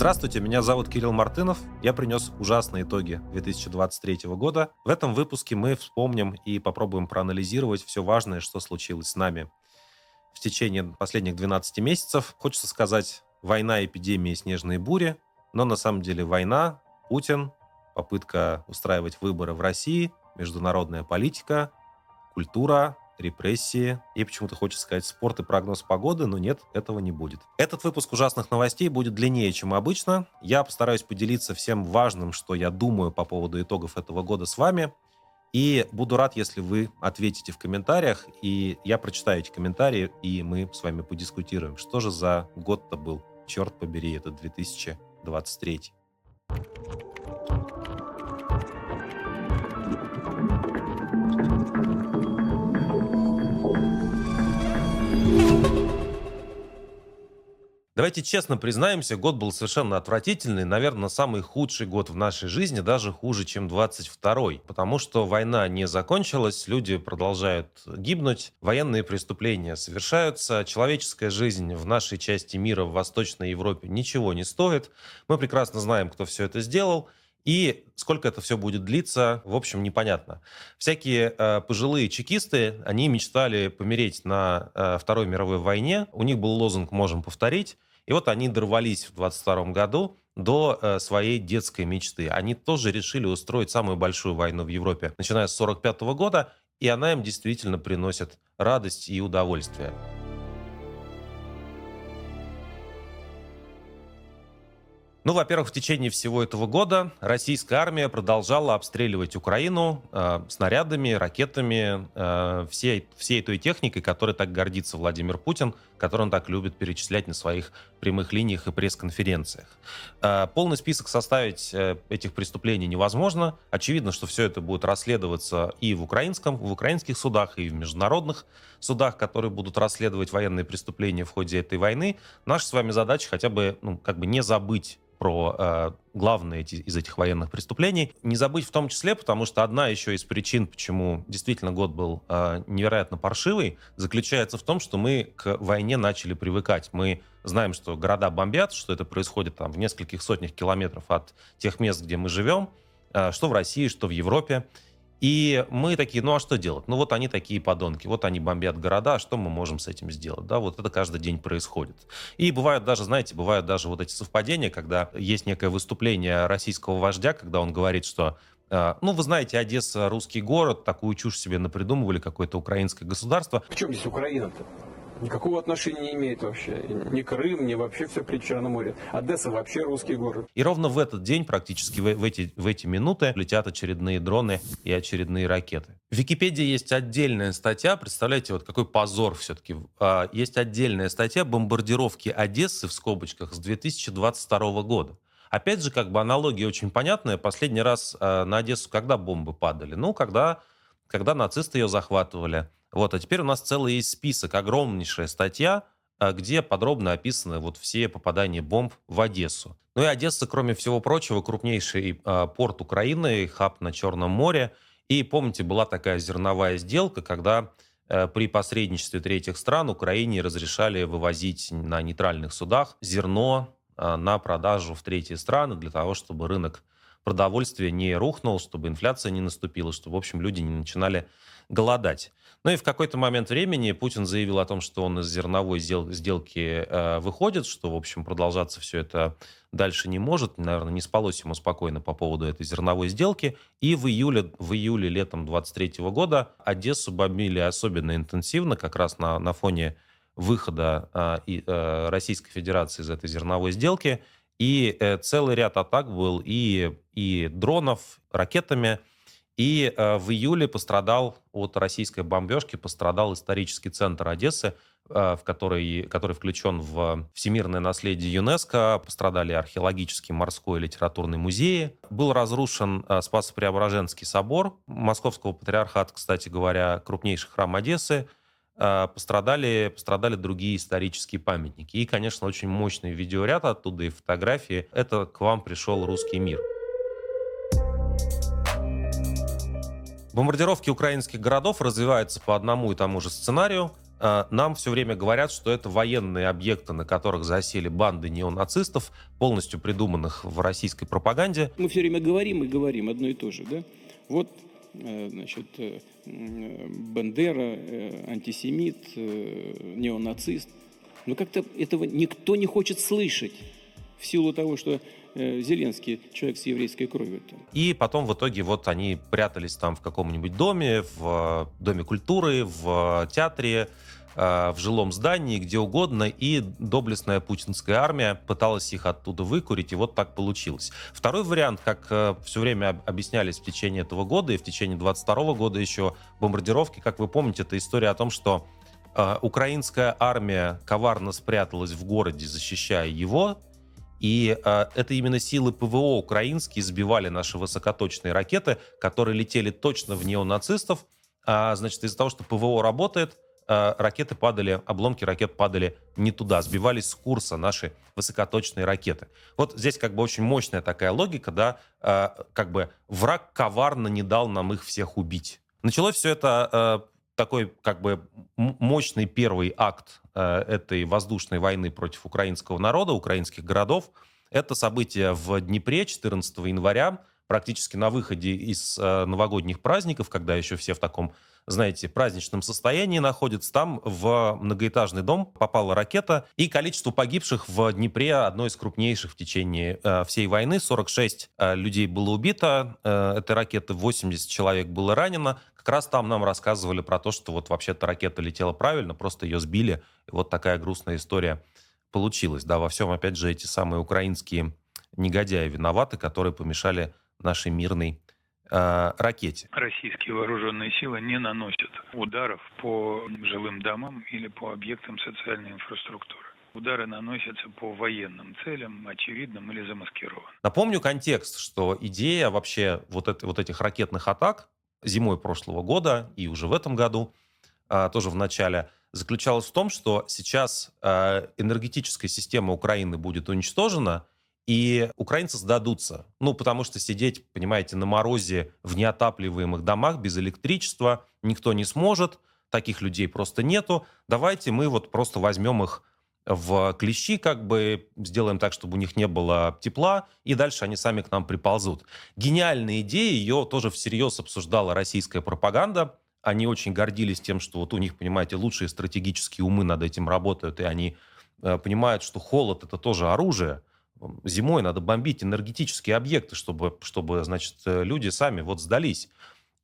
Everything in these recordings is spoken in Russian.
Здравствуйте, меня зовут Кирилл Мартынов. Я принес ужасные итоги 2023 года. В этом выпуске мы вспомним и попробуем проанализировать все важное, что случилось с нами в течение последних 12 месяцев. Хочется сказать, война, эпидемия, снежные бури, но на самом деле война, Путин, попытка устраивать выборы в России, международная политика, культура, репрессии. И почему-то хочется сказать спорт и прогноз погоды, но нет, этого не будет. Этот выпуск ужасных новостей будет длиннее, чем обычно. Я постараюсь поделиться всем важным, что я думаю по поводу итогов этого года с вами. И буду рад, если вы ответите в комментариях, и я прочитаю эти комментарии, и мы с вами подискутируем, что же за год-то был. Черт побери, это 2023. Давайте честно признаемся, год был совершенно отвратительный, наверное, самый худший год в нашей жизни, даже хуже, чем 22-й, потому что война не закончилась, люди продолжают гибнуть, военные преступления совершаются, человеческая жизнь в нашей части мира, в Восточной Европе, ничего не стоит. Мы прекрасно знаем, кто все это сделал, и сколько это все будет длиться, в общем, непонятно. Всякие э, пожилые чекисты, они мечтали помереть на э, Второй мировой войне. У них был лозунг «Можем повторить». И вот они дорвались в 22 году до э, своей детской мечты. Они тоже решили устроить самую большую войну в Европе, начиная с 45 года, и она им действительно приносит радость и удовольствие. Ну, во-первых, в течение всего этого года российская армия продолжала обстреливать Украину э, снарядами, ракетами, э, всей, всей той техникой, которой так гордится Владимир Путин, которую он так любит перечислять на своих прямых линиях и пресс-конференциях. Э, полный список составить э, этих преступлений невозможно. Очевидно, что все это будет расследоваться и в, украинском, в украинских судах, и в международных судах, которые будут расследовать военные преступления в ходе этой войны. Наша с вами задача хотя бы, ну, как бы не забыть про э, главные эти, из этих военных преступлений. Не забыть в том числе, потому что одна еще из причин, почему действительно год был э, невероятно паршивый, заключается в том, что мы к войне начали привыкать. Мы знаем, что города бомбят, что это происходит там в нескольких сотнях километров от тех мест, где мы живем, э, что в России, что в Европе. И мы такие, ну а что делать? Ну вот они такие подонки, вот они бомбят города, а что мы можем с этим сделать? Да, вот это каждый день происходит. И бывают даже, знаете, бывают даже вот эти совпадения, когда есть некое выступление российского вождя, когда он говорит, что э, ну, вы знаете, Одесса русский город, такую чушь себе напридумывали, какое-то украинское государство. В чем здесь Украина-то? Никакого отношения не имеет вообще. Ни Крым, ни вообще все при Черном море. Одесса вообще русский город. И ровно в этот день, практически в, в, эти, в эти минуты, летят очередные дроны и очередные ракеты. В Википедии есть отдельная статья, представляете, вот какой позор все-таки. А, есть отдельная статья «Бомбардировки Одессы» в скобочках с 2022 года. Опять же, как бы аналогия очень понятная. Последний раз э, на Одессу когда бомбы падали? Ну, когда, когда нацисты ее захватывали. Вот, а теперь у нас целый есть список, огромнейшая статья, а, где подробно описаны вот все попадания бомб в Одессу. Ну и Одесса, кроме всего прочего, крупнейший э, порт Украины, хаб на Черном море. И помните, была такая зерновая сделка, когда э, при посредничестве третьих стран Украине разрешали вывозить на нейтральных судах зерно э, на продажу в третьи страны для того, чтобы рынок продовольствия не рухнул, чтобы инфляция не наступила, чтобы, в общем, люди не начинали голодать. Ну и в какой-то момент времени Путин заявил о том, что он из зерновой сделки э, выходит, что, в общем, продолжаться все это дальше не может. Наверное, не спалось ему спокойно по поводу этой зерновой сделки. И в июле, в июле летом 23 года Одессу бомбили особенно интенсивно, как раз на, на фоне выхода э, э, Российской Федерации из этой зерновой сделки. И э, целый ряд атак был и, и дронов, ракетами, и э, в июле пострадал от российской бомбежки, пострадал исторический центр Одессы, э, в который, который включен в всемирное наследие ЮНЕСКО. Пострадали археологический, морской и литературный музеи. Был разрушен э, Спасо-Преображенский собор Московского патриархата, кстати говоря, крупнейший храм Одессы. Э, пострадали, пострадали другие исторические памятники. И, конечно, очень мощный видеоряд оттуда и фотографии. Это к вам пришел русский мир. Бомбардировки украинских городов развиваются по одному и тому же сценарию. э, нам все время говорят, что это военные объекты, на которых засели банды неонацистов, полностью придуманных в российской пропаганде. Мы все время говорим и говорим одно и то же, да? Вот, э, значит, э, Бандера, антисемит, неонацист. Но как-то этого никто не хочет слышать в силу того, что Зеленский человек с еврейской кровью. И потом в итоге вот они прятались там в каком-нибудь доме, в Доме культуры, в театре, в жилом здании, где угодно, и доблестная путинская армия пыталась их оттуда выкурить, и вот так получилось. Второй вариант, как все время объяснялись в течение этого года и в течение 22 года еще бомбардировки, как вы помните, это история о том, что украинская армия коварно спряталась в городе, защищая его, и э, это именно силы ПВО украинские сбивали наши высокоточные ракеты, которые летели точно в неонацистов. А, значит, из-за того, что ПВО работает, э, ракеты падали, обломки ракет падали не туда, сбивались с курса наши высокоточные ракеты. Вот здесь как бы очень мощная такая логика, да, э, как бы враг коварно не дал нам их всех убить. Началось все это э, такой как бы мощный первый акт этой воздушной войны против украинского народа, украинских городов. Это событие в Днепре 14 января, практически на выходе из э, новогодних праздников, когда еще все в таком, знаете, праздничном состоянии находятся. Там в многоэтажный дом попала ракета, и количество погибших в Днепре одно из крупнейших в течение э, всей войны. 46 э, людей было убито э, этой ракеты, 80 человек было ранено. Как раз там нам рассказывали про то, что вот вообще-то ракета летела правильно, просто ее сбили. И вот такая грустная история получилась. Да, во всем, опять же, эти самые украинские негодяи виноваты, которые помешали нашей мирной э, ракете. Российские вооруженные силы не наносят ударов по жилым домам или по объектам социальной инфраструктуры. Удары наносятся по военным целям, очевидным или замаскированным. Напомню контекст, что идея вообще вот, это, вот этих ракетных атак зимой прошлого года и уже в этом году, а, тоже в начале, заключалась в том, что сейчас а, энергетическая система Украины будет уничтожена, и украинцы сдадутся. Ну, потому что сидеть, понимаете, на морозе в неотапливаемых домах без электричества никто не сможет, таких людей просто нету. Давайте мы вот просто возьмем их в клещи, как бы сделаем так, чтобы у них не было тепла, и дальше они сами к нам приползут. Гениальная идея, ее тоже всерьез обсуждала российская пропаганда. Они очень гордились тем, что вот у них, понимаете, лучшие стратегические умы над этим работают, и они э, понимают, что холод это тоже оружие. Зимой надо бомбить энергетические объекты, чтобы, чтобы значит, э, люди сами вот сдались.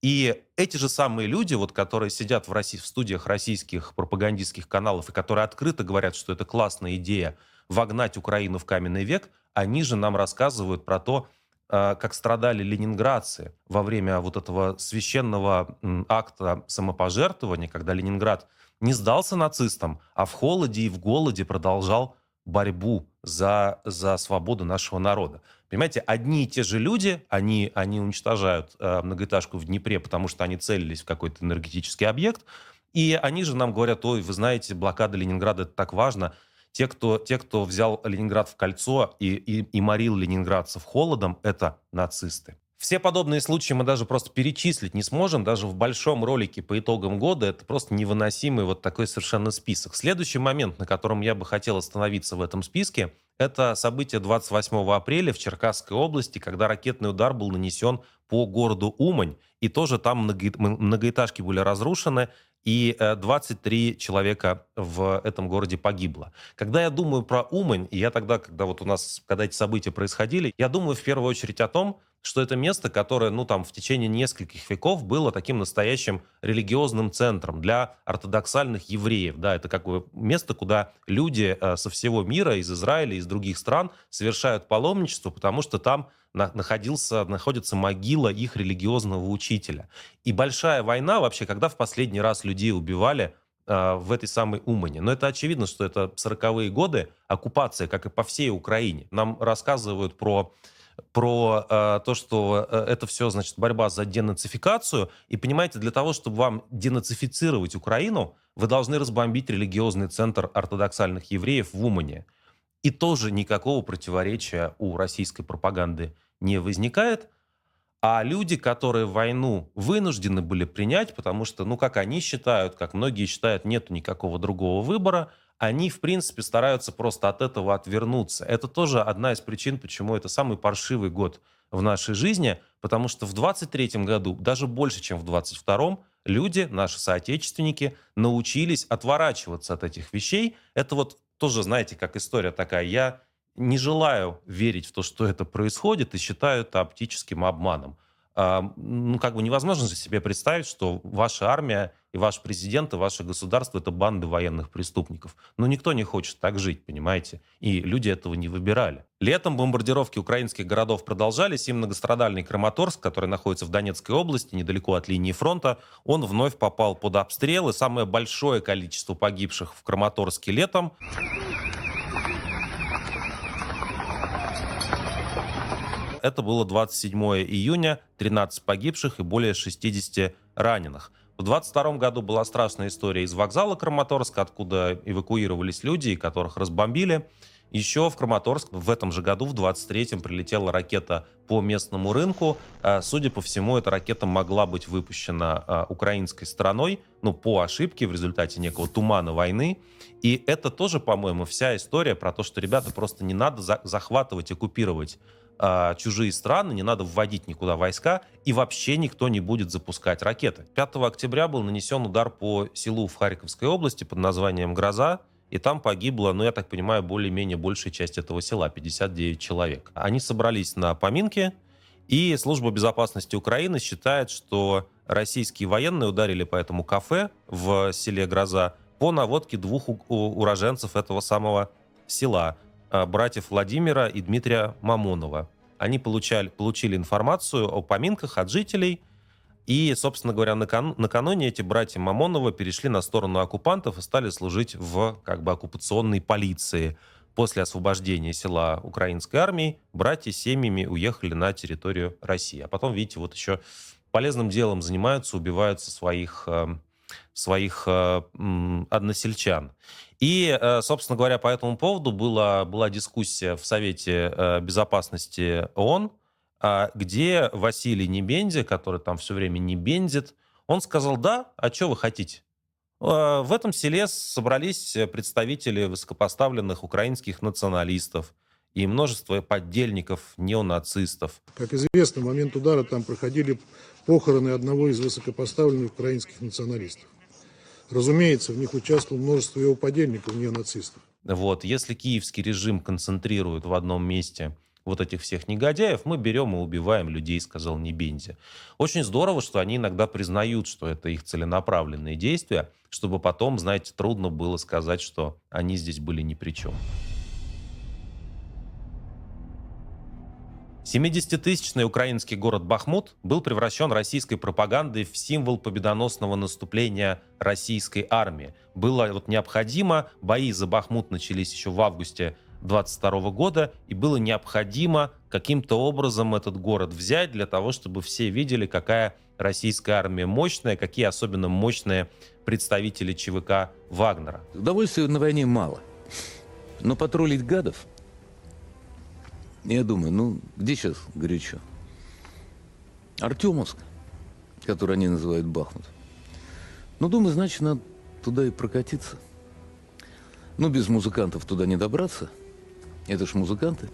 И эти же самые люди, вот, которые сидят в, России, в студиях российских пропагандистских каналов и которые открыто говорят, что это классная идея вогнать Украину в каменный век, они же нам рассказывают про то, а, как страдали ленинградцы во время вот этого священного акта самопожертвования, когда Ленинград не сдался нацистам, а в холоде и в голоде продолжал борьбу за, за свободу нашего народа. Понимаете, одни и те же люди, они, они уничтожают э, многоэтажку в Днепре, потому что они целились в какой-то энергетический объект, и они же нам говорят, ой, вы знаете, блокада Ленинграда это так важно. Те, кто, те, кто взял Ленинград в кольцо и, и, и морил ленинградцев холодом, это нацисты. Все подобные случаи мы даже просто перечислить не сможем. Даже в большом ролике по итогам года это просто невыносимый вот такой совершенно список. Следующий момент, на котором я бы хотел остановиться в этом списке, это событие 28 апреля в Черкасской области, когда ракетный удар был нанесен по городу Умань. И тоже там многоэтажки были разрушены, и 23 э, человека в этом городе погибло. Когда я думаю про Умань, и я тогда, когда вот у нас, когда эти события происходили, я думаю в первую очередь о том, что это место, которое, ну, там, в течение нескольких веков было таким настоящим религиозным центром для ортодоксальных евреев. Да, это как бы место, куда люди э, со всего мира, из Израиля, из других стран совершают паломничество, потому что там находился, находится могила их религиозного учителя. И большая война вообще, когда в последний раз людей убивали э, в этой самой Умане. Но это очевидно, что это 40-е годы, оккупация, как и по всей Украине. Нам рассказывают про про э, то, что э, это все, значит, борьба за денацификацию. И понимаете, для того, чтобы вам денацифицировать Украину, вы должны разбомбить религиозный центр ортодоксальных евреев в Умане. И тоже никакого противоречия у российской пропаганды не возникает. А люди, которые войну вынуждены были принять, потому что, ну, как они считают, как многие считают, нету никакого другого выбора, они, в принципе, стараются просто от этого отвернуться. Это тоже одна из причин, почему это самый паршивый год в нашей жизни, потому что в 23 году, даже больше, чем в 22 люди, наши соотечественники, научились отворачиваться от этих вещей. Это вот тоже, знаете, как история такая. Я не желаю верить в то, что это происходит, и считаю это оптическим обманом. Ну, как бы невозможно же себе представить, что ваша армия и ваш президент, и ваше государство — это банды военных преступников. Но никто не хочет так жить, понимаете? И люди этого не выбирали. Летом бомбардировки украинских городов продолжались, и многострадальный Краматорск, который находится в Донецкой области, недалеко от линии фронта, он вновь попал под обстрел, и самое большое количество погибших в Краматорске летом Это было 27 июня, 13 погибших и более 60 раненых. В 22 году была страшная история из вокзала Краматорска, откуда эвакуировались люди, которых разбомбили. Еще в Краматорск в этом же году, в 23-м, прилетела ракета по местному рынку. А, судя по всему, эта ракета могла быть выпущена а, украинской стороной, ну, по ошибке, в результате некого тумана войны. И это тоже, по-моему, вся история про то, что, ребята, просто не надо захватывать, оккупировать э, чужие страны, не надо вводить никуда войска, и вообще никто не будет запускать ракеты. 5 октября был нанесен удар по селу в Харьковской области под названием «Гроза», и там погибло, ну, я так понимаю, более-менее большая часть этого села, 59 человек. Они собрались на поминки, и Служба безопасности Украины считает, что российские военные ударили по этому кафе в селе Гроза по наводке двух уроженцев этого самого села. Э, братьев Владимира и Дмитрия Мамонова. Они получали, получили информацию о поминках от жителей, и, собственно говоря, накан, накануне эти братья Мамонова перешли на сторону оккупантов и стали служить в как бы оккупационной полиции. После освобождения села украинской армии братья семьями уехали на территорию России. А потом, видите, вот еще полезным делом занимаются, убиваются своих, э, своих э, односельчан. И, э, собственно говоря, по этому поводу была, была дискуссия в Совете э, Безопасности ООН, а, где Василий Небензи, который там все время не бензит, он сказал, да, а что вы хотите? В этом селе собрались представители высокопоставленных украинских националистов и множество поддельников неонацистов. Как известно, в момент удара там проходили похороны одного из высокопоставленных украинских националистов. Разумеется, в них участвовало множество его подельников, неонацистов. Вот, если киевский режим концентрирует в одном месте вот этих всех негодяев, мы берем и убиваем людей, сказал Небензи. Очень здорово, что они иногда признают, что это их целенаправленные действия, чтобы потом, знаете, трудно было сказать, что они здесь были ни при чем. 70-тысячный украинский город Бахмут был превращен российской пропагандой в символ победоносного наступления российской армии. Было вот необходимо, бои за Бахмут начались еще в августе 22 года, и было необходимо каким-то образом этот город взять для того, чтобы все видели, какая российская армия мощная, какие особенно мощные представители ЧВК Вагнера. Удовольствия на войне мало. Но патрулить гадов я думаю, ну, где сейчас горячо? Артемовск, который они называют Бахмут. Ну, думаю, значит, надо туда и прокатиться. Ну, без музыкантов туда не добраться. Это ж музыканты.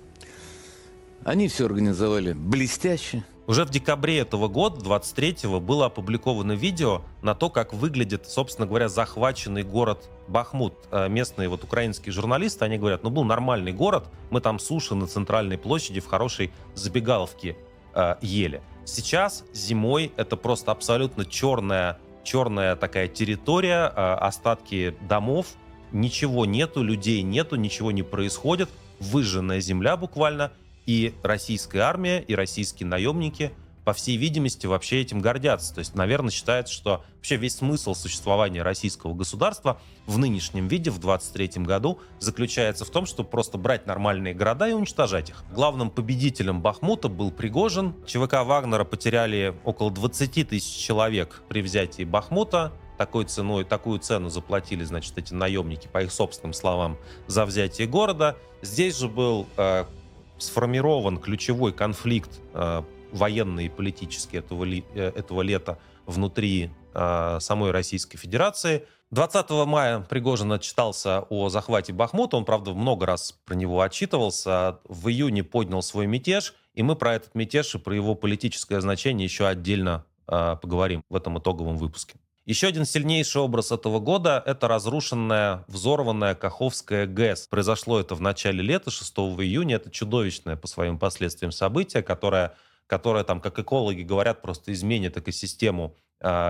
Они все организовали блестяще. Уже в декабре этого года, 23-го, было опубликовано видео на то, как выглядит, собственно говоря, захваченный город Бахмут. Э, местные вот украинские журналисты, они говорят, ну был нормальный город, мы там суши на центральной площади в хорошей забегаловке э, ели. Сейчас зимой это просто абсолютно черная, черная такая территория, э, остатки домов, ничего нету, людей нету, ничего не происходит, выжженная земля буквально – и российская армия, и российские наемники, по всей видимости, вообще этим гордятся. То есть, наверное, считается, что вообще весь смысл существования российского государства в нынешнем виде, в 23 году, заключается в том, чтобы просто брать нормальные города и уничтожать их. Главным победителем Бахмута был Пригожин. ЧВК Вагнера потеряли около 20 тысяч человек при взятии Бахмута такой ценой, такую цену заплатили, значит, эти наемники, по их собственным словам, за взятие города. Здесь же был э, сформирован ключевой конфликт э, военные и политические этого, ли, э, этого лета внутри э, самой Российской Федерации. 20 мая Пригожин отчитался о захвате Бахмута. Он, правда, много раз про него отчитывался. В июне поднял свой мятеж. И мы про этот мятеж и про его политическое значение еще отдельно э, поговорим в этом итоговом выпуске. Еще один сильнейший образ этого года – это разрушенная, взорванная Каховская ГЭС. Произошло это в начале лета, 6 июня. Это чудовищное по своим последствиям событие, которое, которое там, как экологи говорят, просто изменит экосистему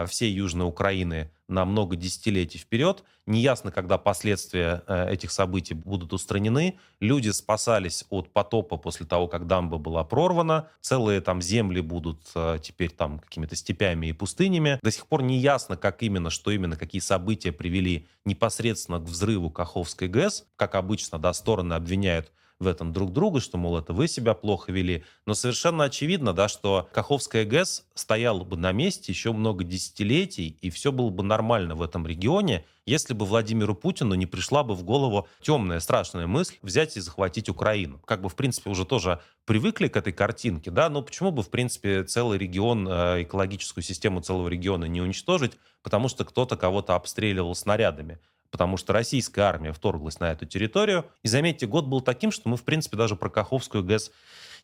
всей Южной Украины на много десятилетий вперед. Неясно, когда последствия э, этих событий будут устранены. Люди спасались от потопа после того, как дамба была прорвана. Целые там земли будут э, теперь там какими-то степями и пустынями. До сих пор не ясно, как именно, что именно, какие события привели непосредственно к взрыву Каховской ГЭС. Как обычно, да, стороны обвиняют в этом друг друга, что, мол, это вы себя плохо вели. Но совершенно очевидно, да, что Каховская ГЭС стояла бы на месте еще много десятилетий, и все было бы нормально в этом регионе, если бы Владимиру Путину не пришла бы в голову темная, страшная мысль взять и захватить Украину. Как бы, в принципе, уже тоже привыкли к этой картинке, да, но почему бы, в принципе, целый регион, э, экологическую систему целого региона не уничтожить, потому что кто-то кого-то обстреливал снарядами потому что российская армия вторглась на эту территорию. И заметьте, год был таким, что мы, в принципе, даже про Каховскую ГЭС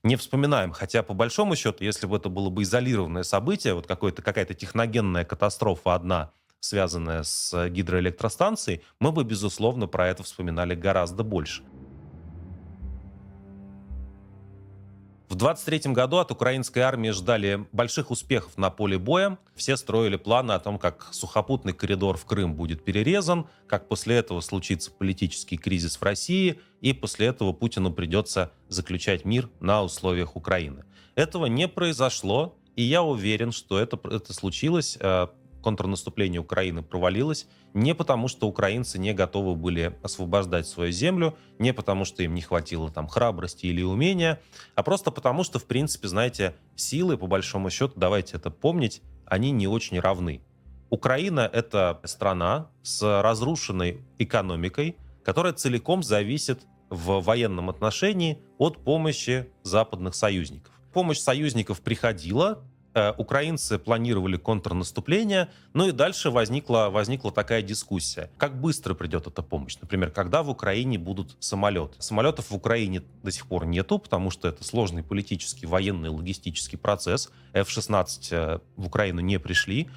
не вспоминаем. Хотя, по большому счету, если бы это было бы изолированное событие, вот какая-то техногенная катастрофа одна, связанная с гидроэлектростанцией, мы бы, безусловно, про это вспоминали гораздо больше. В 23 году от украинской армии ждали больших успехов на поле боя. Все строили планы о том, как сухопутный коридор в Крым будет перерезан, как после этого случится политический кризис в России, и после этого Путину придется заключать мир на условиях Украины. Этого не произошло, и я уверен, что это, это случилось э, контрнаступление Украины провалилось не потому, что украинцы не готовы были освобождать свою землю, не потому, что им не хватило там храбрости или умения, а просто потому, что, в принципе, знаете, силы, по большому счету, давайте это помнить, они не очень равны. Украина — это страна с разрушенной экономикой, которая целиком зависит в военном отношении от помощи западных союзников. Помощь союзников приходила, украинцы планировали контрнаступление, ну и дальше возникла, возникла такая дискуссия. Как быстро придет эта помощь? Например, когда в Украине будут самолеты? Самолетов в Украине до сих пор нету, потому что это сложный политический, военный, логистический процесс. F-16 э, в Украину не пришли.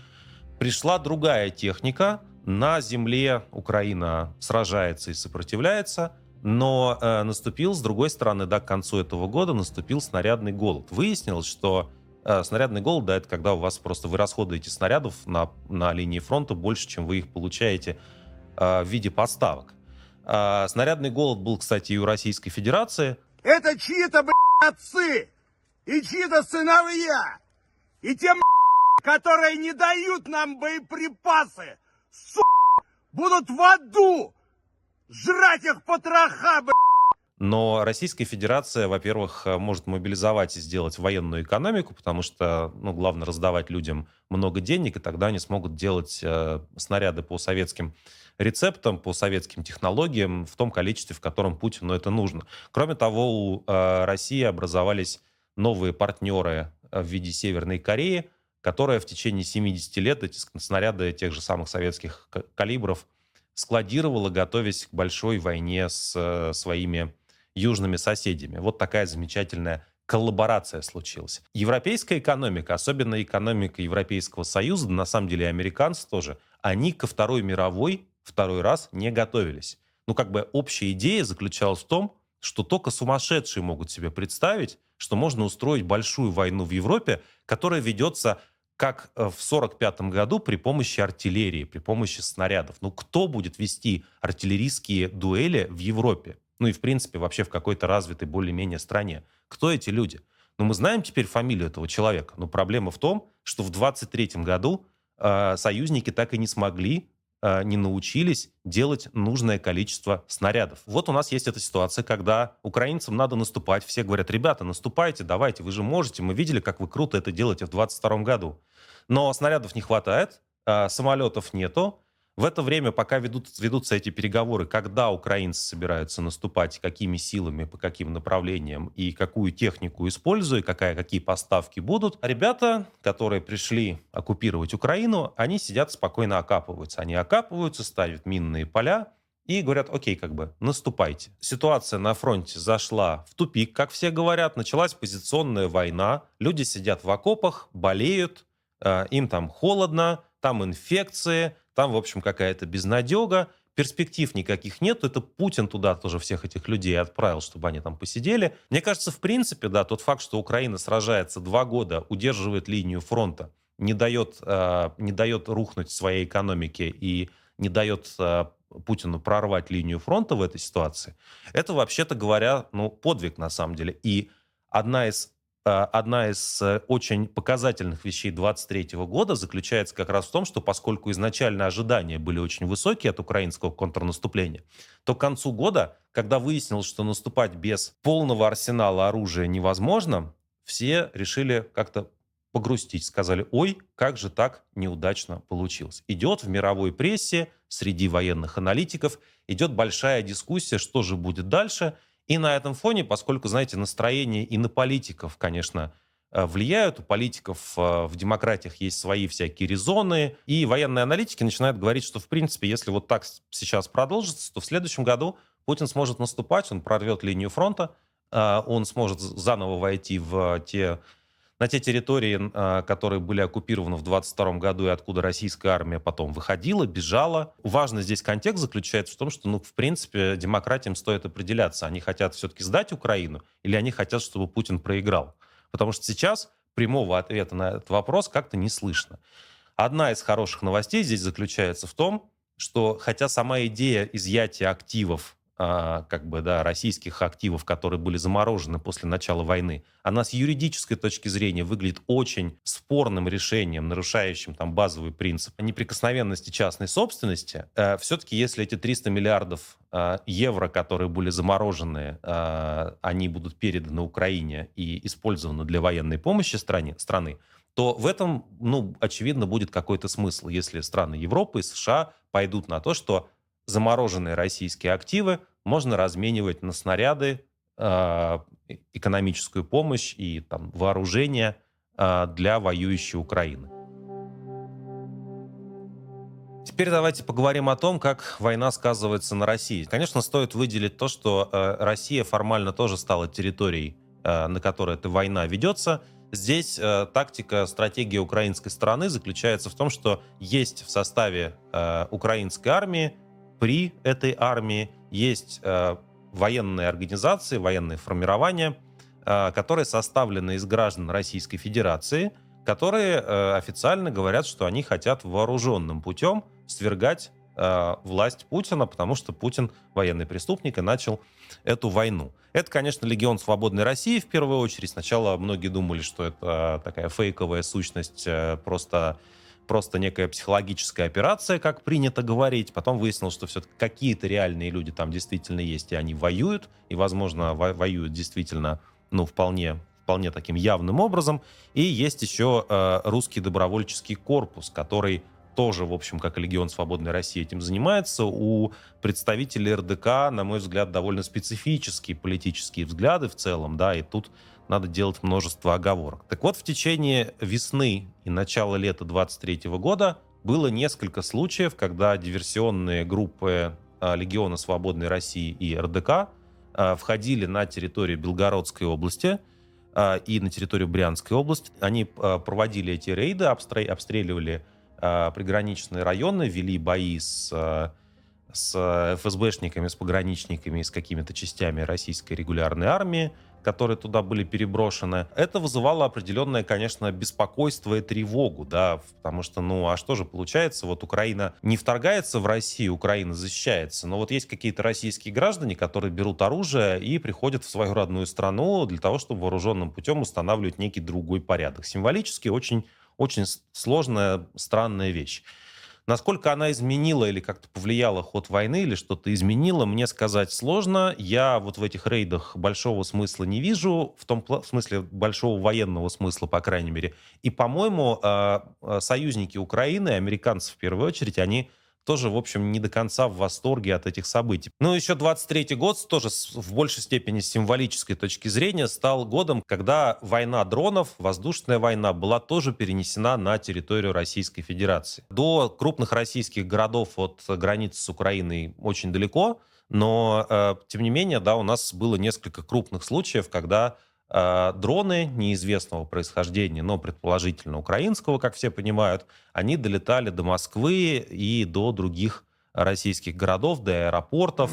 Пришла другая техника. На земле Украина сражается и сопротивляется. Но э, наступил, с другой стороны, да, к концу этого года наступил снарядный голод. Выяснилось, что Э, снарядный голод, да, это когда у вас просто вы расходуете снарядов на, на линии фронта больше, чем вы их получаете э, в виде поставок. Э, снарядный голод был, кстати, и у Российской Федерации. Это чьи-то, блядь, отцы и чьи-то сыновья. И те, которые не дают нам боеприпасы, сука, будут в аду жрать их потроха, блядь. Но Российская Федерация, во-первых, э, может мобилизовать и сделать военную экономику, потому что, ну, главное раздавать людям много денег, и тогда они смогут делать э, снаряды по советским рецептам, по советским технологиям в том количестве, в котором Путину это нужно. Кроме того, у э, России образовались новые партнеры э, в виде Северной Кореи, которая в течение 70 лет эти снаряды тех же самых советских калибров складировала, готовясь к большой войне с э, своими южными соседями. Вот такая замечательная коллаборация случилась. Европейская экономика, особенно экономика Европейского Союза, на самом деле и американцы тоже, они ко Второй мировой второй раз не готовились. Ну, как бы общая идея заключалась в том, что только сумасшедшие могут себе представить, что можно устроить большую войну в Европе, которая ведется как э, в 1945 году при помощи артиллерии, при помощи снарядов. Ну, кто будет вести артиллерийские дуэли в Европе? Ну и, в принципе, вообще в какой-то развитой более-менее стране. Кто эти люди? Ну, мы знаем теперь фамилию этого человека, но проблема в том, что в 23 году э, союзники так и не смогли, э, не научились делать нужное количество снарядов. Вот у нас есть эта ситуация, когда украинцам надо наступать. Все говорят, ребята, наступайте, давайте, вы же можете. Мы видели, как вы круто это делаете в 22 году. Но снарядов не хватает, э, самолетов нету, В это время, пока ведут, ведутся эти переговоры, когда украинцы собираются наступать, какими силами, по каким направлениям и какую технику используя, какая, какие поставки будут, ребята, которые пришли оккупировать Украину, они сидят спокойно окапываются. Они окапываются, ставят минные поля, и говорят, окей, как бы, наступайте. Ситуация на фронте зашла в тупик, как все говорят, началась позиционная война, люди сидят в окопах, болеют, э, им там холодно, там инфекции, там, в общем, какая-то безнадега, перспектив никаких нет, это Путин туда тоже всех этих людей отправил, чтобы они там посидели. Мне кажется, в принципе, да, тот факт, что Украина сражается два года, удерживает линию фронта, не дает, э, не дает рухнуть своей экономике и не дает э, Путину прорвать линию фронта в этой ситуации, это, вообще-то говоря, ну, подвиг на самом деле. И одна из, одна из э, очень показательных вещей 23 года заключается как раз в том, что поскольку изначально ожидания были очень высокие от украинского контрнаступления, то к концу года, когда выяснилось, что наступать без полного арсенала оружия невозможно, все решили как-то погрустить. Сказали, ой, как же так неудачно получилось. Идет в мировой прессе, среди военных аналитиков, идет большая дискуссия, что же будет дальше. И на этом фоне, поскольку, знаете, настроение и на политиков, конечно, э, влияют. У политиков э, в демократиях есть свои всякие резоны. И военные аналитики начинают говорить, что, в принципе, если вот так сейчас продолжится, то в следующем году Путин сможет наступать, он прорвет линию фронта, э, он сможет заново войти в те на те территории, а, которые были оккупированы в 22 году и откуда российская армия потом выходила, бежала. Важный здесь контекст заключается в том, что, ну, в принципе, демократиям стоит определяться. Они хотят все-таки сдать Украину или они хотят, чтобы Путин проиграл? Потому что сейчас прямого ответа на этот вопрос как-то не слышно. Одна из хороших новостей здесь заключается в том, что хотя сама идея изъятия активов как бы, да, российских активов, которые были заморожены после начала войны, она с юридической точки зрения выглядит очень спорным решением, нарушающим там базовый принцип неприкосновенности частной собственности. Э, все-таки если эти 300 миллиардов э, евро, которые были заморожены, э, они будут переданы Украине и использованы для военной помощи стране, страны, то в этом, ну, очевидно, будет какой-то смысл, если страны Европы и США пойдут на то, что замороженные российские активы можно разменивать на снаряды, а, экономическую помощь и там, вооружение а, для воюющей Украины. Теперь давайте поговорим о том, как война сказывается на России. Конечно, стоит выделить то, что э, Россия формально тоже стала территорией, э, на которой эта война ведется. Здесь э, тактика, стратегия украинской стороны заключается в том, что есть в составе украинской армии при этой армии есть э, военные организации, военные формирования, э, которые составлены из граждан Российской Федерации, которые э, официально говорят, что они хотят вооруженным путем свергать власть Путина, потому что Путин военный преступник и начал эту войну. Это, конечно, Легион Свободной России в первую очередь. Сначала многие думали, что это такая фейковая сущность, просто просто некая психологическая операция, как принято говорить. Потом выяснилось, что все-таки какие-то реальные люди там действительно есть, и они воюют, и, возможно, во воюют действительно, ну, вполне, вполне таким явным образом. И есть еще э, русский добровольческий корпус, который тоже, в общем, как и Легион Свободной России этим занимается. У представителей РДК, на мой взгляд, довольно специфические политические взгляды в целом, да, и тут надо делать множество оговорок. Так вот, в течение весны и начала лета 23 года было несколько случаев, когда диверсионные группы а, Легиона Свободной России и РДК а, входили на территорию Белгородской области а, и на территорию Брянской области. Они проводили эти рейды, обстреливали приграничные районы, вели бои с с ФСБшниками, с пограничниками, с какими-то частями российской регулярной армии которые туда были переброшены, это вызывало определенное, конечно, беспокойство и тревогу, да, потому что, ну, а что же получается, вот Украина не вторгается в Россию, Украина защищается, но вот есть какие-то российские граждане, которые берут оружие и приходят в свою родную страну для того, чтобы вооруженным путем устанавливать некий другой порядок. Символически очень, очень сложная, странная вещь. Насколько она изменила или как-то повлияла ход войны, или что-то изменила, мне сказать сложно. Я вот в этих рейдах большого смысла не вижу, в том в смысле большого военного смысла, по крайней мере. И, по-моему, а, а, союзники Украины, американцы в первую очередь, они тоже, в общем, не до конца в восторге от этих событий. Ну, еще 23 год тоже в большей степени с символической точки зрения стал годом, когда война дронов, воздушная война, была тоже перенесена на территорию Российской Федерации. До крупных российских городов от границы с Украиной очень далеко, но, э, тем не менее, да, у нас было несколько крупных случаев, когда дроны неизвестного происхождения, но предположительно украинского, как все понимают, они долетали до Москвы и до других российских городов, до аэропортов.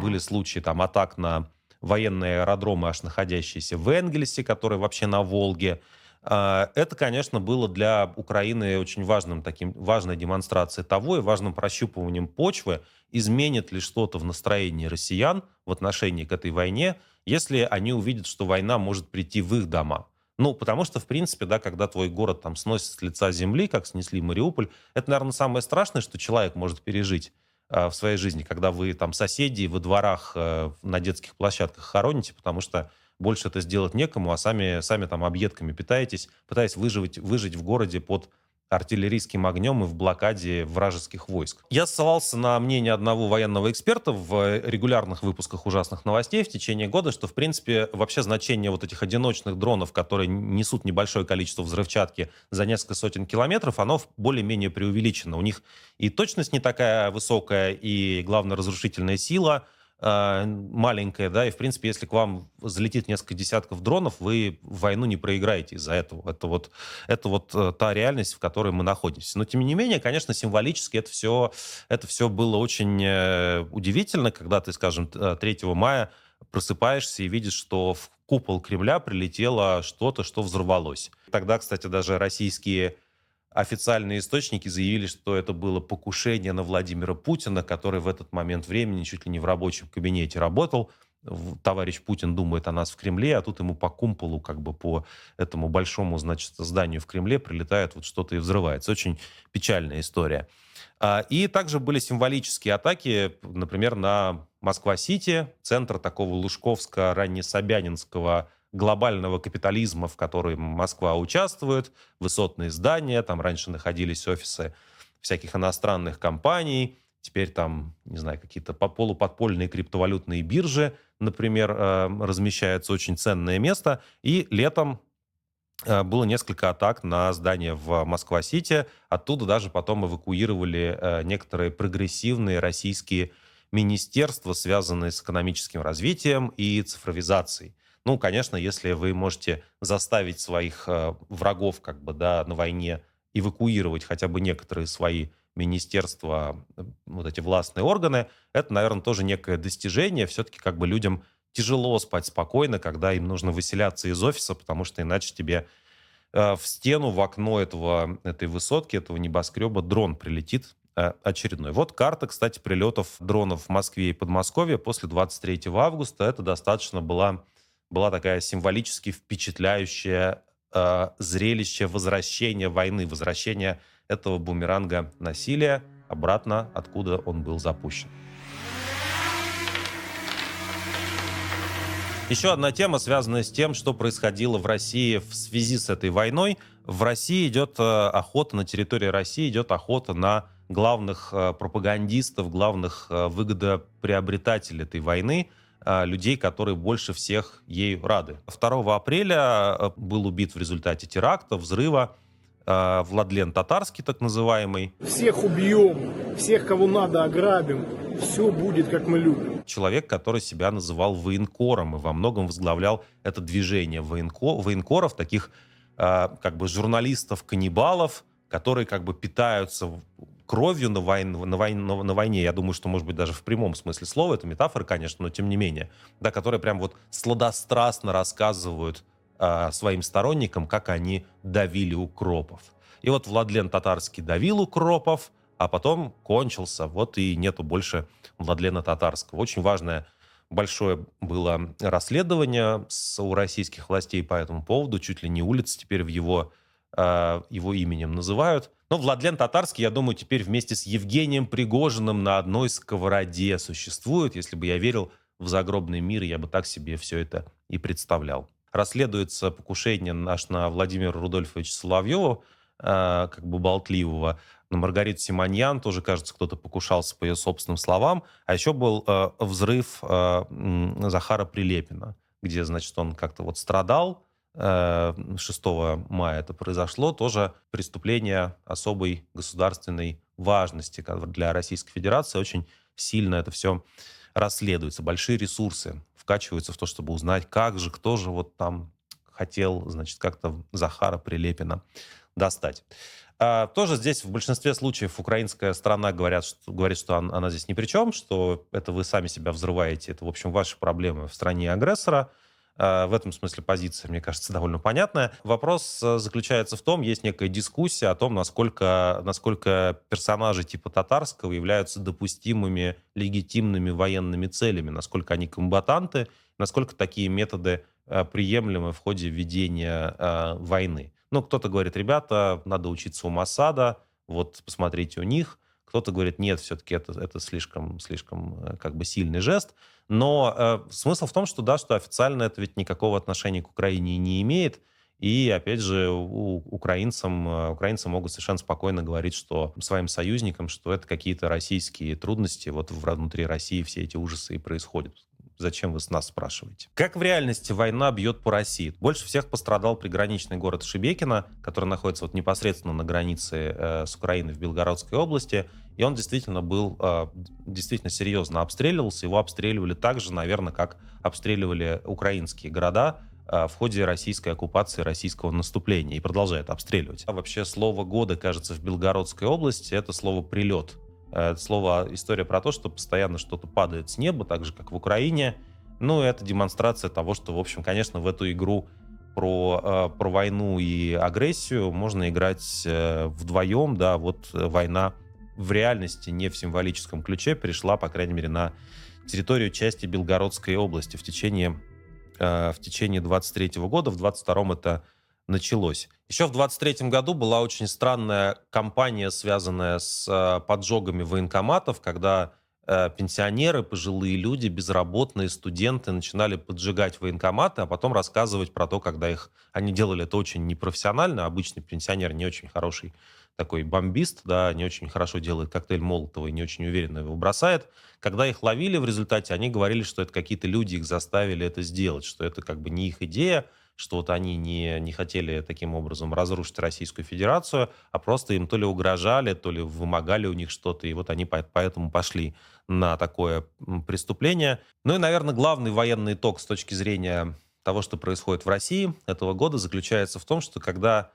Были случаи там атак на военные аэродромы, аж находящиеся в Энгельсе, которые вообще на Волге. А, Это, конечно, было для Украины очень важным таким, важной демонстрацией того и важным прощупыванием почвы, изменит ли что-то в настроении россиян в отношении к этой войне, если они увидят, что война может прийти в их дома. Ну, потому что, в принципе, да, когда твой город там сносит с лица земли, как снесли Мариуполь, это, наверное, самое страшное, что человек может пережить э, в своей жизни, когда вы там соседей во дворах э, на детских площадках хороните, потому что больше это сделать некому, а сами, сами там объедками питаетесь, пытаясь выжить, выжить в городе под артиллерийским огнем и в блокаде вражеских войск. Я ссылался на мнение одного военного эксперта в регулярных выпусках ужасных новостей в течение года, что, в принципе, вообще значение вот этих одиночных дронов, которые несут небольшое количество взрывчатки за несколько сотен километров, оно более-менее преувеличено. У них и точность не такая высокая, и, главное, разрушительная сила – э, маленькая, да, и, в принципе, если к вам залетит несколько десятков дронов, вы войну не проиграете из-за этого. Это вот, это вот э, та реальность, в которой мы находимся. Но, тем не менее, конечно, символически это все, это все было очень э, удивительно, когда ты, скажем, 3 мая просыпаешься и видишь, что в купол Кремля прилетело что-то, что взорвалось. Тогда, кстати, даже российские официальные источники заявили, что это было покушение на Владимира Путина, который в этот момент времени чуть ли не в рабочем кабинете работал. Товарищ Путин думает о нас в Кремле, а тут ему по кумполу, как бы по этому большому, значит, зданию в Кремле прилетает вот что-то и взрывается. Очень печальная история. А, и также были символические атаки, например, на Москва-Сити, центр такого лужковско-раннесобянинского глобального капитализма, в которой Москва участвует, высотные здания, там раньше находились офисы всяких иностранных компаний, теперь там, не знаю, какие-то полуподпольные криптовалютные биржи, например, э, размещается очень ценное место. И летом э, было несколько атак на здание в Москва-Сити. Оттуда даже потом эвакуировали э, некоторые прогрессивные российские министерства, связанные с экономическим развитием и цифровизацией. Ну, конечно, если вы можете заставить своих э, врагов как бы, да, на войне эвакуировать хотя бы некоторые свои министерства, э, вот эти властные органы, это, наверное, тоже некое достижение. Все-таки как бы людям тяжело спать спокойно, когда им нужно выселяться из офиса, потому что иначе тебе э, в стену, в окно этого, этой высотки, этого небоскреба дрон прилетит очередной. Вот карта, кстати, прилетов дронов в Москве и Подмосковье после 23 августа. Это достаточно была была такая символически впечатляющая э, зрелище возвращения войны, возвращения этого бумеранга насилия обратно, откуда он был запущен. Еще одна тема, связанная с тем, что происходило в России в связи с этой войной. В России идет э, охота, на территории России идет охота на главных э, пропагандистов, главных э, выгодоприобретателей этой войны – людей, которые больше всех ей рады. 2 апреля а, был убит в результате теракта, взрыва а, Владлен Татарский, так называемый. Всех убьем, всех, кого надо, ограбим. Все будет, как мы любим. Человек, который себя называл военкором и во многом возглавлял это движение военко, военкоров, таких как бы журналистов-каннибалов, которые как бы питаются кровью на, войн, на, войн, на войне, я думаю, что, может быть, даже в прямом смысле слова, это метафора, конечно, но тем не менее, да, которые прям вот сладострастно рассказывают э, своим сторонникам, как они давили укропов. И вот Владлен Татарский давил укропов, а потом кончился, вот и нету больше Владлена Татарского. Очень важное большое было расследование с, у российских властей по этому поводу, чуть ли не улицы теперь в его, э, его именем называют. Но Владлен Татарский, я думаю, теперь вместе с Евгением Пригожиным на одной сковороде существует. Если бы я верил в загробный мир, я бы так себе все это и представлял. Расследуется покушение наш на Владимира Рудольфовича Соловьева, э, как бы болтливого, на Маргариту Симоньян тоже, кажется, кто-то покушался по ее собственным словам. А еще был э, взрыв э, Захара Прилепина, где, значит, он как-то вот страдал. Э, 6 мая это произошло. Тоже преступление особой государственной важности для Российской Федерации. Очень сильно это все расследуется. Большие ресурсы вкачиваются в то, чтобы узнать, как же, кто же вот там хотел, значит, как-то Захара Прилепина достать. А, тоже здесь в большинстве случаев украинская сторона говорят, что, говорит, что он- она здесь ни при чем, что это вы сами себя взрываете, это, в общем, ваши проблемы в стране агрессора. А, В этом смысле позиция, мне кажется, довольно понятная. Вопрос э, заключается в том, есть некая дискуссия о том, насколько, насколько персонажи типа татарского являются допустимыми, легитимными военными целями, насколько они комбатанты, насколько такие методы э, приемлемы в ходе ведения э, войны. Ну, кто-то говорит, ребята, надо учиться у Масада, вот посмотрите у них. Кто-то говорит, нет, все-таки это, это слишком, слишком как бы сильный жест. Но э, смысл в том, что да, что официально это ведь никакого отношения к Украине не имеет. И, опять же, у, украинцам, э, украинцы могут совершенно спокойно говорить, что своим союзникам, что это какие-то российские трудности, вот внутри России все эти ужасы и происходят. Зачем вы с нас спрашиваете? Как в реальности война бьет по России? Больше всех пострадал приграничный город Шебекино, который находится вот непосредственно на границе э, с Украиной в Белгородской области. И он действительно был, э, действительно серьезно обстреливался. Его обстреливали так же, наверное, как обстреливали украинские города э, в ходе российской оккупации, российского наступления. И продолжает обстреливать. А вообще слово года, кажется, в Белгородской области это слово «прилет». Э, Это слово история про то, что постоянно что-то падает с неба, так же, как в Украине. Ну, это демонстрация того, что, в общем, конечно, в эту игру про, про войну и агрессию можно играть э, вдвоем, да, вот э, война в реальности, не в символическом ключе, перешла, по крайней мере, на территорию части Белгородской области в течение, э, в течение 23 года, в 22 это началось. Еще в 23 году была очень странная кампания, связанная с э, поджогами военкоматов, когда э, пенсионеры, пожилые люди, безработные, студенты начинали поджигать военкоматы, а потом рассказывать про то, когда их... Они делали это очень непрофессионально. Обычный пенсионер не очень хороший такой бомбист, да, не очень хорошо делает коктейль Молотова и не очень уверенно его бросает. Когда их ловили в результате, они говорили, что это какие-то люди их заставили это сделать, что это как бы не их идея, что вот они не, не хотели таким образом разрушить Российскую Федерацию, а просто им то ли угрожали, то ли вымогали у них что-то, и вот они по- поэтому пошли на такое преступление. Ну и, наверное, главный военный итог с точки зрения того, что происходит в России этого года, заключается в том, что когда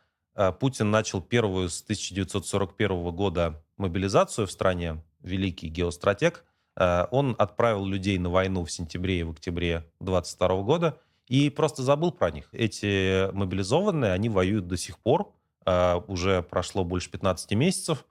Путин начал первую с 1941 года мобилизацию в стране, великий геостратег, э, он отправил людей на войну в сентябре и в октябре 22 года и просто забыл про них. Эти мобилизованные, они воюют до сих пор, э, уже прошло больше 15 месяцев,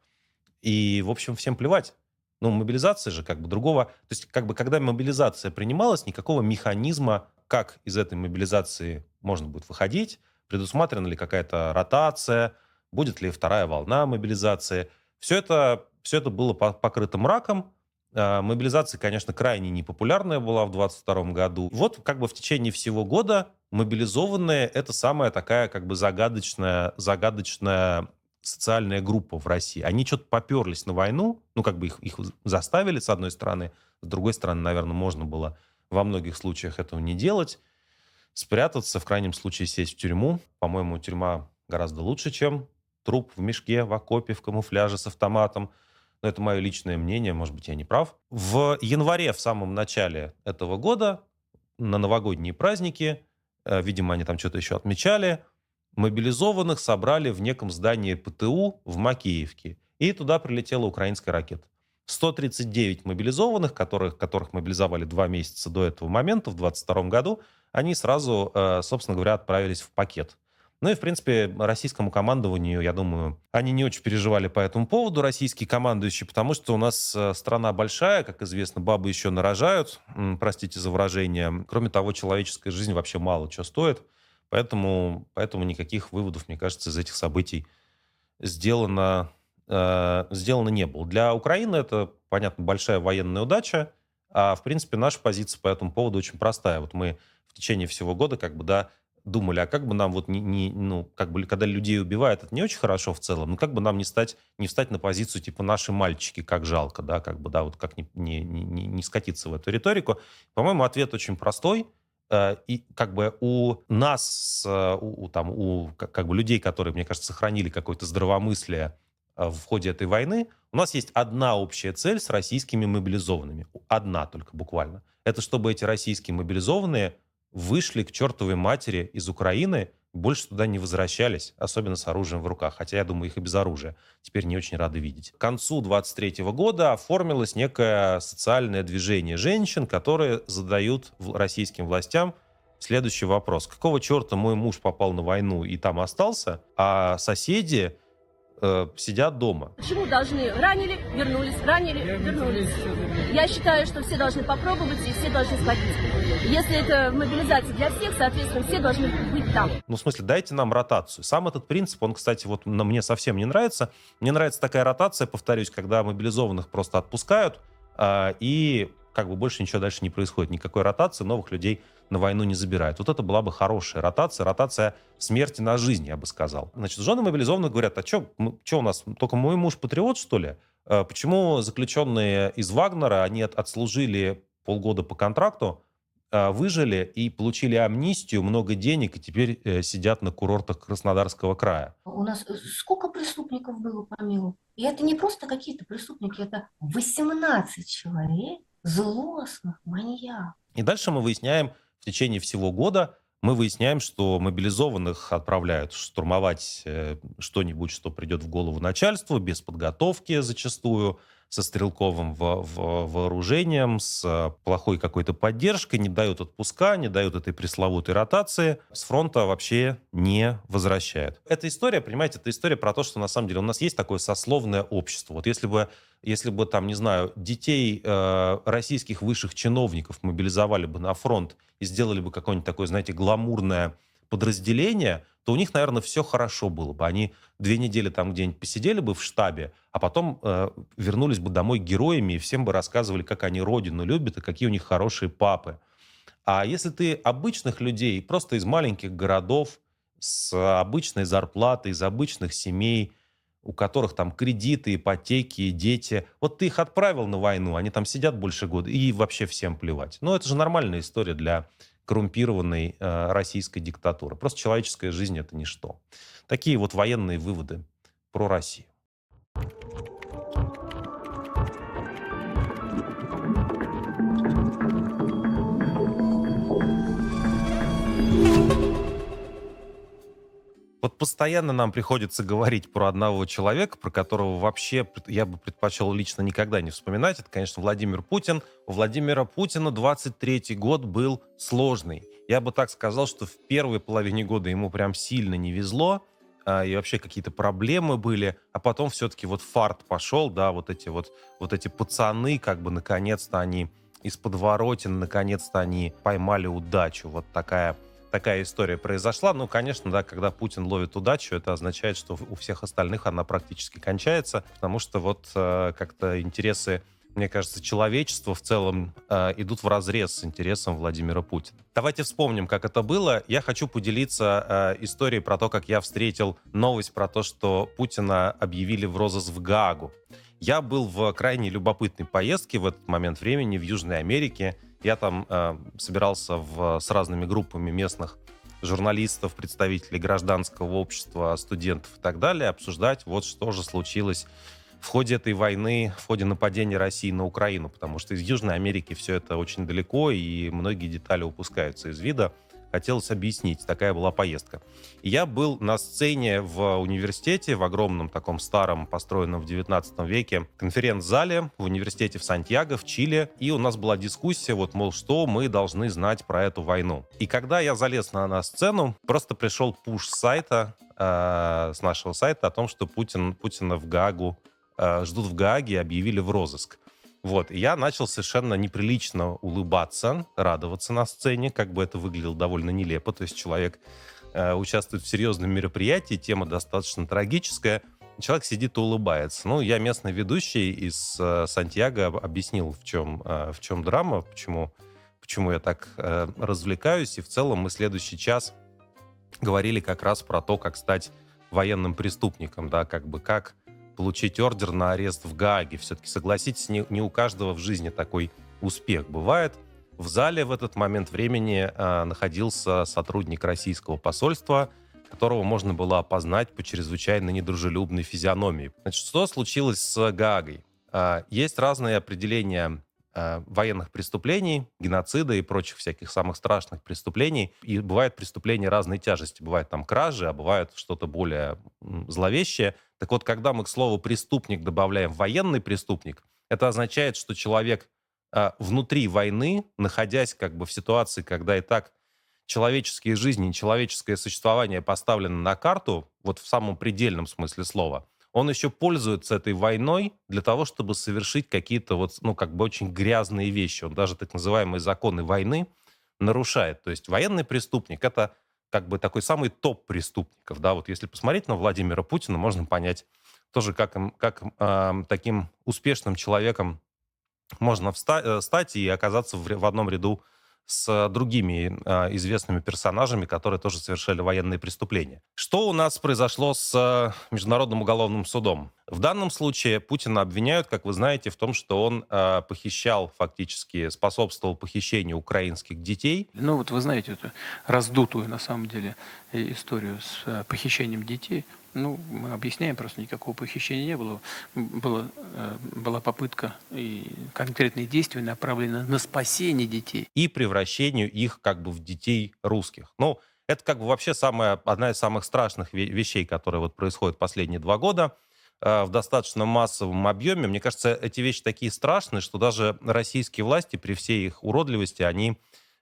и, в общем, всем плевать. Ну, мобилизация же как бы другого... То есть, как бы, когда мобилизация принималась, никакого механизма, как из этой мобилизации можно будет выходить, предусмотрена ли какая-то ротация, будет ли вторая волна мобилизации. Все это, все это было по- покрыто мраком. А, Мобилизация, конечно, крайне непопулярная была в 22 году. Вот как бы в течение всего года мобилизованные — это самая такая как бы загадочная, загадочная социальная группа в России. Они что-то поперлись на войну, ну, как бы их, их заставили, с одной стороны. С другой стороны, наверное, можно было во многих случаях этого не делать. Спрятаться, в крайнем случае сесть в тюрьму. По-моему, тюрьма гораздо лучше, чем труп в мешке, в окопе, в камуфляже с автоматом. Но это мое личное мнение, может быть, я не прав. В январе, в самом начале этого года, на новогодние праздники, э, видимо, они там что-то еще отмечали, мобилизованных собрали в неком здании ПТУ в Макеевке. И туда прилетела украинская ракета. 139 мобилизованных, которых, которых мобилизовали два месяца до этого момента, в 22 году, они сразу, э, собственно говоря, отправились в пакет. Ну и, в принципе, российскому командованию, я думаю, они не очень переживали по этому поводу, российские командующие, потому что у нас э, страна большая, как известно, бабы еще нарожают, простите за выражение. Кроме того, человеческая жизнь вообще мало чего стоит, поэтому, поэтому никаких выводов, мне кажется, из этих событий сделано, э, сделано не было. Для Украины это, понятно, большая военная удача, а, в принципе, наша позиция по этому поводу очень простая. Вот мы в течение всего года как бы, да, думали, а как бы нам вот не, не- ну, как бы, когда людей убивают, это не очень хорошо в целом, но как бы нам не стать, не встать на позицию, типа, наши мальчики, как жалко, да, как бы, да, вот как не, не, не, не- скатиться в эту риторику. По-моему, ответ очень простой, Э, и как бы у нас, э, у, там, у как, как бы людей, которые, мне кажется, сохранили какое-то здравомыслие в ходе этой войны, у нас есть одна общая цель с российскими мобилизованными. Одна только буквально. Это чтобы эти российские мобилизованные вышли к чертовой матери из Украины, больше туда не возвращались, особенно с оружием в руках. Хотя, я думаю, их и без оружия теперь не очень рады видеть. К концу 23 года оформилось некое социальное движение женщин, которые задают российским властям следующий вопрос. Какого черта мой муж попал на войну и там остался, а соседи э, сидят дома? Почему должны? Ранили, вернулись, ранили, вернулись. Я считаю, что все должны попробовать и все должны сходить. Если это мобилизация для всех, соответственно, все должны быть там. Ну, в смысле, дайте нам ротацию. Сам этот принцип, он, кстати, вот на мне совсем не нравится. Мне нравится такая ротация, повторюсь, когда мобилизованных просто отпускают, а, и как бы больше ничего дальше не происходит. Никакой ротации, новых людей на войну не забирают. Вот это была бы хорошая ротация, ротация смерти на жизнь, я бы сказал. Значит, жены мобилизованных говорят, а что у нас, только мой муж патриот, что ли? А Почему заключенные из Вагнера, они от- отслужили полгода по контракту, а, выжили и получили амнистию, много денег, и теперь э, сидят на курортах Краснодарского края. У нас э, сколько преступников было, помилуй? И это не просто какие-то преступники, это 18 человек злостных маньяков. И дальше мы выясняем в течение всего года, мы выясняем, что мобилизованных отправляют штурмовать э, что-нибудь, что придет в голову начальству, без подготовки зачастую, со стрелковым во- во- вооружением, с э, плохой какой-то поддержкой, не дают отпуска, не дают этой пресловутой ротации, с фронта вообще не возвращают. Эта история, понимаете, это история про то, что на самом деле у нас есть такое сословное общество. Вот если бы если бы там, не знаю, детей э, российских высших чиновников мобилизовали бы на фронт и сделали бы какое-нибудь такое, знаете, гламурное подразделение, то у них, наверное, все хорошо было бы. Они две недели там где-нибудь посидели бы в штабе, а потом э, вернулись бы домой героями и всем бы рассказывали, как они родину любят и какие у них хорошие папы. А если ты обычных людей, просто из маленьких городов, с обычной зарплатой, из обычных семей, у которых там кредиты, ипотеки, дети. Вот ты их отправил на войну, они там сидят больше года, и вообще всем плевать. Ну, это же нормальная история для коррумпированной э, российской диктатуры. Просто человеческая жизнь — это ничто. Такие вот военные выводы про Россию. Вот постоянно нам приходится говорить про одного человека, про которого вообще я бы предпочел лично никогда не вспоминать. Это, конечно, Владимир Путин. У Владимира Путина 23 год был сложный. Я бы так сказал, что в первой половине года ему прям сильно не везло, а, и вообще какие-то проблемы были, а потом все-таки вот фарт пошел, да, вот эти вот, вот эти пацаны, как бы наконец-то они из подворотен, наконец-то они поймали удачу. Вот такая такая история произошла. Ну, конечно, да, когда Путин ловит удачу, это означает, что у всех остальных она практически кончается, потому что вот э, как-то интересы, мне кажется, человечества в целом э, идут в разрез с интересом Владимира Путина. Давайте вспомним, как это было. Я хочу поделиться э, историей про то, как я встретил новость про то, что Путина объявили в розыск в Гаагу. Я был в крайне любопытной поездке в этот момент времени в Южной Америке. Я там э, собирался в, с разными группами местных журналистов, представителей гражданского общества, студентов и так далее, обсуждать вот что же случилось в ходе этой войны, в ходе нападения России на Украину, потому что из Южной Америки все это очень далеко, и многие детали упускаются из вида. Хотелось объяснить, такая была поездка. Я был на сцене в университете, в огромном таком старом, построенном в 19 веке конференц-зале в университете в Сантьяго, в Чили. И у нас была дискуссия, вот, мол, что мы должны знать про эту войну. И когда я залез на, на сцену, просто пришел пуш с сайта, э, с нашего сайта о том, что Путин, Путина в Гаагу э, ждут в Гааге объявили в розыск. Вот, и я начал совершенно неприлично улыбаться, радоваться на сцене, как бы это выглядело довольно нелепо. То есть человек э, участвует в серьезном мероприятии, тема достаточно трагическая, человек сидит и улыбается. Ну, я местный ведущий из э, Сантьяго об- объяснил, в чем, э, в чем драма, почему, почему я так э, развлекаюсь, и в целом мы следующий час говорили как раз про то, как стать военным преступником, да, как бы как получить ордер на арест в Гааге. Все-таки, согласитесь, не, не у каждого в жизни такой успех бывает. В зале в этот момент времени э, находился сотрудник российского посольства, которого можно было опознать по чрезвычайно недружелюбной физиономии. Значит, что случилось с Гаагой? Э, есть разные определения военных преступлений, геноцида и прочих всяких самых страшных преступлений. И бывают преступления разной тяжести. Бывают там кражи, а бывает что-то более зловещее. Так вот, когда мы к слову «преступник» добавляем «военный преступник», это означает, что человек э, внутри войны, находясь как бы в ситуации, когда и так человеческие жизни, человеческое существование поставлено на карту, вот в самом предельном смысле слова, он еще пользуется этой войной для того, чтобы совершить какие-то вот, ну, как бы очень грязные вещи. Он даже так называемые законы войны нарушает. То есть военный преступник — это как бы такой самый топ преступников. Да? Вот если посмотреть на Владимира Путина, можно понять тоже, как, как э, таким успешным человеком можно вста- э, стать и оказаться в, в одном ряду с другими э, известными персонажами, которые тоже совершали военные преступления. Что у нас произошло с э, Международным уголовным судом? В данном случае Путина обвиняют, как вы знаете, в том, что он э, похищал, фактически способствовал похищению украинских детей. Ну вот вы знаете эту раздутую, на самом деле, историю с э, похищением детей. Ну, мы объясняем, просто никакого похищения не было. было э, была попытка и конкретные действия направлены на спасение детей. И превращению их как бы в детей русских. Ну, это как бы вообще самая, одна из самых страшных вещей, которые вот происходят последние два года э, в достаточно массовом объеме. Мне кажется, эти вещи такие страшные, что даже российские власти при всей их уродливости, они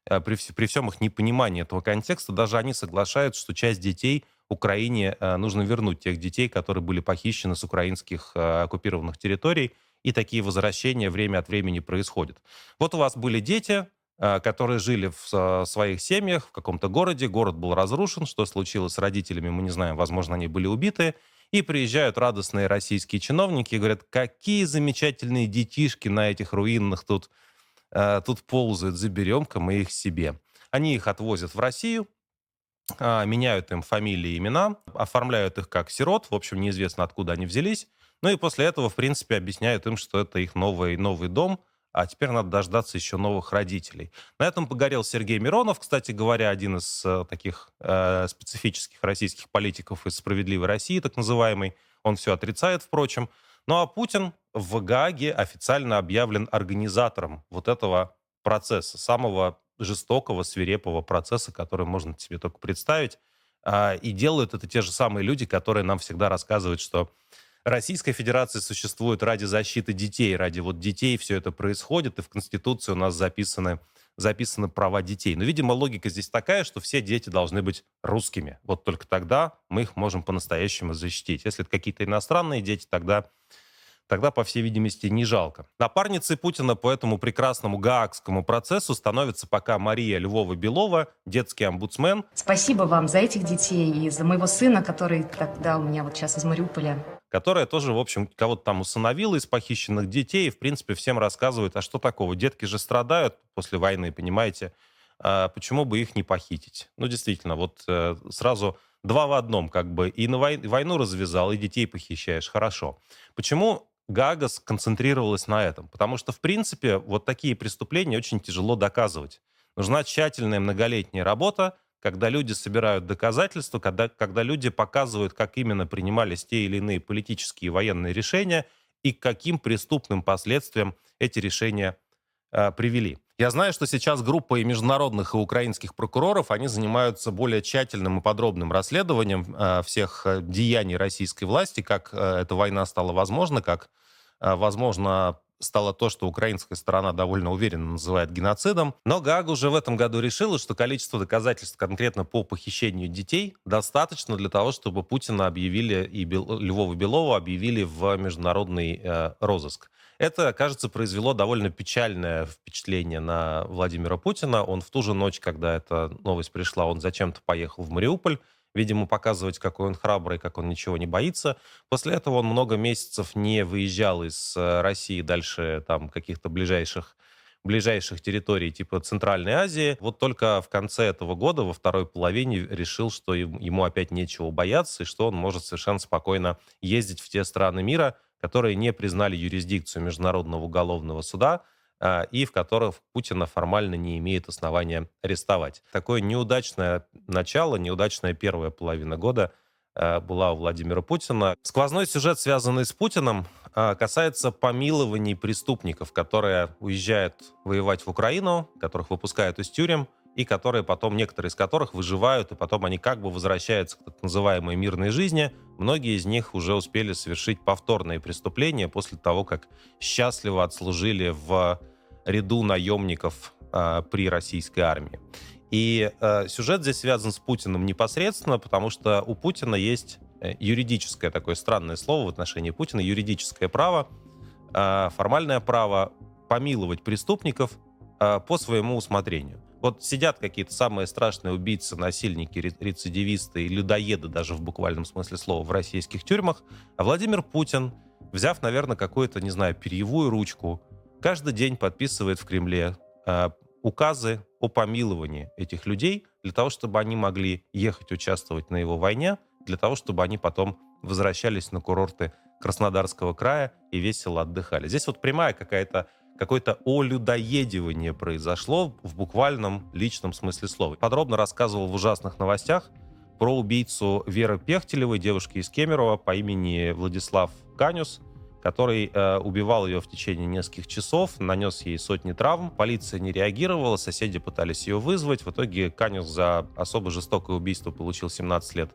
э, при, при всем их непонимании этого контекста, даже они соглашаются, что часть детей – Украине э, нужно вернуть тех детей, которые были похищены с украинских э, оккупированных территорий, и такие возвращения время от времени происходят. Вот у вас были дети, э, которые жили в своих семьях в каком-то городе, город был разрушен, что случилось с родителями, мы не знаем, возможно, они были убиты, и приезжают радостные российские чиновники и говорят, какие замечательные детишки на этих руинах тут, тут ползают, заберем-ка мы их себе. Они их отвозят в Россию, меняют им фамилии и имена, оформляют их как сирот, в общем, неизвестно, откуда они взялись. Ну и после этого, в принципе, объясняют им, что это их новый, новый дом, а теперь надо дождаться еще новых родителей. На этом погорел Сергей Миронов, кстати говоря, один из э, таких э, специфических российских политиков из «Справедливой России», так называемый. Он все отрицает, впрочем. Ну а Путин в Гааге официально объявлен организатором вот этого процесса, самого жестокого, свирепого процесса, который можно себе только представить. А, и делают это те же самые люди, которые нам всегда рассказывают, что Российская Федерация существует ради защиты детей, ради вот детей все это происходит, и в Конституции у нас записаны, записаны права детей. Но, видимо, логика здесь такая, что все дети должны быть русскими. Вот только тогда мы их можем по-настоящему защитить. Если это какие-то иностранные дети, тогда тогда, по всей видимости, не жалко. Напарницей Путина по этому прекрасному гаагскому процессу становится пока Мария Львова-Белова, детский омбудсмен. Спасибо вам за этих детей и за моего сына, который тогда у меня вот сейчас из Мариуполя. Которая тоже, в общем, кого-то там усыновила из похищенных детей и, в принципе, всем рассказывает, а что такого? Детки же страдают после войны, понимаете? А почему бы их не похитить? Ну, действительно, вот э, сразу два в одном, как бы и на вой... войну развязал, и детей похищаешь, хорошо. Почему Гага сконцентрировалась на этом. Потому что, в принципе, вот такие преступления очень тяжело доказывать. Нужна тщательная многолетняя работа, когда люди собирают доказательства, когда, когда люди показывают, как именно принимались те или иные политические и военные решения и к каким преступным последствиям эти решения э, привели. Я знаю, что сейчас группа и международных, и украинских прокуроров, они занимаются более тщательным и подробным расследованием э, всех э, деяний российской власти, как э, эта война стала возможна, как возможно, стало то, что украинская сторона довольно уверенно называет геноцидом. Но Гага уже в этом году решила, что количество доказательств конкретно по похищению детей достаточно для того, чтобы Путина объявили и Бел... Львова Белова объявили в международный э, розыск. Это, кажется, произвело довольно печальное впечатление на Владимира Путина. Он в ту же ночь, когда эта новость пришла, он зачем-то поехал в Мариуполь, видимо, показывать, какой он храбрый, как он ничего не боится. После этого он много месяцев не выезжал из э, России дальше там каких-то ближайших ближайших территорий типа Центральной Азии. Вот только в конце этого года, во второй половине, решил, что ему опять нечего бояться, и что он может совершенно спокойно ездить в те страны мира, которые не признали юрисдикцию Международного уголовного суда, и в которых Путина формально не имеет основания арестовать. Такое неудачное начало, неудачная первая половина года а, была у Владимира Путина. Сквозной сюжет, связанный с Путиным, а, касается помилований преступников, которые уезжают воевать в Украину, которых выпускают из тюрем, и которые потом, некоторые из которых выживают, и потом они как бы возвращаются к так называемой мирной жизни. Многие из них уже успели совершить повторные преступления после того, как счастливо отслужили в ряду наемников э, при российской армии. И э, сюжет здесь связан с Путиным непосредственно, потому что у Путина есть э, юридическое такое странное слово в отношении Путина, юридическое право, э, формальное право помиловать преступников э, по своему усмотрению. Вот сидят какие-то самые страшные убийцы, насильники, рецидивисты и людоеды даже в буквальном смысле слова в российских тюрьмах, а Владимир Путин, взяв, наверное, какую-то, не знаю, перьевую ручку, каждый день подписывает в Кремле э, указы о помиловании этих людей для того, чтобы они могли ехать участвовать на его войне, для того, чтобы они потом возвращались на курорты Краснодарского края и весело отдыхали. Здесь вот прямая какая-то какое-то олюдоедивание произошло в буквальном личном смысле слова. Подробно рассказывал в ужасных новостях про убийцу Веры Пехтелевой, девушки из Кемерово по имени Владислав Канюс, который э, убивал ее в течение нескольких часов, нанес ей сотни травм. Полиция не реагировала, соседи пытались ее вызвать. В итоге Канюс за особо жестокое убийство получил 17 лет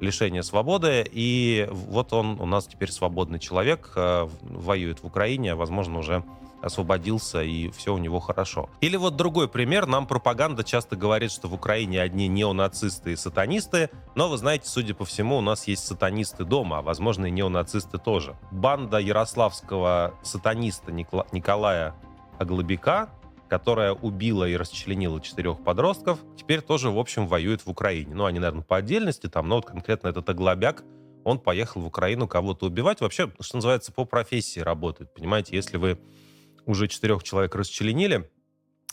лишения свободы. И вот он у нас теперь свободный человек, э, воюет в Украине, возможно, уже освободился, и все у него хорошо. Или вот другой пример. Нам пропаганда часто говорит, что в Украине одни неонацисты и сатанисты, но, вы знаете, судя по всему, у нас есть сатанисты дома, а, возможно, и неонацисты тоже. Банда ярославского сатаниста Николая Оглобяка, которая убила и расчленила четырех подростков, теперь тоже, в общем, воюет в Украине. Ну, они, наверное, по отдельности там, но вот конкретно этот Оглобяк, он поехал в Украину кого-то убивать. Вообще, что называется, по профессии работает. Понимаете, если вы уже четырех человек расчленили,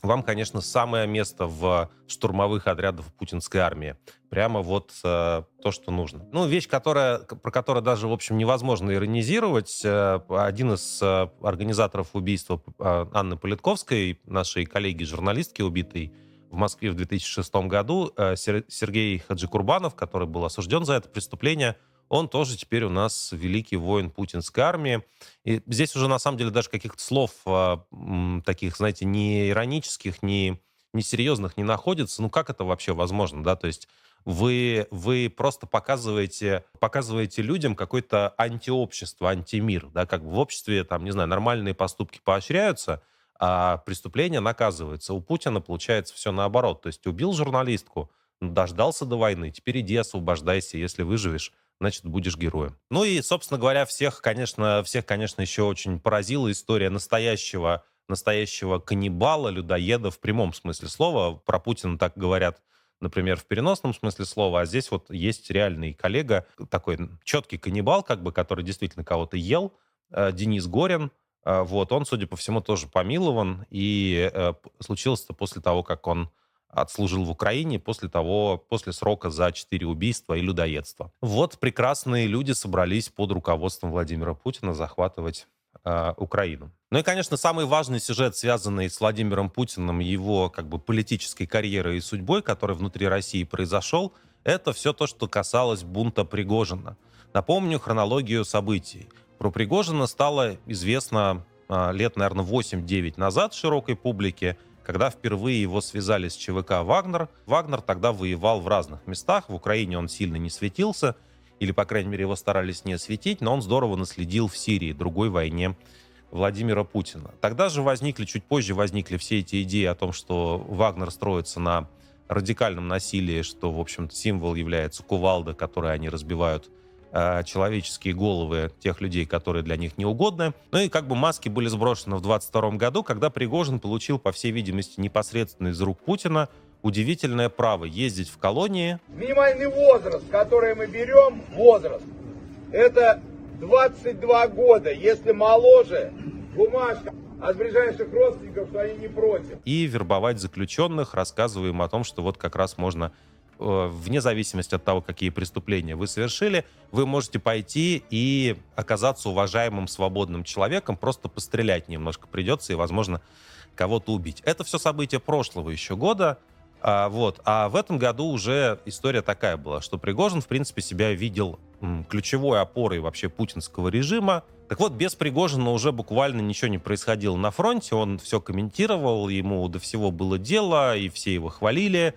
вам, конечно, самое место в штурмовых отрядах путинской армии. Прямо вот э, то, что нужно. Ну, вещь, которая, про которую даже, в общем, невозможно иронизировать. Э, один из э, организаторов убийства э, Анны Политковской, нашей коллеги-журналистки, убитой в Москве в 2006 году, э, Сергей Хаджикурбанов, который был осужден за это преступление, он тоже теперь у нас великий воин путинской армии. И здесь уже, на самом деле, даже каких-то слов а, таких, знаете, не иронических, не, не серьезных не находится. Ну, как это вообще возможно, да? То есть вы, вы просто показываете, показываете людям какое-то антиобщество, антимир, да, как бы в обществе, там, не знаю, нормальные поступки поощряются, а преступления наказываются. У Путина получается все наоборот. То есть убил журналистку, дождался до войны, теперь иди освобождайся, если выживешь значит, будешь героем. Ну и, собственно говоря, всех, конечно, всех, конечно, еще очень поразила история настоящего, настоящего каннибала, людоеда в прямом смысле слова. Про Путина так говорят например, в переносном смысле слова, а здесь вот есть реальный коллега, такой четкий каннибал, как бы, который действительно кого-то ел, э, Денис Горин, э, вот, он, судя по всему, тоже помилован, и э, случилось это после того, как он отслужил в Украине после того, после срока за четыре убийства и людоедства. Вот прекрасные люди собрались под руководством Владимира Путина захватывать э, Украину. Ну и, конечно, самый важный сюжет, связанный с Владимиром Путиным, его как бы политической карьерой и судьбой, который внутри России произошел, это все то, что касалось бунта Пригожина. Напомню хронологию событий. Про Пригожина стало известно э, лет, наверное, 8-9 назад широкой публике – когда впервые его связали с ЧВК «Вагнер». Вагнер тогда воевал в разных местах. В Украине он сильно не светился, или, по крайней мере, его старались не осветить, но он здорово наследил в Сирии, другой войне Владимира Путина. Тогда же возникли, чуть позже возникли все эти идеи о том, что Вагнер строится на радикальном насилии, что, в общем символ является кувалда, который они разбивают Э, человеческие головы тех людей, которые для них неугодны. Ну и как бы маски были сброшены в 22 году, когда Пригожин получил, по всей видимости, непосредственно из рук Путина удивительное право ездить в колонии. Минимальный возраст, который мы берем, возраст, это 22 года. Если моложе, бумажка от ближайших родственников, что они не против. И вербовать заключенных, рассказывая им о том, что вот как раз можно вне зависимости от того, какие преступления вы совершили, вы можете пойти и оказаться уважаемым свободным человеком, просто пострелять немножко придется и, возможно, кого-то убить. Это все события прошлого еще года. А, вот. а в этом году уже история такая была, что Пригожин, в принципе, себя видел м, ключевой опорой вообще путинского режима. Так вот, без Пригожина уже буквально ничего не происходило на фронте. Он все комментировал, ему до всего было дело, и все его хвалили.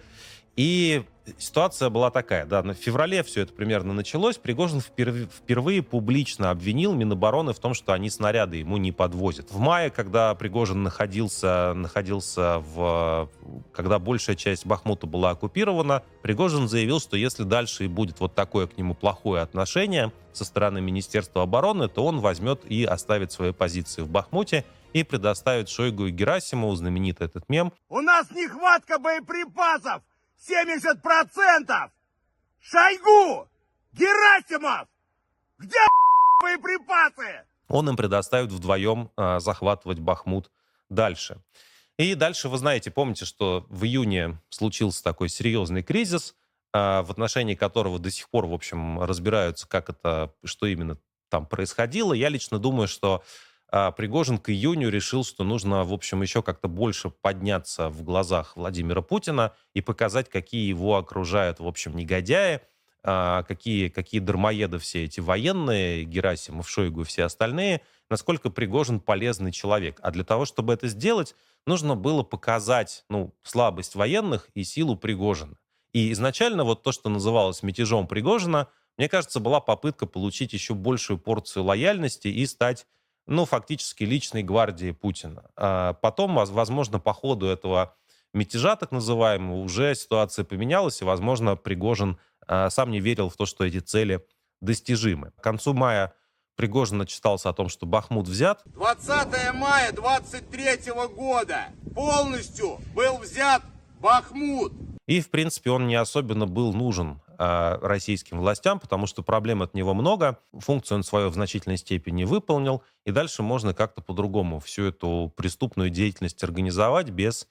И ситуация была такая, да, в феврале все это примерно началось. Пригожин впервые, впервые публично обвинил Минобороны в том, что они снаряды ему не подвозят. В мае, когда Пригожин находился, находился в... Когда большая часть Бахмута была оккупирована, Пригожин заявил, что если дальше и будет вот такое к нему плохое отношение со стороны Министерства обороны, то он возьмет и оставит свои позиции в Бахмуте и предоставит Шойгу и Герасимову, знаменитый этот мем. У нас нехватка боеприпасов! 70%! Шойгу! Герасимов! Где боеприпасы? Он им предоставит вдвоем э, захватывать Бахмут дальше. И дальше, вы знаете, помните, что в июне случился такой серьезный кризис, э, в отношении которого до сих пор, в общем, разбираются, как это, что именно там происходило. Я лично думаю, что а Пригожин к июню решил, что нужно, в общем, еще как-то больше подняться в глазах Владимира Путина и показать, какие его окружают, в общем, негодяи, а, какие, какие дармоеды все эти военные, Герасимов, Шойгу и все остальные, насколько Пригожин полезный человек. А для того, чтобы это сделать, нужно было показать ну, слабость военных и силу Пригожина. И изначально вот то, что называлось мятежом Пригожина, мне кажется, была попытка получить еще большую порцию лояльности и стать ну, фактически личной гвардии Путина. А потом, возможно, по ходу этого мятежа, так называемого, уже ситуация поменялась, и, возможно, Пригожин а, сам не верил в то, что эти цели достижимы. К концу мая Пригожин начитался о том, что Бахмут взят. 20 мая 23 года полностью был взят Бахмут. И, в принципе, он не особенно был нужен э, российским властям, потому что проблем от него много, функцию он свою в значительной степени выполнил, и дальше можно как-то по-другому всю эту преступную деятельность организовать без,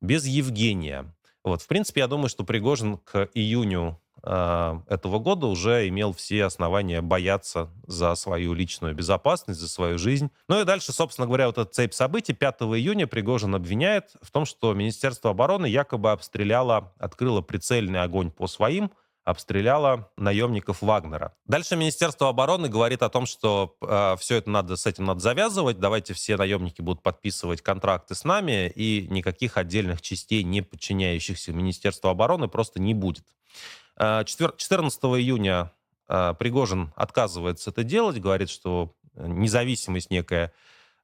без Евгения. Вот, в принципе, я думаю, что Пригожин к июню э, этого года уже имел все основания бояться за свою личную безопасность, за свою жизнь. Ну и дальше, собственно говоря, вот эта цепь событий 5 июня Пригожин обвиняет в том, что Министерство обороны якобы обстреляло, открыло прицельный огонь по своим обстреляла наемников Вагнера. Дальше Министерство обороны говорит о том, что э, все это надо, с этим надо завязывать, давайте все наемники будут подписывать контракты с нами, и никаких отдельных частей, не подчиняющихся Министерству обороны, просто не будет. Э, 14 июня э, Пригожин отказывается это делать, говорит, что независимость некая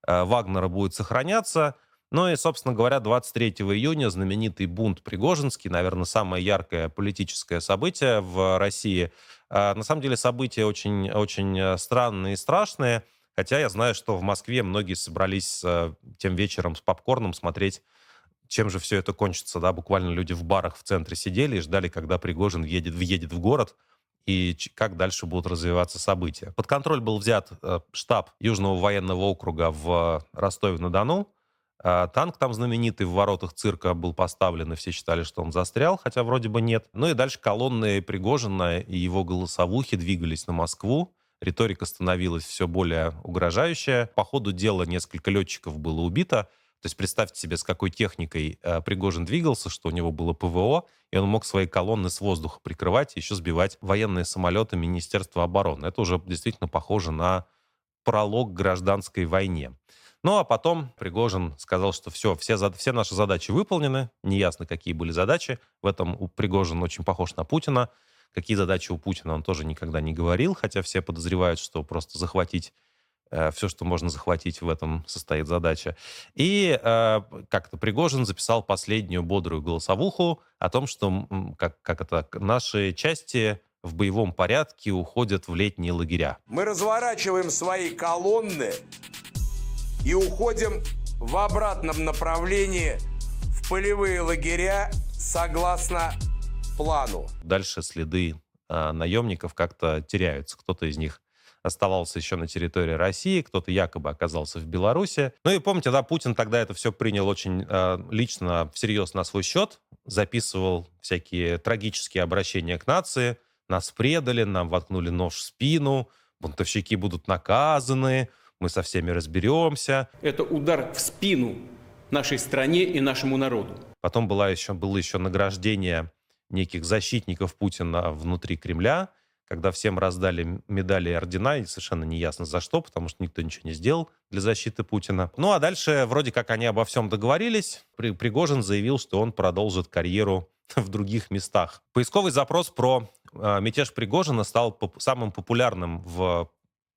э, Вагнера будет сохраняться, ну и, собственно говоря, 23 июня знаменитый бунт Пригожинский, наверное, самое яркое политическое событие в России. А, на самом деле события очень, очень э, странные и страшные, хотя я знаю, что в Москве многие собрались э, тем вечером с попкорном смотреть чем же все это кончится, да, буквально люди в барах в центре сидели и ждали, когда Пригожин въедет, въедет в город, и как дальше будут развиваться события. Под контроль был взят э, штаб Южного военного округа в Ростове-на-Дону, танк там знаменитый в воротах цирка был поставлен, и все считали, что он застрял, хотя вроде бы нет. Ну и дальше колонны Пригожина и его голосовухи двигались на Москву. Риторика становилась все более угрожающая. По ходу дела несколько летчиков было убито. То есть представьте себе, с какой техникой э, Пригожин двигался, что у него было ПВО, и он мог свои колонны с воздуха прикрывать и еще сбивать военные самолеты Министерства обороны. Это уже действительно похоже на пролог гражданской войне. Ну, а потом Пригожин сказал, что все, все, все наши задачи выполнены, неясно, какие были задачи. В этом у Пригожин очень похож на Путина. Какие задачи у Путина он тоже никогда не говорил, хотя все подозревают, что просто захватить э, все, что можно захватить, в этом состоит задача. И э, как-то Пригожин записал последнюю бодрую голосовуху о том, что как, как это, наши части в боевом порядке уходят в летние лагеря. Мы разворачиваем свои колонны и уходим в обратном направлении в полевые лагеря согласно плану. Дальше следы э, наемников как-то теряются. Кто-то из них оставался еще на территории России, кто-то якобы оказался в Беларуси. Ну и помните, да, Путин тогда это все принял очень э, лично, всерьез на свой счет, записывал всякие трагические обращения к нации, нас предали, нам воткнули нож в спину, бунтовщики будут наказаны, мы со всеми разберемся. Это удар в спину нашей стране и нашему народу. Потом была еще, было еще награждение неких защитников Путина внутри Кремля, когда всем раздали медали и ордена, и совершенно неясно за что, потому что никто ничего не сделал для защиты Путина. Ну а дальше вроде как они обо всем договорились. При, Пригожин заявил, что он продолжит карьеру в других местах. Поисковый запрос про э, мятеж Пригожина стал поп- самым популярным в,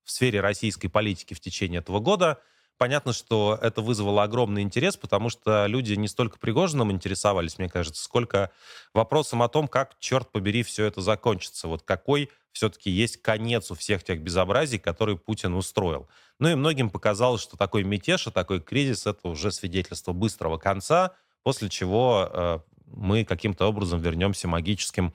в сфере российской политики в течение этого года. Понятно, что это вызвало огромный интерес, потому что люди не столько Пригожиным интересовались, мне кажется, сколько вопросом о том, как, черт побери, все это закончится. Вот какой все-таки есть конец у всех тех безобразий, которые Путин устроил. Ну и многим показалось, что такой мятеж и такой кризис — это уже свидетельство быстрого конца, после чего э, мы каким-то образом вернемся магическим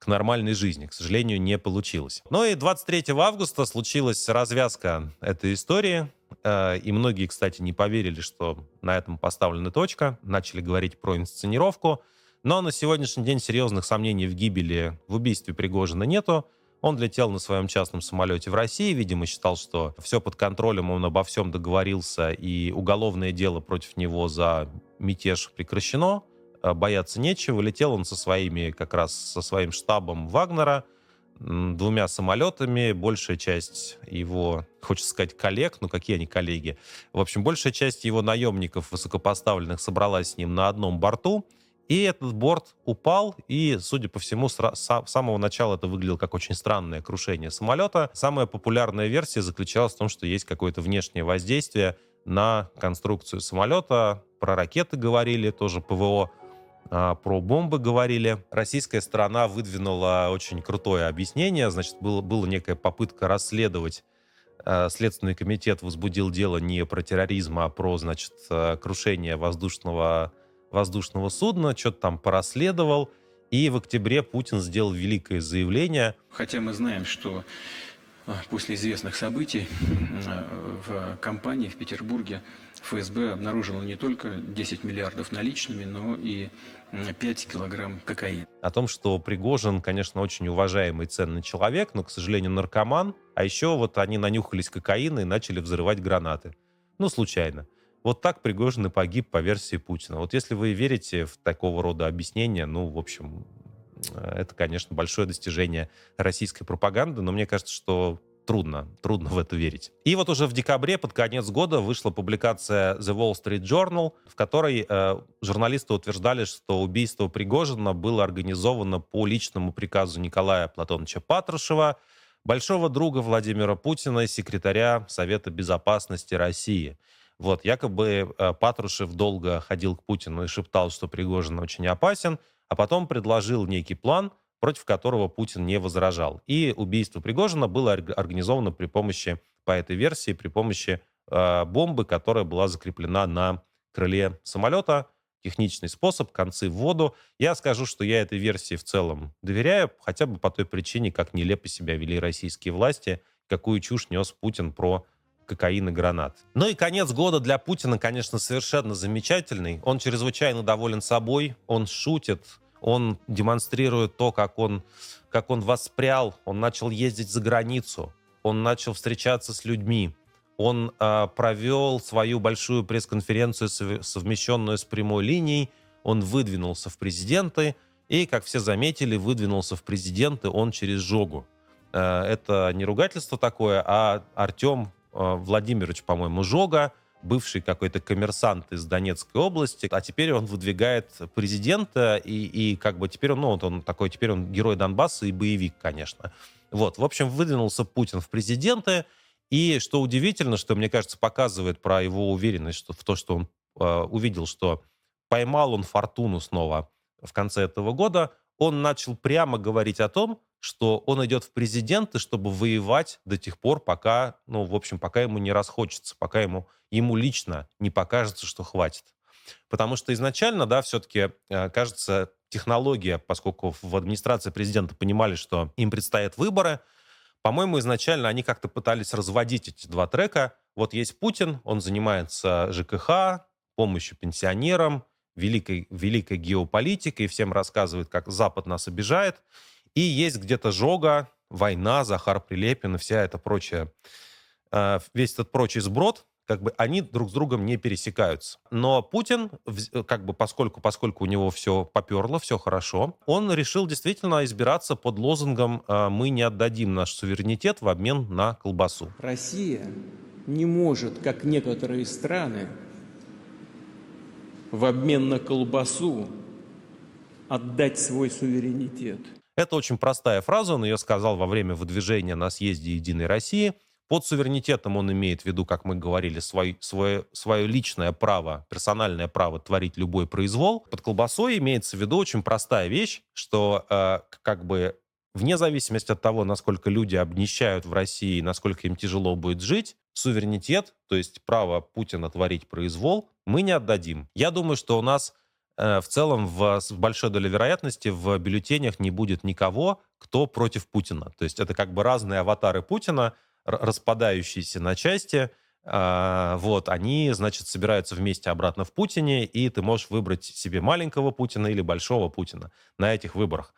к нормальной жизни. К сожалению, не получилось. Ну и 23 августа случилась развязка этой истории. Э, и многие, кстати, не поверили, что на этом поставлена точка. Начали говорить про инсценировку. Но на сегодняшний день серьезных сомнений в гибели, в убийстве Пригожина нету. Он летел на своем частном самолете в России, видимо, считал, что все под контролем, он обо всем договорился, и уголовное дело против него за мятеж прекращено, бояться нечего. Летел он со своими, как раз со своим штабом Вагнера, двумя самолетами, большая часть его, хочется сказать, коллег, ну какие они коллеги, в общем, большая часть его наемников высокопоставленных собралась с ним на одном борту, и этот борт упал, и, судя по всему, с самого начала это выглядело как очень странное крушение самолета. Самая популярная версия заключалась в том, что есть какое-то внешнее воздействие на конструкцию самолета. Про ракеты говорили, тоже ПВО. А, про бомбы говорили. Российская сторона выдвинула очень крутое объяснение. Значит, было, была некая попытка расследовать а, Следственный комитет возбудил дело не про терроризм, а про, значит, а, крушение воздушного воздушного судна, что-то там порасследовал. И в октябре Путин сделал великое заявление. Хотя мы знаем, что а, после известных событий в компании в Петербурге ФСБ обнаружило не только 10 миллиардов наличными, но и 5 килограмм кокаина. О том, что Пригожин, конечно, очень уважаемый ценный человек, но, к сожалению, наркоман. А еще вот они нанюхались кокаина и начали взрывать гранаты. Ну, случайно. Вот так Пригожин и погиб по версии Путина. Вот если вы верите в такого рода объяснения, ну, в общем, э, это, конечно, большое достижение российской пропаганды, но мне кажется, что трудно, трудно в это верить. И вот уже в декабре, под конец года, вышла публикация The Wall Street Journal, в которой э, журналисты утверждали, что убийство Пригожина было организовано по личному приказу Николая Платоновича Патрушева, большого друга Владимира Путина и секретаря Совета Безопасности России – вот, якобы э, Патрушев долго ходил к Путину и шептал, что Пригожин очень опасен, а потом предложил некий план, против которого Путин не возражал. И убийство Пригожина было организовано при помощи, по этой версии, при помощи э, бомбы, которая была закреплена на крыле самолета. Техничный способ, концы в воду. Я скажу, что я этой версии в целом доверяю, хотя бы по той причине, как нелепо себя вели российские власти, какую чушь нес Путин про кокаин и гранат. Ну и конец года для Путина, конечно, совершенно замечательный. Он чрезвычайно доволен собой, он шутит, он демонстрирует то, как он, как он воспрял, он начал ездить за границу, он начал встречаться с людьми, он э, провел свою большую пресс-конференцию, совмещенную с прямой линией, он выдвинулся в президенты, и, как все заметили, выдвинулся в президенты он через жогу. Э, это не ругательство такое, а Артем Э, Владимирович, по-моему, Жога, бывший какой-то коммерсант из Донецкой области, а теперь он выдвигает президента, и, и как бы теперь он, ну, вот он такой, теперь он герой Донбасса и боевик, конечно. Вот, в общем, выдвинулся Путин в президенты, и что удивительно, что, мне кажется, показывает про его уверенность что, в то, что он э, увидел, что поймал он фортуну снова в конце этого года, он начал прямо говорить о том, что он идет в президенты, чтобы воевать до тех пор, пока, ну, в общем, пока ему не расхочется, пока ему, ему лично не покажется, что хватит. Потому что изначально, да, все-таки, э, кажется, технология, поскольку в администрации президента понимали, что им предстоят выборы, По-моему, изначально они как-то пытались разводить эти два трека. Вот есть Путин, он занимается ЖКХ, помощью пенсионерам, великой, великой геополитикой, всем рассказывает, как Запад нас обижает. И есть где-то Жога, война, Захар Прилепин и вся эта прочая, э, весь этот прочий сброд, как бы они друг с другом не пересекаются. Но Путин, как бы поскольку, поскольку у него все поперло, все хорошо, он решил действительно избираться под лозунгом э, «Мы не отдадим наш суверенитет в обмен на колбасу». Россия не может, как некоторые страны, в обмен на колбасу отдать свой суверенитет. Это очень простая фраза, он ее сказал во время выдвижения на съезде «Единой России». Под суверенитетом он имеет в виду, как мы говорили, свой, свое, свое личное право, персональное право творить любой произвол. Под колбасой имеется в виду очень простая вещь, что э, как бы вне зависимости от того, насколько люди обнищают в России, насколько им тяжело будет жить, суверенитет, то есть право Путина творить произвол, мы не отдадим. Я думаю, что у нас в целом в, в большой доле вероятности в бюллетенях не будет никого, кто против Путина. То есть это как бы разные аватары Путина, распадающиеся на части, э, вот, они, значит, собираются вместе обратно в Путине, и ты можешь выбрать себе маленького Путина или большого Путина на этих выборах.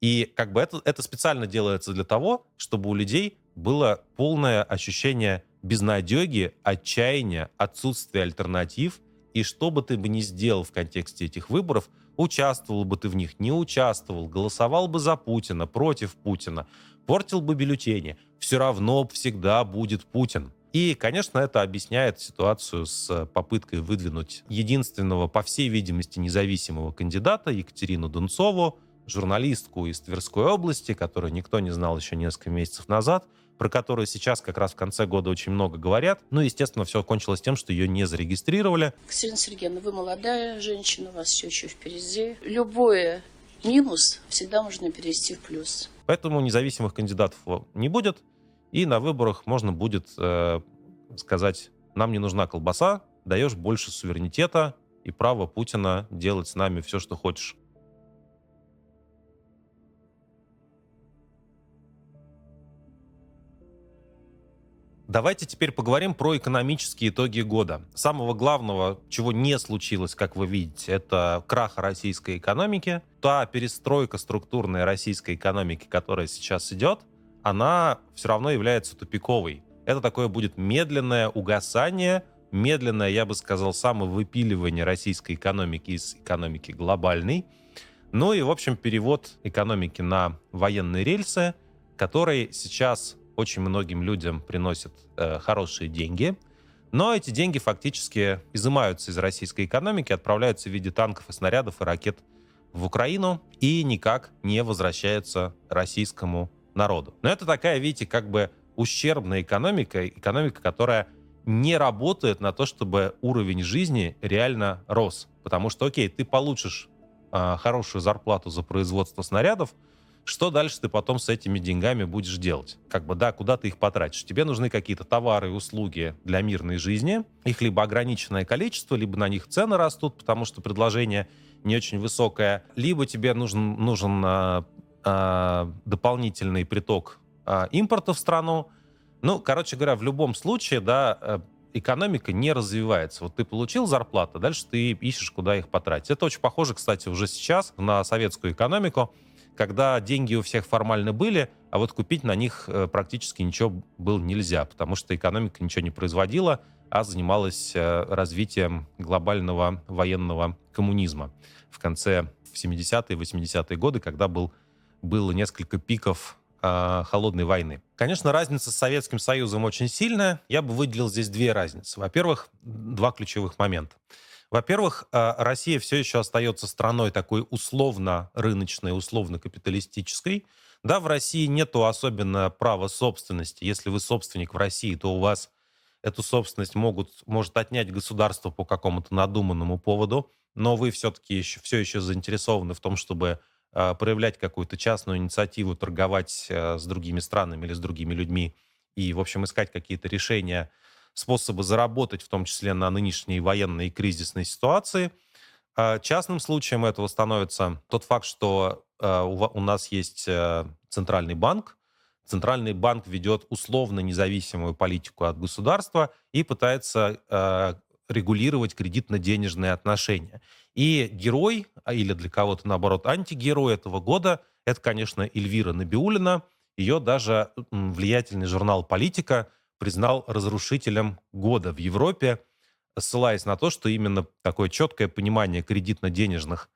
И как бы это, это специально делается для того, чтобы у людей было полное ощущение безнадеги, отчаяния, отсутствия альтернатив. И что бы ты бы ни сделал в контексте этих выборов, участвовал бы ты в них, не участвовал, голосовал бы за Путина, против Путина, портил бы бюллетени, все равно всегда будет Путин. И, конечно, это объясняет ситуацию с попыткой выдвинуть единственного, по всей видимости, независимого кандидата Екатерину Дунцову, журналистку из Тверской области, которую никто не знал еще несколько месяцев назад, про которую сейчас как раз в конце года очень много говорят. Ну, естественно, все кончилось тем, что ее не зарегистрировали. Екатерина Сергеевна, вы молодая женщина, у вас все еще впереди. Любое минус всегда можно перевести в плюс. Поэтому независимых кандидатов не будет, и на выборах можно будет э, сказать, нам не нужна колбаса, даешь больше суверенитета и право Путина делать с нами все, что хочешь. Давайте теперь поговорим про экономические итоги года. Самого главного, чего не случилось, как вы видите, это крах российской экономики. Та перестройка структурной российской экономики, которая сейчас идет, она все равно является тупиковой. Это такое будет медленное угасание, медленное, я бы сказал, самовыпиливание российской экономики из экономики глобальной. Ну и, в общем, перевод экономики на военные рельсы, который сейчас очень многим людям приносит э, хорошие деньги, но эти деньги фактически изымаются из российской экономики, отправляются в виде танков и снарядов и ракет в Украину и никак не возвращаются российскому народу. Но это такая, видите, как бы ущербная экономика, экономика, которая не работает на то, чтобы уровень жизни реально рос. Потому что, окей, ты получишь э, хорошую зарплату за производство снарядов, что дальше ты потом с этими деньгами будешь делать? Как бы, да, куда ты их потратишь? Тебе нужны какие-то товары и услуги для мирной жизни. Их либо ограниченное количество, либо на них цены растут, потому что предложение не очень высокое. Либо тебе нужен, нужен а, а, дополнительный приток а, импорта в страну. Ну, короче говоря, в любом случае, да, э, экономика не развивается. Вот ты получил зарплату, дальше ты ищешь, куда их потратить. Это очень похоже, кстати, уже сейчас на советскую экономику когда деньги у всех формально были, а вот купить на них э, практически ничего было нельзя, потому что экономика ничего не производила, а занималась э, развитием глобального военного коммунизма в конце 70-е, 80-е годы, когда был, было несколько пиков э, холодной войны. Конечно, разница с Советским Союзом очень сильная. Я бы выделил здесь две разницы. Во-первых, два ключевых момента. Во-первых, э, Россия все еще остается страной такой условно-рыночной, условно-капиталистической. Да, в России нету особенно права собственности. Если вы собственник в России, то у вас эту собственность могут, может отнять государство по какому-то надуманному поводу, но вы все-таки еще, все еще заинтересованы в том, чтобы э, проявлять какую-то частную инициативу, торговать э, с другими странами или с другими людьми и, в общем, искать какие-то решения способы заработать, в том числе на нынешней военной и кризисной ситуации. А, частным случаем этого становится тот факт, что а, у нас есть э, центральный банк, Центральный банк ведет условно независимую политику от государства и пытается э, регулировать кредитно-денежные отношения. И герой, а или для кого-то, наоборот, антигерой этого года, это, конечно, Эльвира Набиулина. Ее даже влиятельный журнал «Политика» признал разрушителем года в Европе, ссылаясь на то, что именно такое четкое понимание кредитно-денежных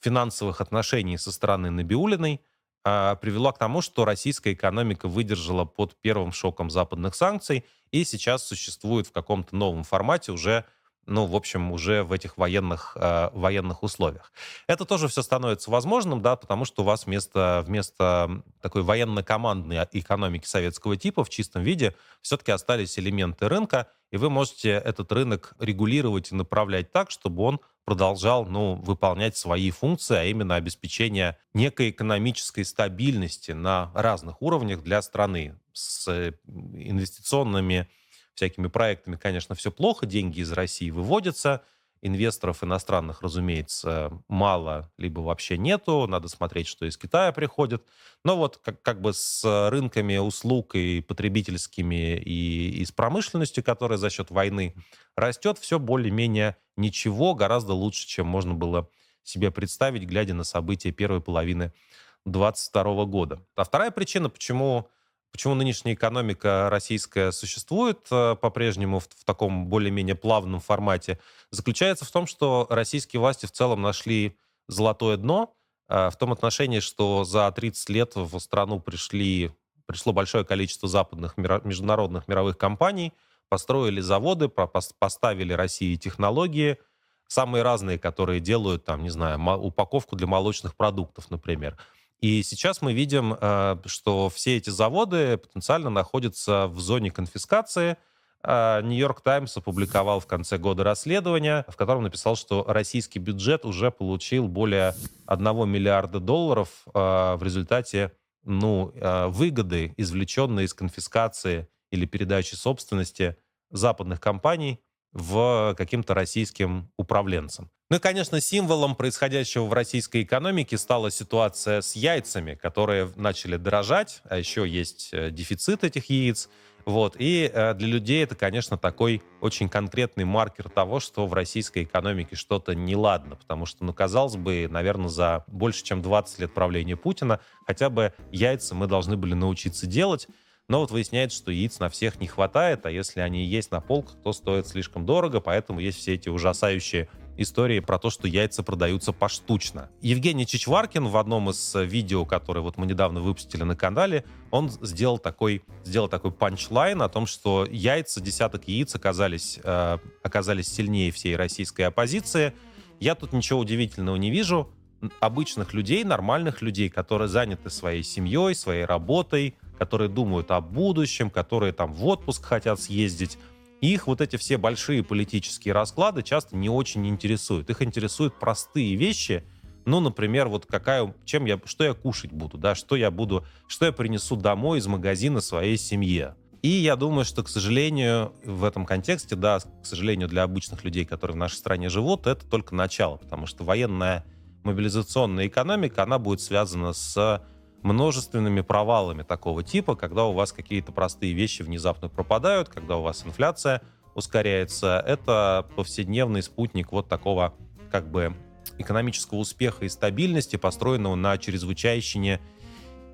финансовых отношений со стороны Набиулиной а, привело к тому, что российская экономика выдержала под первым шоком западных санкций и сейчас существует в каком-то новом формате уже ну, в общем, уже в этих военных, э, военных условиях. Это тоже все становится возможным, да, потому что у вас вместо, вместо такой военно-командной экономики советского типа в чистом виде все-таки остались элементы рынка, и вы можете этот рынок регулировать и направлять так, чтобы он продолжал ну, выполнять свои функции, а именно обеспечение некой экономической стабильности на разных уровнях для страны с э, инвестиционными всякими проектами, конечно, все плохо, деньги из России выводятся, инвесторов иностранных, разумеется, мало, либо вообще нету, надо смотреть, что из Китая приходит. Но вот как, как бы с рынками услуг и потребительскими, и, и с промышленностью, которая за счет войны растет, все более-менее ничего, гораздо лучше, чем можно было себе представить, глядя на события первой половины 2022 года. А вторая причина, почему Почему нынешняя экономика российская существует э, по-прежнему в, в таком более-менее плавном формате, заключается в том, что российские власти в целом нашли золотое дно э, в том отношении, что за 30 лет в страну пришли, пришло большое количество западных международных мировых компаний, построили заводы, поставили России технологии, самые разные, которые делают, там, не знаю, упаковку для молочных продуктов, например. И сейчас мы видим, э, что все эти заводы потенциально находятся в зоне конфискации. Э, Нью-Йорк Таймс опубликовал в конце года расследование, в котором написал, что российский бюджет уже получил более 1 миллиарда долларов э, в результате ну, выгоды, извлеченные из конфискации или передачи собственности западных компаний в каким-то российским управленцам. Ну и, конечно, символом происходящего в российской экономике стала ситуация с яйцами, которые начали дорожать, а еще есть э, дефицит этих яиц. Вот. И э, для людей это, конечно, такой очень конкретный маркер того, что в российской экономике что-то неладно. Потому что, ну, казалось бы, наверное, за больше, чем 20 лет правления Путина хотя бы яйца мы должны были научиться делать. Но вот выясняется, что яиц на всех не хватает, а если они есть на полках, то стоят слишком дорого, поэтому есть все эти ужасающие истории про то, что яйца продаются поштучно. Евгений Чичваркин в одном из э, видео, которое вот мы недавно выпустили на канале, он сделал такой, сделал такой панчлайн о том, что яйца, десяток яиц оказались, э, оказались сильнее всей российской оппозиции. Я тут ничего удивительного не вижу. Обычных людей, нормальных людей, которые заняты своей семьей, своей работой, которые думают о будущем, которые там в отпуск хотят съездить, их вот эти все большие политические расклады часто не очень интересуют. Их интересуют простые вещи, ну, например, вот какая, чем я, что я кушать буду, да, что я буду, что я принесу домой из магазина своей семье. И я думаю, что, к сожалению, в этом контексте, да, к сожалению, для обычных людей, которые в нашей стране живут, это только начало, потому что военная мобилизационная экономика, она будет связана с множественными провалами такого типа, когда у вас какие-то простые вещи внезапно пропадают, когда у вас инфляция ускоряется. Это повседневный спутник вот такого как бы экономического успеха и стабильности, построенного на чрезвычайщине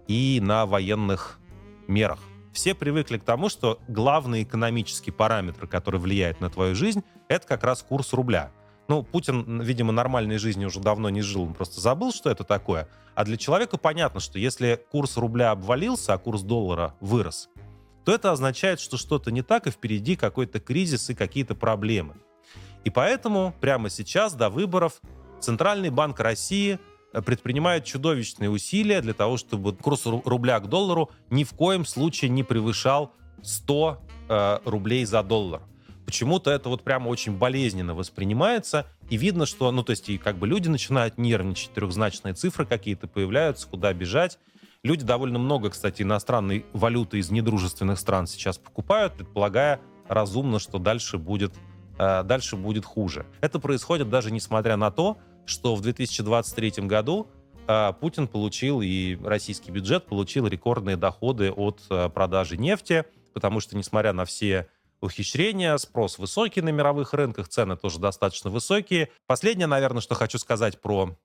и на военных мерах. Все привыкли к тому, что главный экономический параметр, который влияет на твою жизнь, это как раз курс рубля. Ну, Путин, видимо, нормальной жизни уже давно не жил, он просто забыл, что это такое. А для человека понятно, что если курс рубля обвалился, а курс доллара вырос, то это означает, что что-то не так, и впереди какой-то кризис и какие-то проблемы. И поэтому прямо сейчас, до выборов, Центральный банк России э, предпринимает чудовищные усилия для того, чтобы курс рубля к доллару ни в коем случае не превышал 100 э, рублей за доллар почему-то это вот прямо очень болезненно воспринимается, и видно, что, ну, то есть, и как бы люди начинают нервничать, трехзначные цифры какие-то появляются, куда бежать. Люди довольно много, кстати, иностранной валюты из недружественных стран сейчас покупают, предполагая разумно, что дальше будет, э, дальше будет хуже. Это происходит даже несмотря на то, что в 2023 году а, Путин получил и российский бюджет получил рекордные доходы от а, продажи нефти, потому что, несмотря на все ухищрения, спрос высокий на мировых рынках, цены тоже достаточно высокие. Последнее, наверное, что хочу сказать про,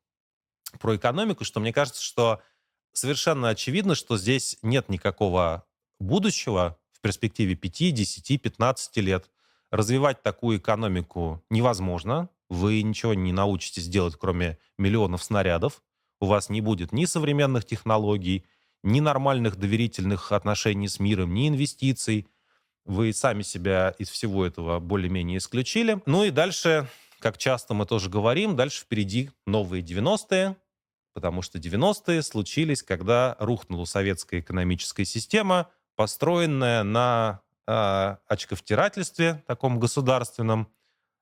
про экономику, что мне кажется, что совершенно очевидно, что здесь нет никакого будущего в перспективе 5, 10, 15 лет. Развивать такую экономику невозможно. Вы ничего не научитесь делать, кроме миллионов снарядов. У вас не будет ни современных технологий, ни нормальных доверительных отношений с миром, ни инвестиций. Вы сами себя из всего этого более-менее исключили. Ну и дальше, как часто мы тоже говорим, дальше впереди новые 90-е, потому что 90-е случились, когда рухнула советская экономическая система, построенная на э, очковтирательстве таком государственном,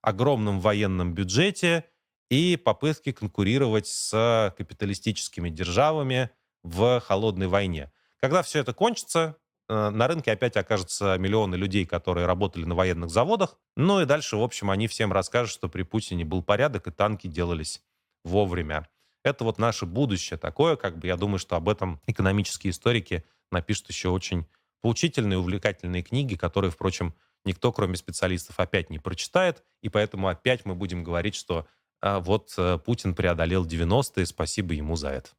огромном военном бюджете и попытке конкурировать с капиталистическими державами в холодной войне. Когда все это кончится, на рынке опять окажутся миллионы людей, которые работали на военных заводах. Ну и дальше, в общем, они всем расскажут, что при Путине был порядок, и танки делались вовремя. Это вот наше будущее такое, как бы я думаю, что об этом экономические историки напишут еще очень поучительные, увлекательные книги, которые, впрочем, никто, кроме специалистов, опять не прочитает, и поэтому опять мы будем говорить, что а, вот а, Путин преодолел 90-е, спасибо ему за это.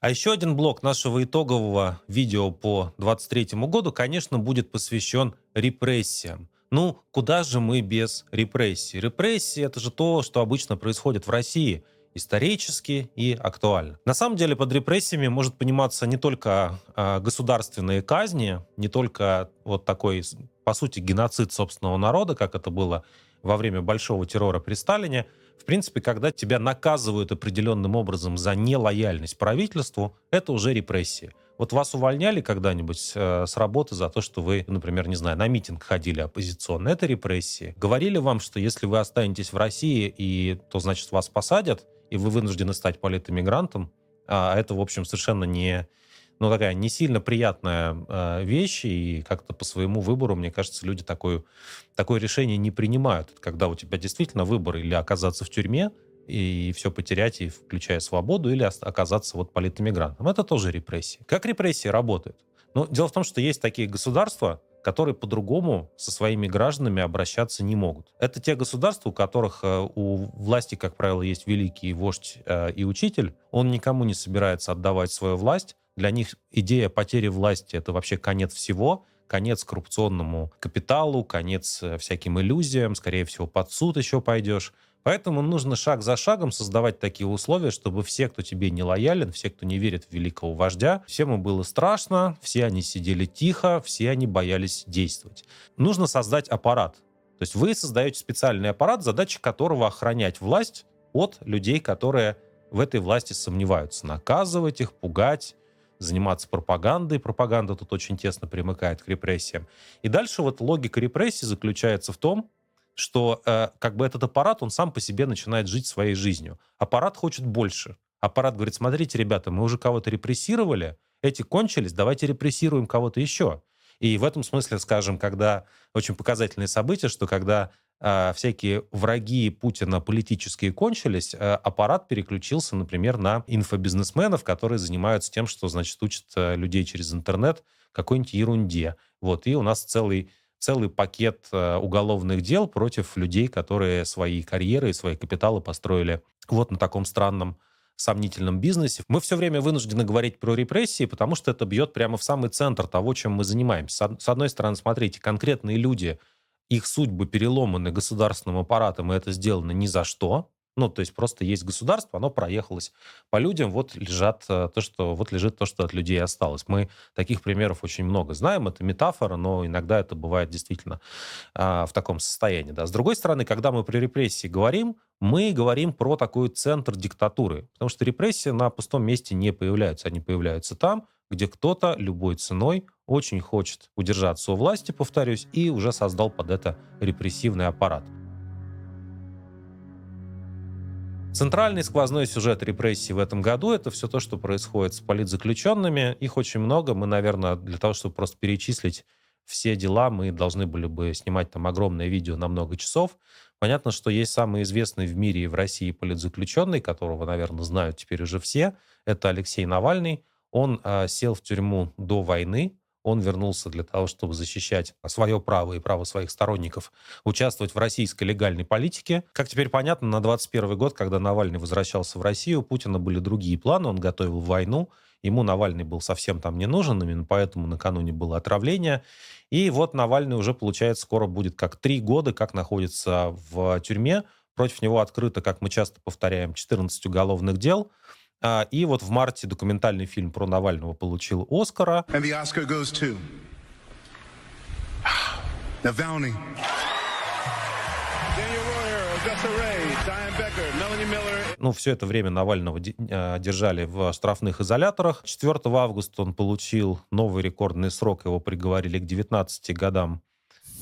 А еще один блок нашего итогового видео по 2023 году, конечно, будет посвящен репрессиям. Ну, куда же мы без репрессий? Репрессии — это же то, что обычно происходит в России исторически и актуально. На самом деле под репрессиями может пониматься не только э, государственные казни, не только вот такой, по сути, геноцид собственного народа, как это было во время большого террора при Сталине, в принципе, когда тебя наказывают определенным образом за нелояльность правительству, это уже репрессии. Вот вас увольняли когда-нибудь э, с работы за то, что вы, например, не знаю, на митинг ходили оппозиционно. Это репрессии. Говорили вам, что если вы останетесь в России, и, то, значит, вас посадят, и вы вынуждены стать политэмигрантом. А это, в общем, совершенно не, ну, такая не сильно приятная э, вещь, и как-то по своему выбору, мне кажется, люди такое, такое решение не принимают. Когда у тебя действительно выбор или оказаться в тюрьме, и все потерять, и включая свободу, или оказаться вот политэмигрантом. Это тоже репрессии. Как репрессии работают? Ну, дело в том, что есть такие государства, которые по-другому со своими гражданами обращаться не могут. Это те государства, у которых э, у власти, как правило, есть великий вождь э, и учитель. Он никому не собирается отдавать свою власть. Для них идея потери власти — это вообще конец всего, конец коррупционному капиталу, конец э, всяким иллюзиям, скорее всего, под суд еще пойдешь. Поэтому нужно шаг за шагом создавать такие условия, чтобы все, кто тебе не лоялен, все, кто не верит в великого вождя, всем было страшно, все они сидели тихо, все они боялись действовать. Нужно создать аппарат. То есть вы создаете специальный аппарат, задача которого охранять власть от людей, которые в этой власти сомневаются. Наказывать их, пугать, заниматься пропагандой. Пропаганда тут очень тесно примыкает к репрессиям. И дальше вот логика репрессий заключается в том, что э, как бы этот аппарат, он сам по себе начинает жить своей жизнью. Аппарат хочет больше. Аппарат говорит, смотрите, ребята, мы уже кого-то репрессировали, эти кончились, давайте репрессируем кого-то еще. И в этом смысле, скажем, когда очень показательные события, что когда всякие враги Путина политические кончились, э, аппарат переключился, например, на инфобизнесменов, которые занимаются тем, что, значит, учат э, людей через интернет какой-нибудь ерунде. Вот, и у нас целый целый пакет уголовных дел против людей, которые свои карьеры и свои капиталы построили вот на таком странном сомнительном бизнесе. Мы все время вынуждены говорить про репрессии, потому что это бьет прямо в самый центр того, чем мы занимаемся. С одной стороны, смотрите, конкретные люди, их судьбы переломаны государственным аппаратом, и это сделано ни за что. Ну, то есть просто есть государство, оно проехалось по людям, вот лежат э, то, что вот лежит то, что от людей осталось. Мы таких примеров очень много знаем, это метафора, но иногда это бывает действительно а, в таком состоянии. Да. С другой стороны, когда мы при репрессии говорим, мы говорим про такой центр диктатуры, потому что репрессии на пустом месте не появляются, они появляются там, где кто-то любой ценой очень хочет удержаться у власти, повторюсь, и уже создал под это репрессивный аппарат. Центральный сквозной сюжет репрессий в этом году — это все то, что происходит с политзаключенными. Их очень много. Мы, наверное, для того, чтобы просто перечислить все дела, мы должны были бы снимать там огромное видео на много часов. Понятно, что есть самый известный в мире и в России политзаключенный, которого, наверное, знают теперь уже все. Это Алексей Навальный. Он э, сел в тюрьму до войны, он вернулся для того, чтобы защищать свое право и право своих сторонников участвовать в российской легальной политике. Как теперь понятно, на 21 год, когда Навальный возвращался в Россию, у Путина были другие планы, он готовил войну, ему Навальный был совсем там не нужен, именно поэтому накануне было отравление. И вот Навальный уже, получается, скоро будет как три года, как находится в тюрьме. Против него открыто, как мы часто повторяем, 14 уголовных дел. А, и вот в марте документальный фильм про Навального получил Оскара. And the Oscar goes to Navalny. Ну, все это время Навального э, держали в штрафных изоляторах. 4 августа он получил новый рекордный срок. Его приговорили к 19 годам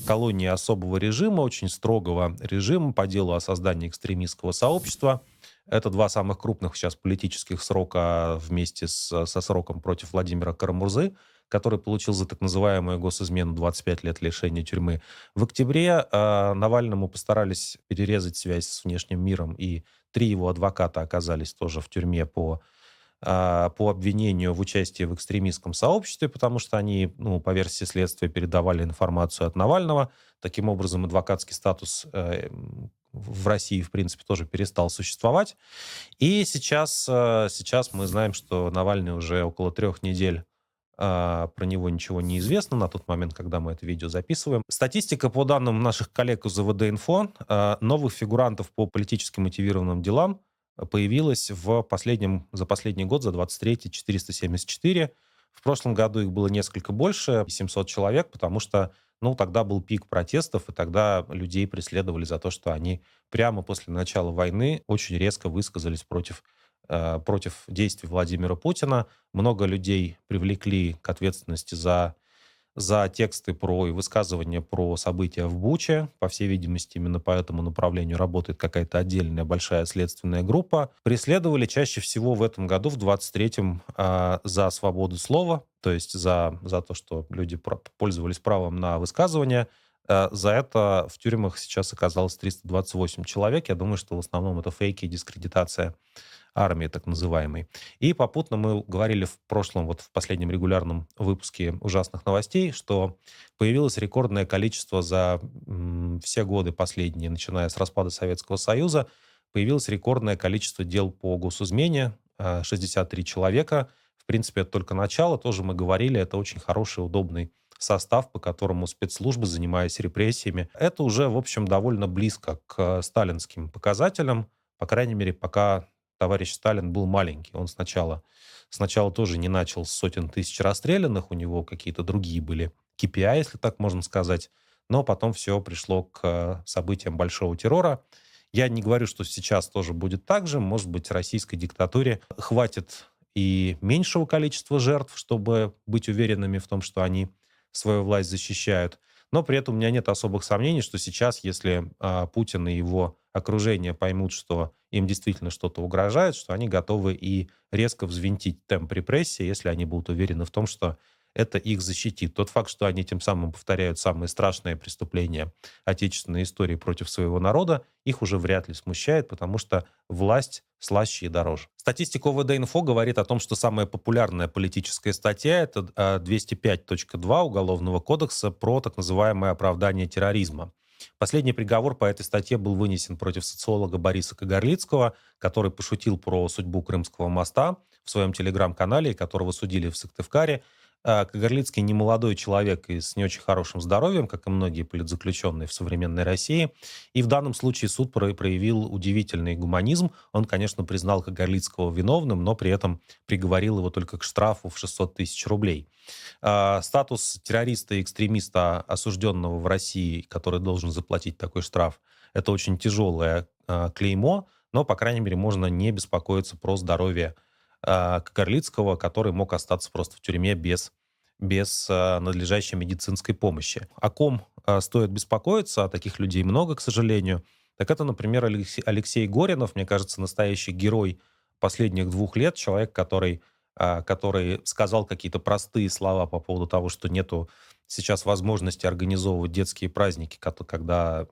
колонии особого режима, очень строгого режима по делу о создании экстремистского сообщества. Это два самых крупных сейчас политических срока вместе с, со сроком против Владимира Карамурзы, который получил за так называемую госизмену 25 лет лишения тюрьмы. В октябре э, Навальному постарались перерезать связь с внешним миром, и три его адвоката оказались тоже в тюрьме по э, по обвинению в участии в экстремистском сообществе, потому что они, ну, по версии следствия, передавали информацию от Навального. Таким образом, адвокатский статус э, в России, в принципе, тоже перестал существовать. И сейчас, э, сейчас мы знаем, что Навальный уже около трех недель а, про него ничего не известно на тот момент, когда мы это видео записываем. Статистика по данным наших коллег из ЗВД-Инфо, а, новых фигурантов по политически мотивированным делам появилась в последнем, за последний год, за 23 474. В прошлом году их было несколько больше, 700 человек, потому что ну, тогда был пик протестов, и тогда людей преследовали за то, что они прямо после начала войны очень резко высказались против, э, против действий Владимира Путина. Много людей привлекли к ответственности за за тексты про и высказывания про события в Буче. По всей видимости, именно по этому направлению работает какая-то отдельная большая следственная группа. Преследовали чаще всего в этом году, в 23-м, э, за свободу слова, то есть за, за то, что люди пользовались правом на высказывание. Э, за это в тюрьмах сейчас оказалось 328 человек. Я думаю, что в основном это фейки и дискредитация армии так называемой. И попутно мы говорили в прошлом, вот в последнем регулярном выпуске ужасных новостей, что появилось рекордное количество за все годы последние, начиная с распада Советского Союза, появилось рекордное количество дел по госизмене, 63 э, человека. В принципе, это только начало, тоже мы говорили, это очень хороший, удобный состав, по которому спецслужбы, занимаясь репрессиями, это уже, в общем, довольно близко к сталинским показателям, по крайней мере, пока товарищ Сталин был маленький. Он сначала, сначала тоже не начал с сотен тысяч расстрелянных, у него какие-то другие были KPI, если так можно сказать, но потом все пришло к событиям большого террора. Я не говорю, что сейчас тоже будет так же. Может быть, российской диктатуре хватит и меньшего количества жертв, чтобы быть уверенными в том, что они свою власть защищают. Но при этом у меня нет особых сомнений, что сейчас, если э, Путин и его окружение поймут, что им действительно что-то угрожает, что они готовы и резко взвинтить темп репрессии, если они будут уверены в том, что это их защитит. Тот факт, что они тем самым повторяют самые страшные преступления отечественной истории против своего народа, их уже вряд ли смущает, потому что власть слаще и дороже. Статистика ОВД-инфо говорит о том, что самая популярная политическая статья — это 205.2 а, Уголовного кодекса про так называемое оправдание терроризма. Последний приговор по этой статье был вынесен против социолога Бориса Кагарлицкого, который пошутил про судьбу Крымского моста в своем телеграм-канале, которого судили в Сыктывкаре. А, Кагарлицкий не молодой человек и с не очень хорошим здоровьем, как и многие политзаключенные в современной России. И в данном случае суд проявил удивительный гуманизм. Он, конечно, признал Кагарлицкого виновным, но при этом приговорил его только к штрафу в 600 тысяч рублей. А, статус террориста и экстремиста, осужденного в России, который должен заплатить такой штраф, это очень тяжелое а, клеймо, но, по крайней мере, можно не беспокоиться про здоровье Кагарлицкого, который мог остаться просто в тюрьме без, без э, надлежащей медицинской помощи. О ком э, стоит беспокоиться, а таких людей много, к сожалению. так это, например, Алексей, Алексей Горинов, мне кажется, настоящий герой последних двух лет, человек, который, а, который сказал какие-то простые слова по поводу того, что нету сейчас возможности организовывать детские праздники, когда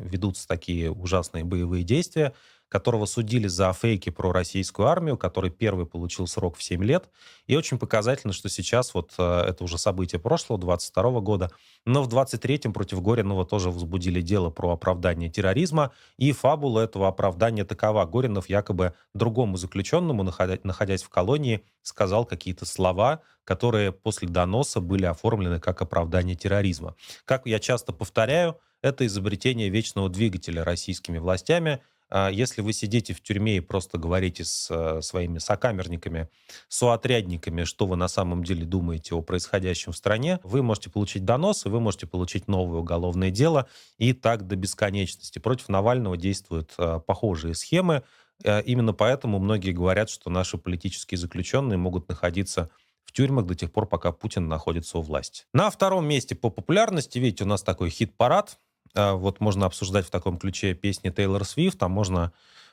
ведутся такие ужасные боевые действия, которого судили за фейки про российскую армию, который первый получил срок в 7 лет. И очень показательно, что сейчас, вот э, это уже событие прошлого, 22 года, но в 23-м против Горинова тоже возбудили дело про оправдание терроризма, и фабула этого оправдания такова. Горинов якобы другому заключенному, находясь в колонии, сказал какие-то слова, которые после доноса были оформлены как оправдание терроризма. Как я часто повторяю, это изобретение вечного двигателя российскими властями – если вы сидите в тюрьме и просто говорите с э, своими сокамерниками, соотрядниками, что вы на самом деле думаете о происходящем в стране, вы можете получить донос, вы можете получить новое уголовное дело, и так до бесконечности. Против Навального действуют э, похожие схемы. Э, именно поэтому многие говорят, что наши политические заключенные могут находиться в тюрьмах до тех пор, пока Путин находится у власти. На втором месте по популярности, видите, у нас такой хит-парад. А, вот можно обсуждать в таком ключе песни Тейлор Свифт, а можно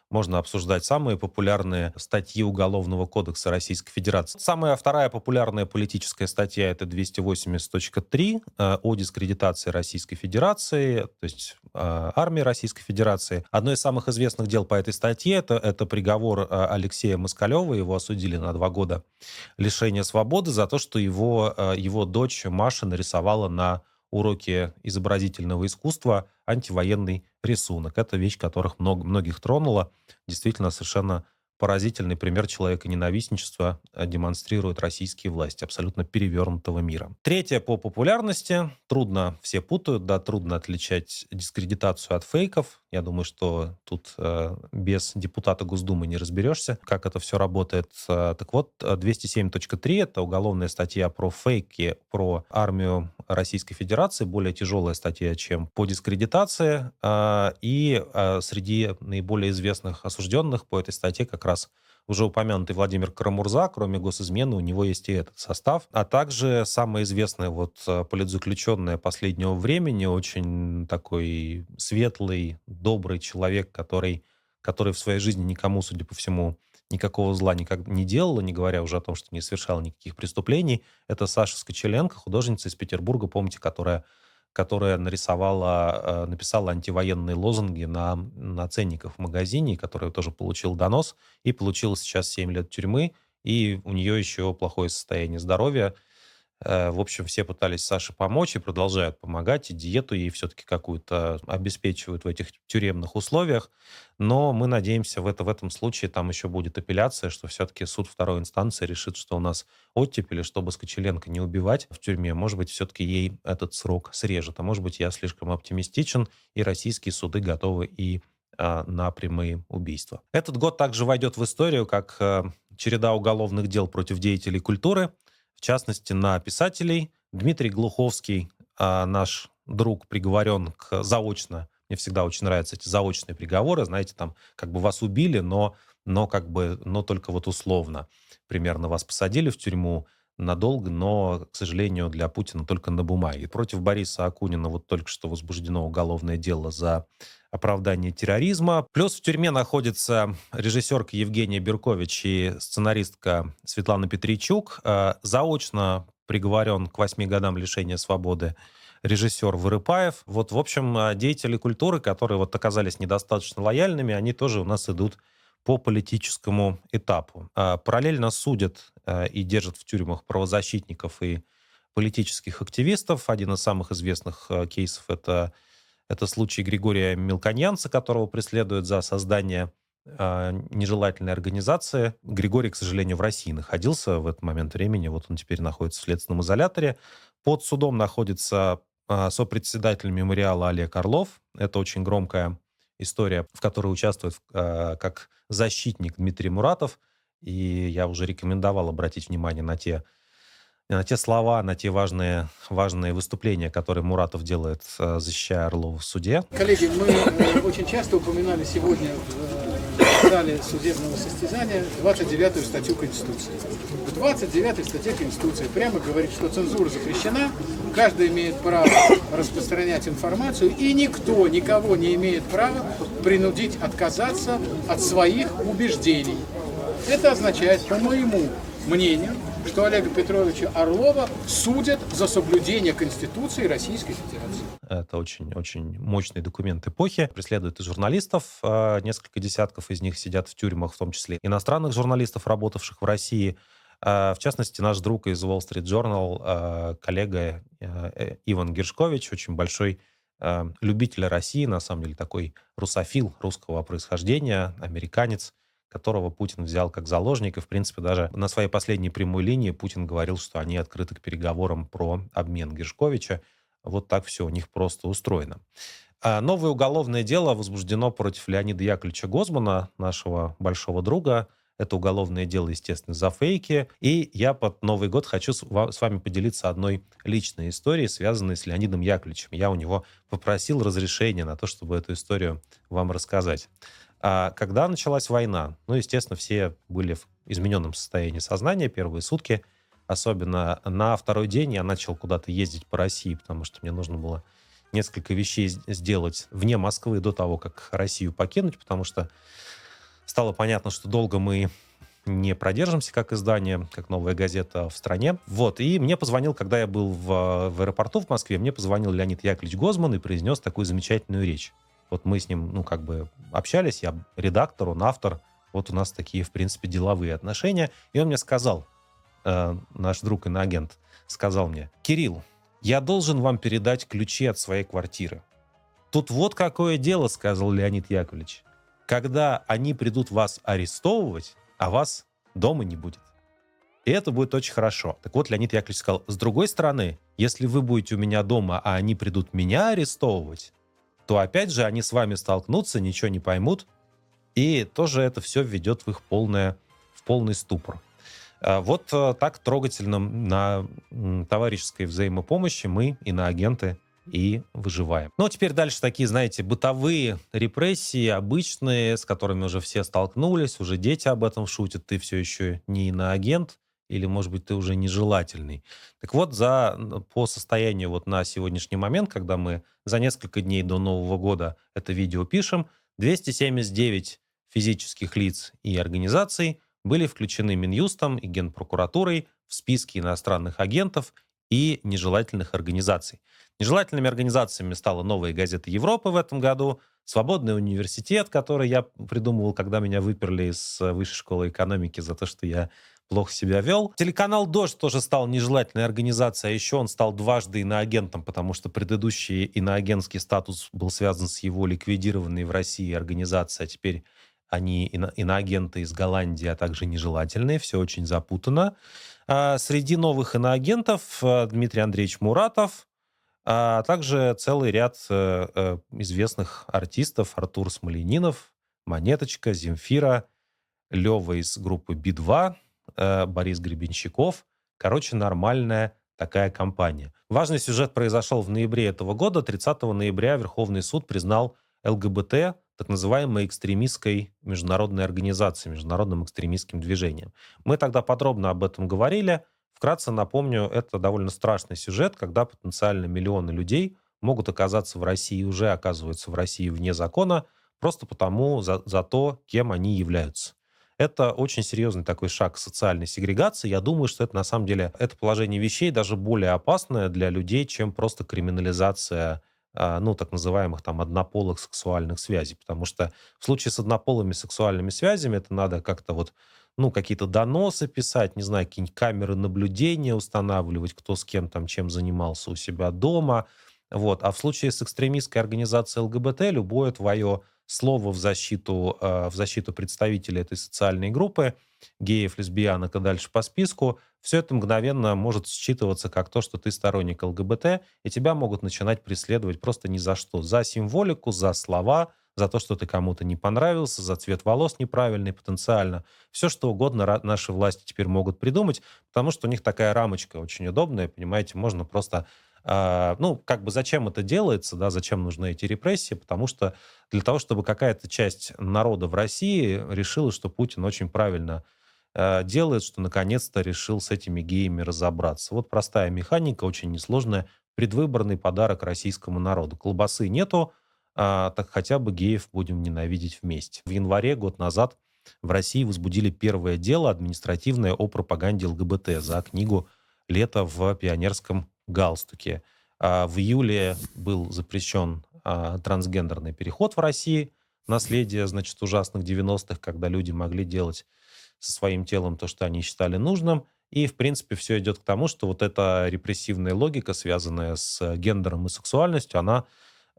можно обсуждать самые популярные статьи Уголовного кодекса Российской Федерации. Самая вторая популярная политическая статья это 280.3 э, о дискредитации Российской Федерации, то есть э, армии Российской Федерации. Одно из самых известных дел по этой статье это, это приговор Алексея Москалева. Его осудили на два года лишения свободы за то, что его, его дочь Маша нарисовала на уроки изобразительного искусства антивоенный рисунок. Это вещь, которых много, многих тронула. Действительно, совершенно поразительный пример человека ненавистничества э, демонстрирует российские власти абсолютно перевернутого мира. Третье по популярности. Трудно, все путают, да, трудно отличать дискредитацию от фейков. Я думаю, что тут э, без депутата Госдумы не разберешься, как это все работает. Э, так вот, 207.3 — это уголовная статья про фейки, про армию Российской Федерации, более тяжелая статья, чем по дискредитации. Э, и э, среди наиболее известных осужденных по этой статье как раз уже упомянутый Владимир Карамурза, кроме госизмены, у него есть и этот состав, а также самая известная вот э, политзаключенная последнего времени, очень такой светлый, добрый человек, который, который в своей жизни никому, судя по всему, никакого зла никак не делала, не говоря уже о том, что не совершала никаких преступлений. Это Саша Скочеленко, художница из Петербурга, помните, которая которая нарисовала, э, написала антивоенные лозунги на, на ценниках в магазине, которая тоже получил донос и получила сейчас 7 лет тюрьмы, и у нее еще плохое состояние здоровья. Э, в общем, все пытались Саше помочь и продолжают помогать, и диету ей все-таки какую-то обеспечивают в этих тюремных условиях. Но мы надеемся, в, это, в этом случае там еще будет апелляция, что все-таки суд второй инстанции решит, что у нас оттепели, чтобы Скочеленко не убивать в тюрьме. Может быть, все-таки ей этот срок срежет. А может быть, я слишком оптимистичен, и российские суды готовы и а, на прямые убийства. Этот год также войдет в историю как а, череда уголовных дел против деятелей культуры – в частности, на писателей. Дмитрий Глуховский, а, наш друг, приговорен к заочно. Мне всегда очень нравятся эти заочные приговоры. Знаете, там как бы вас убили, но, но как бы, но только вот условно. Примерно вас посадили в тюрьму, надолго, но, к сожалению, для Путина только на бумаге. Против Бориса Акунина вот только что возбуждено уголовное дело за оправдание терроризма. Плюс в тюрьме находится режиссерка Евгения Беркович и сценаристка Светлана Петричук. Э, заочно приговорен к восьми годам лишения свободы режиссер Вырыпаев. Вот, в общем, э, деятели культуры, которые вот оказались недостаточно лояльными, они тоже у нас идут по политическому этапу. Э, параллельно судят и держат в тюрьмах правозащитников и политических активистов. Один из самых известных кейсов — это это случай Григория Мелконьянца, которого преследуют за создание нежелательной организации. Григорий, к сожалению, в России находился в этот момент времени. Вот он теперь находится в следственном изоляторе. Под судом находится сопредседатель мемориала Олег Орлов. Это очень громкая история, в которой участвует э, как защитник Дмитрий Муратов. И я уже рекомендовал обратить внимание на те на те слова, на те важные, важные выступления, которые Муратов делает, э, защищая Орлова в суде. Коллеги, мы э, очень часто упоминали сегодня пострадали судебного состязания 29 статью Конституции. В 29 статье Конституции прямо говорит, что цензура запрещена, каждый имеет право распространять информацию, и никто никого не имеет права принудить отказаться от своих убеждений. Это означает, по моему мнению, что Олега Петровича Орлова судят за соблюдение Конституции Российской Федерации. Это очень-очень мощный документ эпохи. Преследуют и журналистов. э, Несколько десятков из них сидят в тюрьмах, в том числе иностранных журналистов, работавших в России. Э, В частности, наш друг из Wall Street Journal, э, коллега э, э, Иван Гершкович, очень большой любитель России, на самом деле такой русофил русского происхождения, американец, которого Путин взял как заложник. И, в принципе, даже на своей последней прямой линии Путин говорил, что они открыты к переговорам про обмен Гершковича. Вот так все у них просто устроено. А Новое уголовное дело возбуждено против Леонида Яковлевича Гозмана, нашего большого друга. Это уголовное дело, естественно, за фейки. И я под Новый год хочу с ва- с вами поделиться одной личной историей, связанной с Леонидом Яковлевичем. Я у него попросил разрешения на то, чтобы эту историю вам рассказать. А когда началась война, ну, естественно, все были в измененном состоянии сознания первые сутки. Особенно на второй день я начал куда-то ездить по России, потому что мне нужно было несколько вещей сделать вне Москвы до того, как Россию покинуть, потому что стало понятно, что долго мы не продержимся как издание, как новая газета в стране. Вот, и мне позвонил, когда я был в, в аэропорту в Москве, мне позвонил Леонид Яковлевич Гозман и произнес такую замечательную речь. Вот мы с ним, ну, как бы общались, я редактор, он автор, вот у нас такие, в принципе, деловые отношения. И он мне сказал, э, наш друг иноагент, сказал мне, Кирилл, я должен вам передать ключи от своей квартиры. Тут вот какое дело, сказал Леонид Яковлевич. Когда они придут вас арестовывать, а вас дома не будет. И это будет очень хорошо. Так вот, Леонид Яковлевич сказал, с другой стороны, если вы будете у меня дома, а они придут меня арестовывать, то опять же они с вами столкнутся, ничего не поймут, и тоже это все введет в их полное, в полный ступор. А Вот э, так трогательно на товарищеской взаимопомощи мы, иноагенты, и выживаем. Ну, а теперь дальше такие, знаете, бытовые репрессии, обычные, с которыми уже все столкнулись, уже дети об этом шутят, ты все еще не иноагент, или, может быть, ты уже нежелательный. Так вот, за, по состоянию вот на сегодняшний момент, когда мы за несколько дней до Нового года это видео пишем, 279 физических лиц и организаций были включены Минюстом и Генпрокуратурой в списки иностранных агентов и нежелательных организаций. Нежелательными организациями стала «Новая газета Европы» в этом году, Свободный университет, который я придумывал, когда меня выперли из э, высшей школы экономики за то, что я плохо себя вел. Телеканал «Дождь» тоже стал нежелательной организацией, а еще он стал дважды иноагентом, потому что предыдущий иноагентский статус был связан с его ликвидированной в России организацией, а теперь они ино- иноагенты из Голландии, а также нежелательные. Все очень запутано. А Среди новых иноагентов э, Дмитрий Андреевич Муратов, а также целый ряд э, э, известных артистов. Артур Смоленинов, Монеточка, Земфира, Лева из группы Би-2, э, Борис Гребенщиков. Короче, нормальная такая компания. Важный сюжет произошел в ноябре этого года. 30 ноября Верховный суд признал ЛГБТ так называемой экстремистской международной организацией, международным экстремистским движением. Мы тогда подробно об этом говорили. Вкратце напомню, это довольно страшный сюжет, когда потенциально миллионы людей могут оказаться в России, уже оказываются в России вне закона, просто потому за, за то, кем они являются. Это очень серьезный такой шаг социальной сегрегации. Я думаю, что это на самом деле это положение вещей даже более опасное для людей, чем просто криминализация ну, так называемых там однополых сексуальных связей. Потому что в случае с однополыми сексуальными связями это надо как-то вот, ну, какие-то доносы писать, не знаю, какие-нибудь камеры наблюдения устанавливать, кто с кем там чем занимался у себя дома. Вот. А в случае с экстремистской организацией ЛГБТ любое твое слово в защиту, э, в защиту представителей этой социальной группы, геев, лесбиянок и дальше по списку, все это мгновенно может считываться как то, что ты сторонник ЛГБТ, и тебя могут начинать преследовать просто ни за что. За символику, за слова, за то, что ты кому-то не понравился, за цвет волос неправильный потенциально. Все, что угодно наши власти теперь могут придумать, потому что у них такая рамочка очень удобная, понимаете, можно просто ну, как бы зачем это делается, да, зачем нужны эти репрессии? Потому что для того, чтобы какая-то часть народа в России решила, что Путин очень правильно э, делает, что наконец-то решил с этими геями разобраться. Вот простая механика, очень несложная, предвыборный подарок российскому народу. Колбасы нету, а, так хотя бы геев будем ненавидеть вместе. В январе, год назад, в России возбудили первое дело административное о пропаганде ЛГБТ за книгу «Лето в пионерском галстуке». А в июле был запрещен а, трансгендерный переход в России, наследие, значит, ужасных 90-х, когда люди могли делать со своим телом то, что они считали нужным. И, в принципе, все идет к тому, что вот эта репрессивная логика, связанная с гендером и сексуальностью, она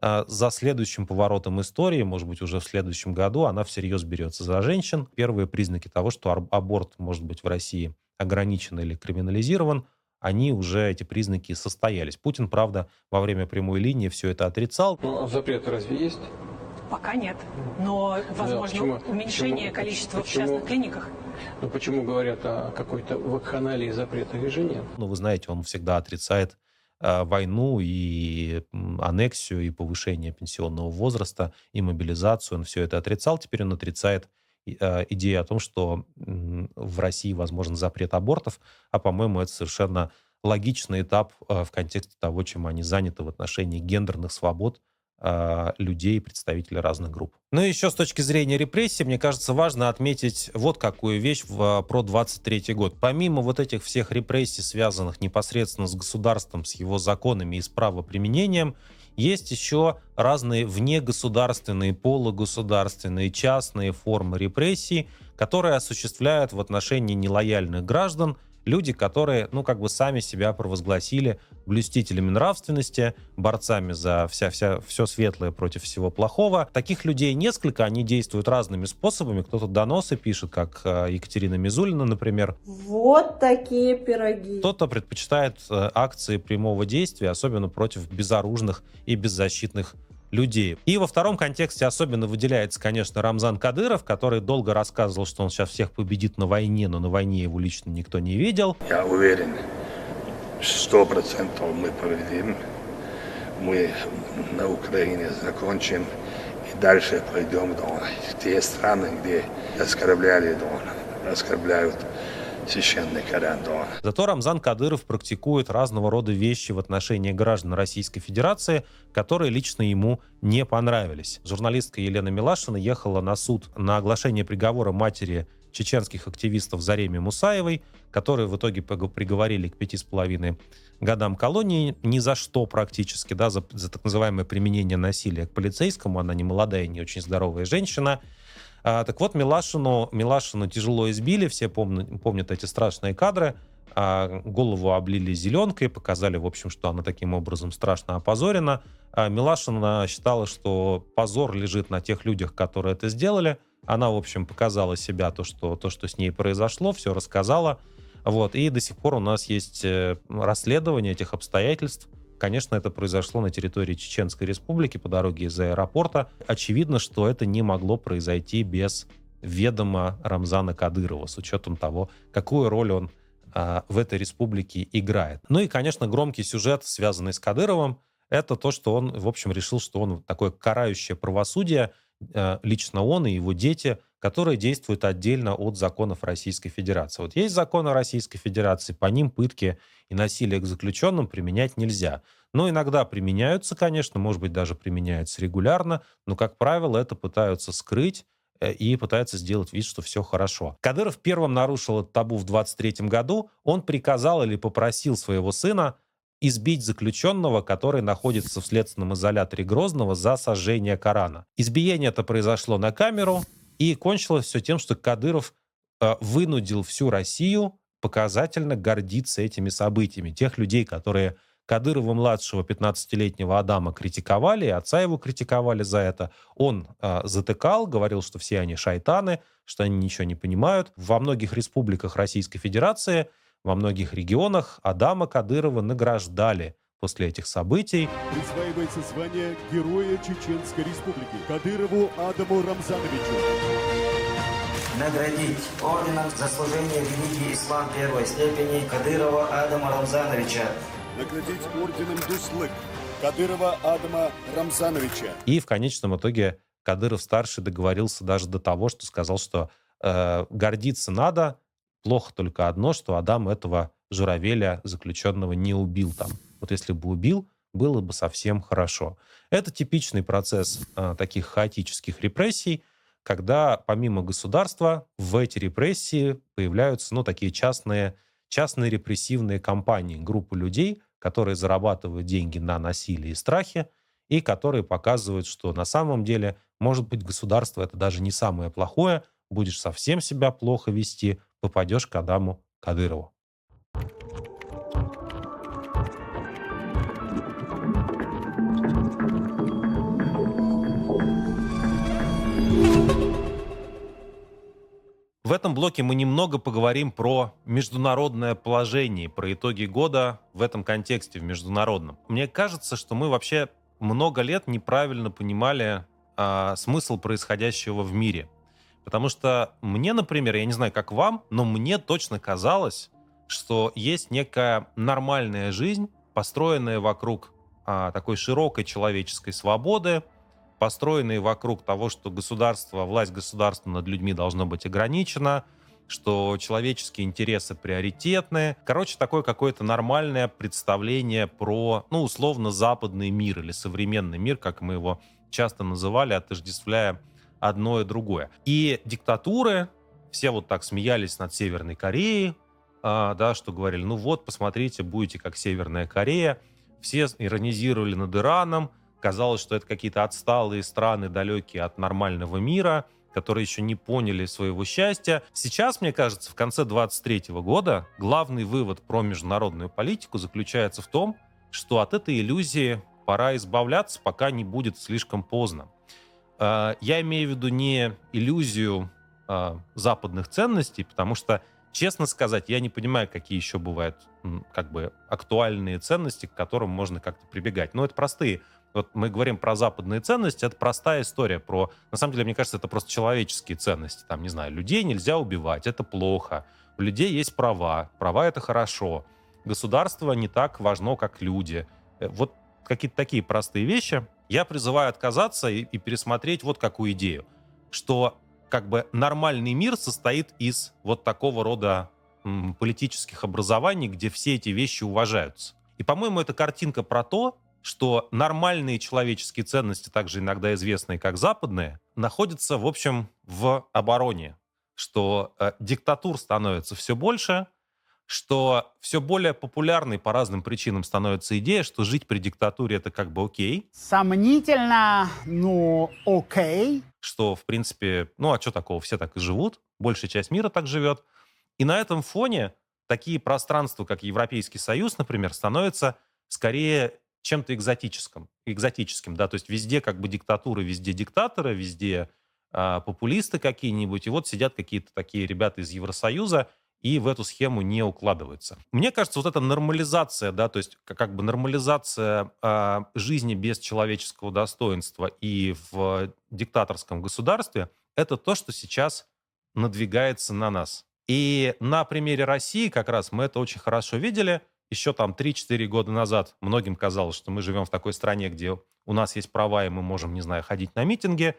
а, за следующим поворотом истории, может быть, уже в следующем году, она всерьез берется за женщин. Первые признаки того, что аборт может быть в России ограничен или криминализирован, они уже, эти признаки, состоялись. Путин, правда, во время прямой линии все это отрицал. Ну, а запреты разве есть? Пока нет. Но, возможно, почему? уменьшение Почему? количества в Почему? частных клиниках. Ну почему говорят о какой-то вакханалии запретах и же нет? Ну, вы знаете, он всегда отрицает э, войну и аннексию, и повышение пенсионного возраста, и мобилизацию. Он все это отрицал. Теперь он отрицает и, э, идею о том, что в России возможен запрет абортов. А, по-моему, это совершенно логичный этап э, в контексте того, чем они заняты в отношении гендерных свобод э, людей, представителей разных групп. Ну и еще с точки зрения репрессий, мне кажется, важно отметить вот какую вещь в, про 23 год. Помимо вот этих всех репрессий, связанных непосредственно с государством, с его законами и с правоприменением, есть еще разные внегосударственные, полугосударственные, частные формы репрессий, которые осуществляют в отношении нелояльных граждан – люди, которые, ну, как бы сами себя провозгласили блюстителями нравственности, борцами за вся, вся, все светлое против всего плохого. Таких людей несколько, они действуют разными способами. Кто-то доносы пишет, как э, Екатерина Мизулина, например. Вот такие пироги. Кто-то предпочитает э, акции прямого действия, особенно против безоружных и беззащитных людей. И во втором контексте особенно выделяется, конечно, Рамзан Кадыров, который долго рассказывал, что он сейчас всех победит на войне, но на войне его лично никто не видел. Я уверен, сто процентов мы победим. Мы на Украине закончим и дальше пойдем в те страны, где оскорбляли, оскорбляют священный Коран. Зато Рамзан Кадыров практикует разного рода вещи в отношении граждан Российской Федерации, которые лично ему не понравились. Журналистка Елена Милашина ехала на суд на оглашение приговора матери чеченских активистов Зареме Мусаевой, которые в итоге приговорили к пяти с половиной годам колонии ни за что практически, да, за, за так называемое применение насилия к полицейскому. Она не молодая, не очень здоровая женщина. А, так вот, Милашину, Милашину тяжело избили, все помнят, помнят эти страшные кадры. А, голову облили зеленкой, показали, в общем, что она таким образом страшно опозорена. А Милашина считала, что позор лежит на тех людях, которые это сделали. Она, в общем, показала себя, то, что, то, что с ней произошло, все рассказала. Вот. И до сих пор у нас есть э, расследование этих обстоятельств. Конечно, это произошло на территории Чеченской Республики по дороге из аэропорта. Очевидно, что это не могло произойти без ведома Рамзана Кадырова, с учетом того, какую роль он а, в этой республике играет. Ну и, конечно, громкий сюжет, связанный с Кадыровым, это то, что он, в общем, решил, что он такое карающее правосудие, а, лично он и его дети, которые действуют отдельно от законов Российской Федерации. Вот есть законы Российской Федерации, по ним пытки и насилие к заключенным применять нельзя. Но иногда применяются, конечно, может быть, даже применяются регулярно, но, как правило, это пытаются скрыть э, и пытаются сделать вид, что все хорошо. Кадыров первым нарушил это табу в 23 году. Он приказал или попросил своего сына избить заключенного, который находится в следственном изоляторе Грозного за сожжение Корана. Избиение это произошло на камеру, и кончилось все тем, что Кадыров э, вынудил всю Россию показательно гордиться этими событиями. Тех людей, которые Кадырова-младшего 15-летнего Адама критиковали, и отца его критиковали за это. Он э, затыкал, говорил, что все они шайтаны, что они ничего не понимают. Во многих республиках Российской Федерации, во многих регионах Адама Кадырова награждали после этих событий. Присваивается звание Героя Чеченской Республики Кадырову Адаму Рамзановичу наградить орденом за служение в религии ислам первой степени Кадырова Адама Рамзановича наградить орденом Дуслык Кадырова Адама Рамзановича. И в конечном итоге Кадыров-старший договорился даже до того, что сказал, что э, гордиться надо, плохо только одно, что Адам этого журавеля заключенного не убил там. Вот если бы убил, было бы совсем хорошо. Это типичный процесс э, таких хаотических репрессий, когда помимо государства в эти репрессии появляются ну, такие частные, частные репрессивные компании, группы людей, которые зарабатывают деньги на насилии и страхе, и которые показывают, что на самом деле, может быть, государство это даже не самое плохое, будешь совсем себя плохо вести, попадешь к Адаму Кадырову. В этом блоке мы немного поговорим про международное положение, про итоги года в этом контексте, в международном. Мне кажется, что мы вообще много лет неправильно понимали а, смысл происходящего в мире. Потому что мне, например, я не знаю, как вам, но мне точно казалось, что есть некая нормальная жизнь, построенная вокруг а, такой широкой человеческой свободы, построенные вокруг того, что государство, власть государства над людьми должно быть ограничена, что человеческие интересы приоритетны. Короче, такое какое-то нормальное представление про, ну, условно, западный мир или современный мир, как мы его часто называли, отождествляя одно и другое. И диктатуры, все вот так смеялись над Северной Кореей, а, да, что говорили, ну вот, посмотрите, будете как Северная Корея. Все иронизировали над Ираном, Казалось, что это какие-то отсталые страны, далекие от нормального мира, которые еще не поняли своего счастья. Сейчас, мне кажется, в конце 23 года главный вывод про международную политику заключается в том, что от этой иллюзии пора избавляться, пока не будет слишком поздно. А, я имею в виду не иллюзию а, западных ценностей, потому что, честно сказать, я не понимаю, какие еще бывают как бы актуальные ценности, к которым можно как-то прибегать. Но это простые вот мы говорим про западные ценности, это простая история про... На самом деле, мне кажется, это просто человеческие ценности. Там, не знаю, людей нельзя убивать, это плохо. У людей есть права, права — это хорошо. Государство не так важно, как люди. Э, вот какие-то такие простые вещи. Я призываю отказаться и, и пересмотреть вот какую идею. Что как бы нормальный мир состоит из вот такого рода м, политических образований, где все эти вещи уважаются. И, по-моему, это картинка про то, что нормальные человеческие ценности, также иногда известные как западные, находятся, в общем, в обороне, что э, диктатур становится все больше, что все более популярной по разным причинам становится идея, что жить при диктатуре это как бы окей. Сомнительно, но окей. Что, в принципе, ну а что такого, все так и живут, большая часть мира так живет. И на этом фоне такие пространства, как Европейский Союз, например, становятся скорее чем-то экзотическим, экзотическим, да, то есть везде как бы диктатуры, везде диктаторы, везде а, популисты какие-нибудь, и вот сидят какие-то такие ребята из Евросоюза и в эту схему не укладываются. Мне кажется, вот эта нормализация, да, то есть как бы нормализация а, жизни без человеческого достоинства и в диктаторском государстве, это то, что сейчас надвигается на нас. И на примере России как раз мы это очень хорошо видели – еще там 3-4 года назад многим казалось, что мы живем в такой стране, где у нас есть права, и мы можем, не знаю, ходить на митинги.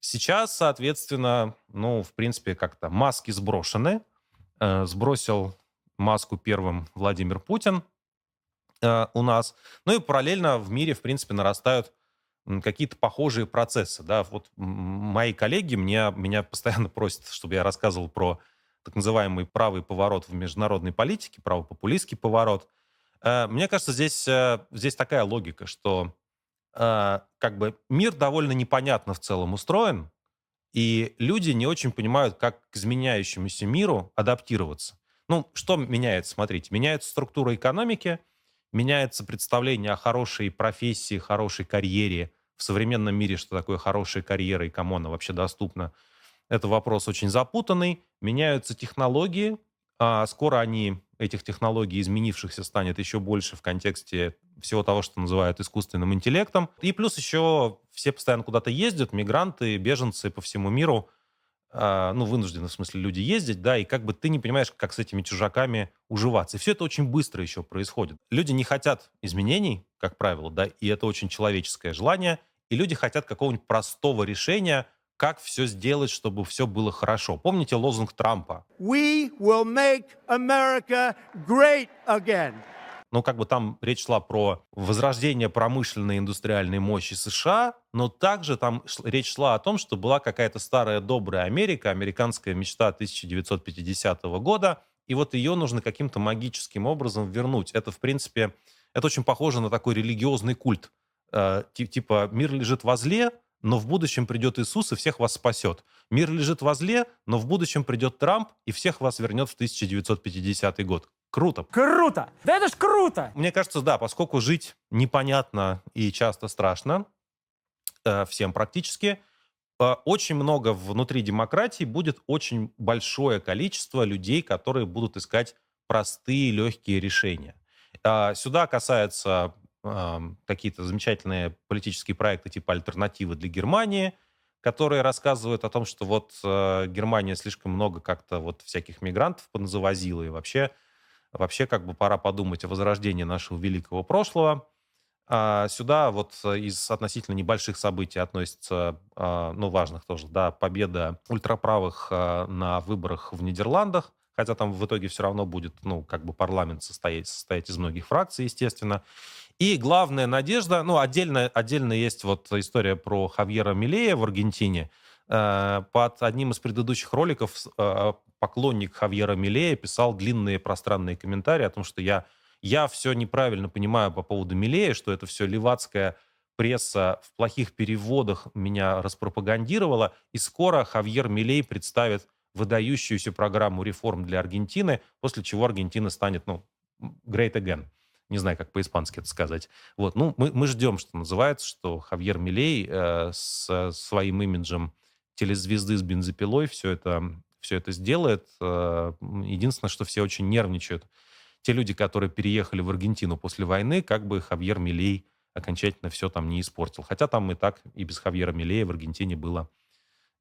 Сейчас, соответственно, ну, в принципе, как-то маски сброшены. Э, сбросил маску первым Владимир Путин э, у нас. Ну и параллельно в мире, в принципе, нарастают какие-то похожие процессы. Да? Вот мои коллеги меня, меня постоянно просят, чтобы я рассказывал про так называемый правый поворот в международной политике, правопопулистский поворот. Э, мне кажется, здесь, э, здесь такая логика, что э, как бы мир довольно непонятно в целом устроен, и люди не очень понимают, как к изменяющемуся миру адаптироваться. Ну, что меняется? Смотрите, меняется структура экономики, меняется представление о хорошей профессии, хорошей карьере. В современном мире что такое хорошая карьера и кому она вообще доступна – это вопрос очень запутанный. Меняются технологии. А скоро они, этих технологий изменившихся, станет еще больше в контексте всего того, что называют искусственным интеллектом. И плюс еще все постоянно куда-то ездят, мигранты, беженцы по всему миру. а, ну, вынуждены, в смысле, люди ездить, да, и как бы ты не понимаешь, как с этими чужаками уживаться. И все это очень быстро еще происходит. Люди не хотят изменений, как правило, да, и это очень человеческое желание, и люди хотят какого-нибудь простого решения, как все сделать, чтобы все было хорошо. Помните лозунг Трампа? We will make America great again. Ну, как бы там речь шла про возрождение промышленной индустриальной мощи США, но также там речь шла о том, что была какая-то старая добрая Америка, американская мечта 1950 года, и вот ее нужно каким-то магическим образом вернуть. Это, в принципе, это очень похоже на такой религиозный культ. Э, типа мир лежит возле, но в будущем придет Иисус и всех вас спасет. Мир лежит возле, но в будущем придет Трамп и всех вас вернет в 1950 год. Круто. Круто! Да это ж круто! Мне кажется, да, поскольку жить непонятно и часто страшно, э, всем практически, э, очень много внутри демократии будет очень большое количество людей, которые будут искать простые, легкие решения. Э, сюда касается э, какие-то замечательные политические проекты типа «Альтернативы для Германии», которые рассказывают о том, что вот э, Германия слишком много как-то вот всяких мигрантов поназавозила, и вообще Вообще, как бы пора подумать о возрождении нашего великого прошлого. А сюда вот из относительно небольших событий относится, а, ну, важных тоже, да, победа ультраправых а, на выборах в Нидерландах, хотя там в итоге все равно будет, ну, как бы парламент состоять, состоять из многих фракций, естественно. И главная надежда, ну, отдельно, отдельно есть вот история про Хавьера Милея в Аргентине. Э, под одним из предыдущих роликов поклонник Хавьера Милея писал длинные пространные комментарии о том, что я, я все неправильно понимаю по поводу Милея, что это все левацкая пресса в плохих переводах меня распропагандировала, и скоро Хавьер Милей представит выдающуюся программу реформ для Аргентины, после чего Аргентина станет, ну, great again. Не знаю, как по-испански это сказать. Вот, ну, мы, мы ждем, что называется, что Хавьер Милей э, с своим имиджем телезвезды с бензопилой все это все это сделает. Э, единственное, что все очень нервничают. Те люди, которые переехали в Аргентину после войны, как бы Хавьер Милей окончательно все там не испортил. Хотя там и так, и без Хавьера Милея в Аргентине было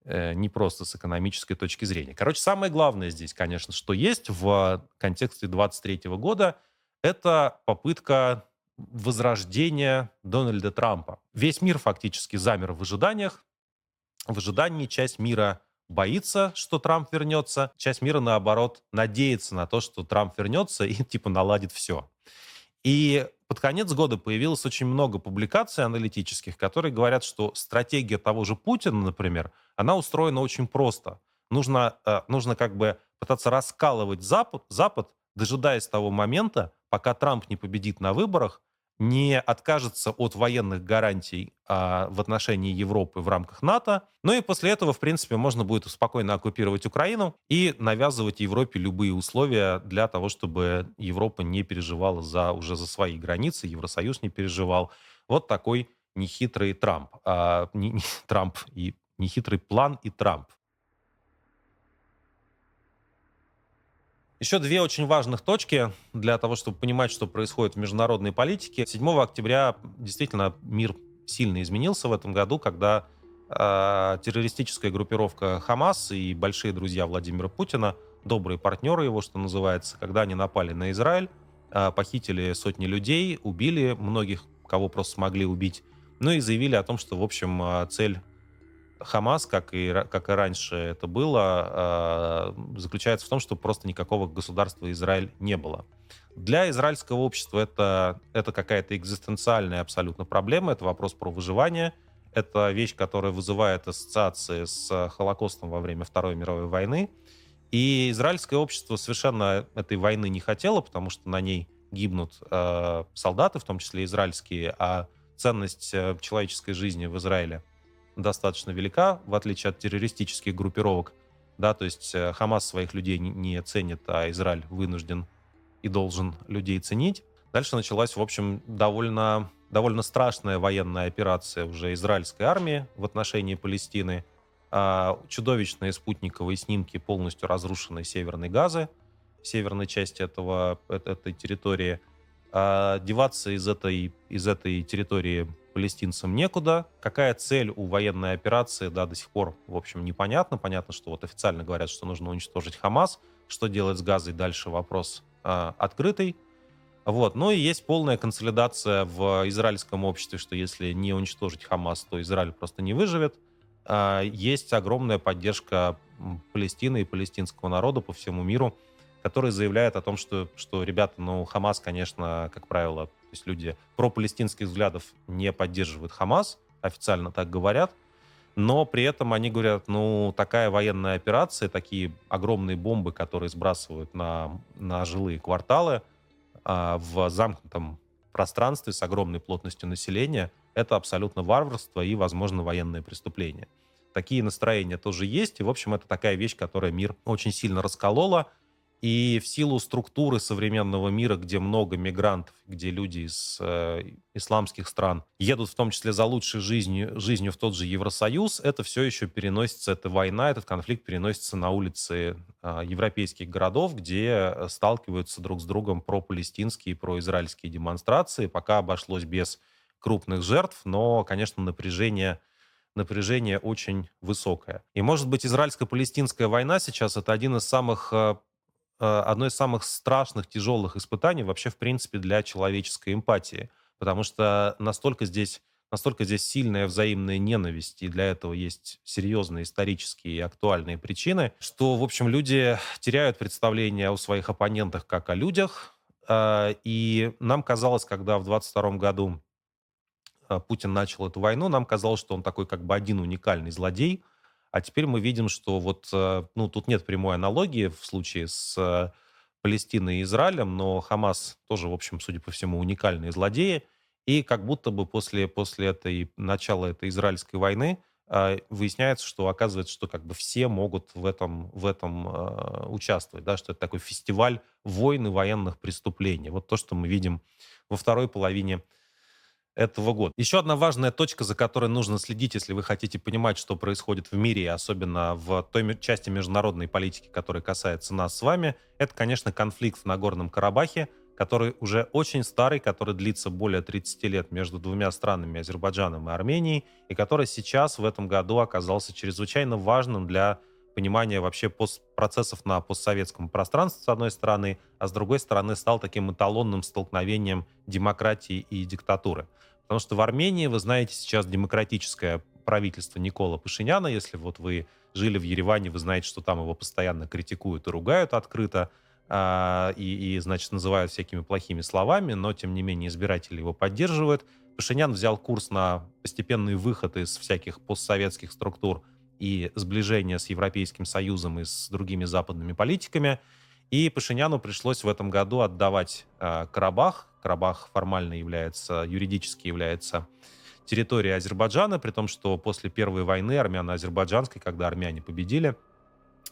э, не просто с экономической точки зрения. Короче, самое главное здесь, конечно, что есть в контексте 23 года, это попытка возрождения Дональда Трампа. Весь мир фактически замер в ожиданиях. В ожидании часть мира боится, что Трамп вернется, часть мира, наоборот, надеется на то, что Трамп вернется и, типа, наладит все. И под конец года появилось очень много публикаций аналитических, которые говорят, что стратегия того же Путина, например, она устроена очень просто. Нужно, э, нужно как бы пытаться раскалывать Запад, Запад, дожидаясь того момента, пока Трамп не победит на выборах, не откажется от военных гарантий а, в отношении Европы в рамках НАТО. Ну и после этого, в принципе, можно будет спокойно оккупировать Украину и навязывать Европе любые условия для того, чтобы Европа не переживала за, уже за свои границы, Евросоюз не переживал. Вот такой нехитрый Трамп. А, не, не, Трамп и нехитрый план и Трамп. Еще две очень важных точки для того, чтобы понимать, что происходит в международной политике. 7 октября действительно мир сильно изменился в этом году, когда э, террористическая группировка Хамас и большие друзья Владимира Путина, добрые партнеры его, что называется, когда они напали на Израиль, э, похитили сотни людей, убили многих, кого просто смогли убить, ну и заявили о том, что, в общем, цель Хамас, как и, как и раньше это было, э, заключается в том, что просто никакого государства Израиль не было. Для израильского общества это, это какая-то экзистенциальная абсолютно проблема, это вопрос про выживание, это вещь, которая вызывает ассоциации с Холокостом во время Второй мировой войны. И израильское общество совершенно этой войны не хотело, потому что на ней гибнут э, солдаты, в том числе израильские, а ценность э, человеческой жизни в Израиле – достаточно велика, в отличие от террористических группировок. Да, то есть э, Хамас своих людей не ценит, а Израиль вынужден и должен людей ценить. Дальше началась, в общем, довольно, довольно страшная военная операция уже израильской армии в отношении Палестины. А, чудовищные спутниковые снимки полностью разрушенной северной Газы, северной части этого, этой территории. А, деваться из этой, из этой территории палестинцам некуда. Какая цель у военной операции, да, до сих пор, в общем, непонятно. Понятно, что вот официально говорят, что нужно уничтожить Хамас. Что делать с Газой, дальше вопрос э, открытый. Вот. Ну и есть полная консолидация в израильском обществе, что если не уничтожить Хамас, то Израиль просто не выживет. Э, есть огромная поддержка Палестины и палестинского народа по всему миру, который заявляет о том, что, что ребята, ну, Хамас, конечно, как правило, то есть люди про-палестинских взглядов не поддерживают Хамас, официально так говорят, но при этом они говорят, ну, такая военная операция, такие огромные бомбы, которые сбрасывают на, на жилые кварталы а, в замкнутом пространстве с огромной плотностью населения, это абсолютно варварство и, возможно, военное преступление. Такие настроения тоже есть, и, в общем, это такая вещь, которая мир очень сильно расколола, и в силу структуры современного мира, где много мигрантов, где люди из э, исламских стран едут в том числе за лучшей жизнью, жизнью в тот же Евросоюз, это все еще переносится, эта война, этот конфликт переносится на улицы э, европейских городов, где сталкиваются друг с другом про-палестинские и про-израильские демонстрации. Пока обошлось без крупных жертв, но, конечно, напряжение напряжение очень высокое. И, может быть, израильско-палестинская война сейчас это один из самых э, Э, одно из самых страшных, тяжелых испытаний вообще, в принципе, для человеческой эмпатии. Потому что настолько здесь, настолько здесь сильная взаимная ненависть, и для этого есть серьезные исторические и актуальные причины, что, в общем, люди теряют представление о своих оппонентах как о людях. Э, и нам казалось, когда в 22 году э, Путин начал эту войну, нам казалось, что он такой как бы один уникальный злодей – а теперь мы видим, что вот, э, ну, тут нет прямой аналогии в случае с э, Палестиной и Израилем, но Хамас тоже, в общем, судя по всему, уникальные злодеи. И как будто бы после, после этой, начала этой израильской войны э, выясняется, что оказывается, что как бы все могут в этом, в этом участвовать, да, что это такой фестиваль войн и военных преступлений. Вот то, что мы видим во второй половине этого года. Еще одна важная точка, за которой нужно следить, если вы хотите понимать, что происходит в мире, особенно в той части международной политики, которая касается нас с вами, это, конечно, конфликт в Нагорном Карабахе, который уже очень старый, который длится более 30 лет между двумя странами, Азербайджаном и Арменией, и который сейчас в этом году оказался чрезвычайно важным для понимания вообще пост процессов на постсоветском пространстве, с одной стороны, а с другой стороны стал таким эталонным столкновением демократии и диктатуры. Потому что в Армении, вы знаете, сейчас демократическое правительство Никола Пашиняна. Если вот вы жили в Ереване, вы знаете, что там его постоянно критикуют и ругают открыто, э, и, и, значит, называют всякими плохими словами, но, тем не менее, избиратели его поддерживают. Пашинян взял курс на постепенный выход из всяких постсоветских структур и сближение с Европейским Союзом и с другими западными политиками. И Пашиняну пришлось в этом году отдавать э, Карабах. Карабах формально является, юридически является территорией Азербайджана, при том, что после Первой войны армяно-азербайджанской, когда армяне победили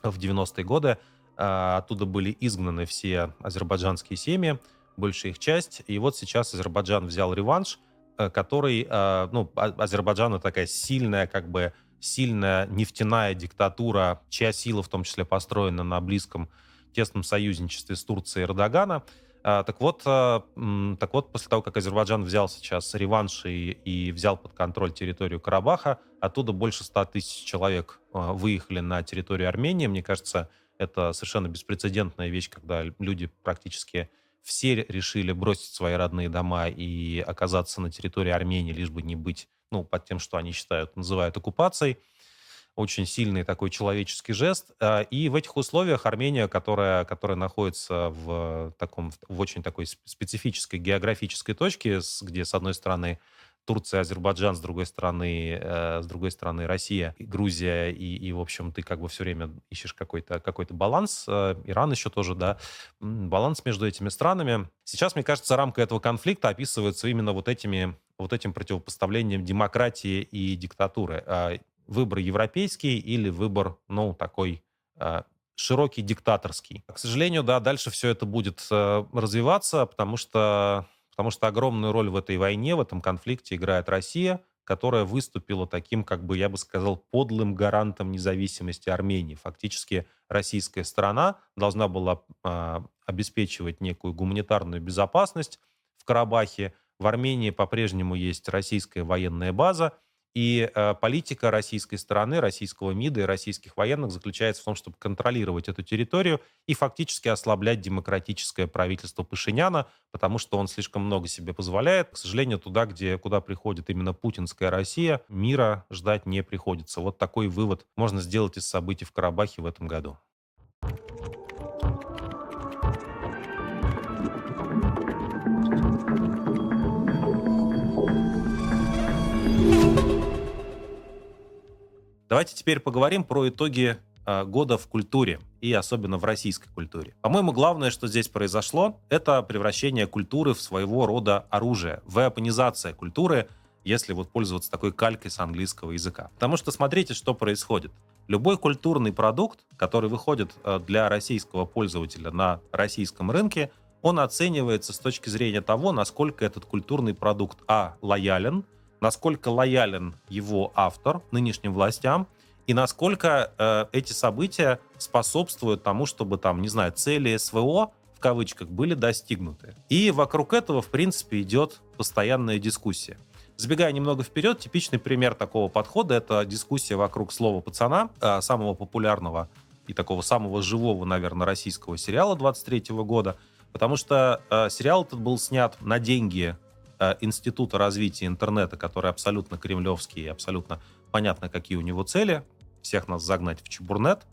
в 90-е годы, э, оттуда были изгнаны все азербайджанские семьи, большая их часть. И вот сейчас Азербайджан взял реванш, э, который, э, ну, а, Азербайджан такая сильная, как бы, сильная нефтяная диктатура, чья сила в том числе построена на Близком тесном союзничестве с Турцией Эрдогана. А, так вот, а, так вот, после того, как Азербайджан взял сейчас реванш и, и взял под контроль территорию Карабаха, оттуда больше 100 тысяч человек а, выехали на территорию Армении. Мне кажется, это совершенно беспрецедентная вещь, когда люди практически все решили бросить свои родные дома и оказаться на территории Армении, лишь бы не быть ну, под тем, что они считают, называют оккупацией очень сильный такой человеческий жест. А, и в этих условиях Армения, которая, которая находится в, таком, в очень такой специфической географической точке, где, с одной стороны, Турция, Азербайджан, с другой стороны, э, с другой стороны Россия, Грузия, и, и, в общем, ты как бы все время ищешь какой-то какой баланс. Э, Иран еще тоже, да, баланс между этими странами. Сейчас, мне кажется, рамка этого конфликта описывается именно вот этими вот этим противопоставлением демократии и диктатуры. А выбор европейский или выбор, ну, такой э, широкий, диктаторский. К сожалению, да, дальше все это будет э, развиваться, потому что, потому что огромную роль в этой войне, в этом конфликте играет Россия, которая выступила таким, как бы я бы сказал, подлым гарантом независимости Армении. Фактически российская сторона должна была э, обеспечивать некую гуманитарную безопасность в Карабахе, В Армении по-прежнему есть российская военная база, и э, политика российской стороны, российского МИДа и российских военных заключается в том, чтобы контролировать эту территорию и фактически ослаблять демократическое правительство Пашиняна, потому что он слишком много себе позволяет. К сожалению, туда, где, куда приходит именно путинская Россия, мира ждать не приходится. Вот такой вывод можно сделать из событий в Карабахе в этом году. Давайте теперь поговорим про итоги э, года в культуре и особенно в российской культуре. По-моему, главное, что здесь произошло, это превращение культуры в своего рода оружие, веопонизация культуры, если вот пользоваться такой калькой с английского языка. Потому что смотрите, что происходит. Любой культурный продукт, который выходит э, для российского пользователя на российском рынке, он оценивается с точки зрения того, насколько этот культурный продукт, а, лоялен, насколько лоялен его автор нынешним властям, и насколько э, эти события способствуют тому, чтобы там, не знаю, цели СВО в кавычках были достигнуты. И вокруг этого, в принципе, идет постоянная дискуссия. Забегая немного вперед, типичный пример такого подхода — это дискуссия вокруг слова «пацана», э, самого популярного и такого самого живого, наверное, российского сериала 23 года, потому что э, сериал этот был снят на деньги Института развития интернета, который абсолютно кремлевский и абсолютно понятно, какие у него цели, всех нас загнать в чебурнет.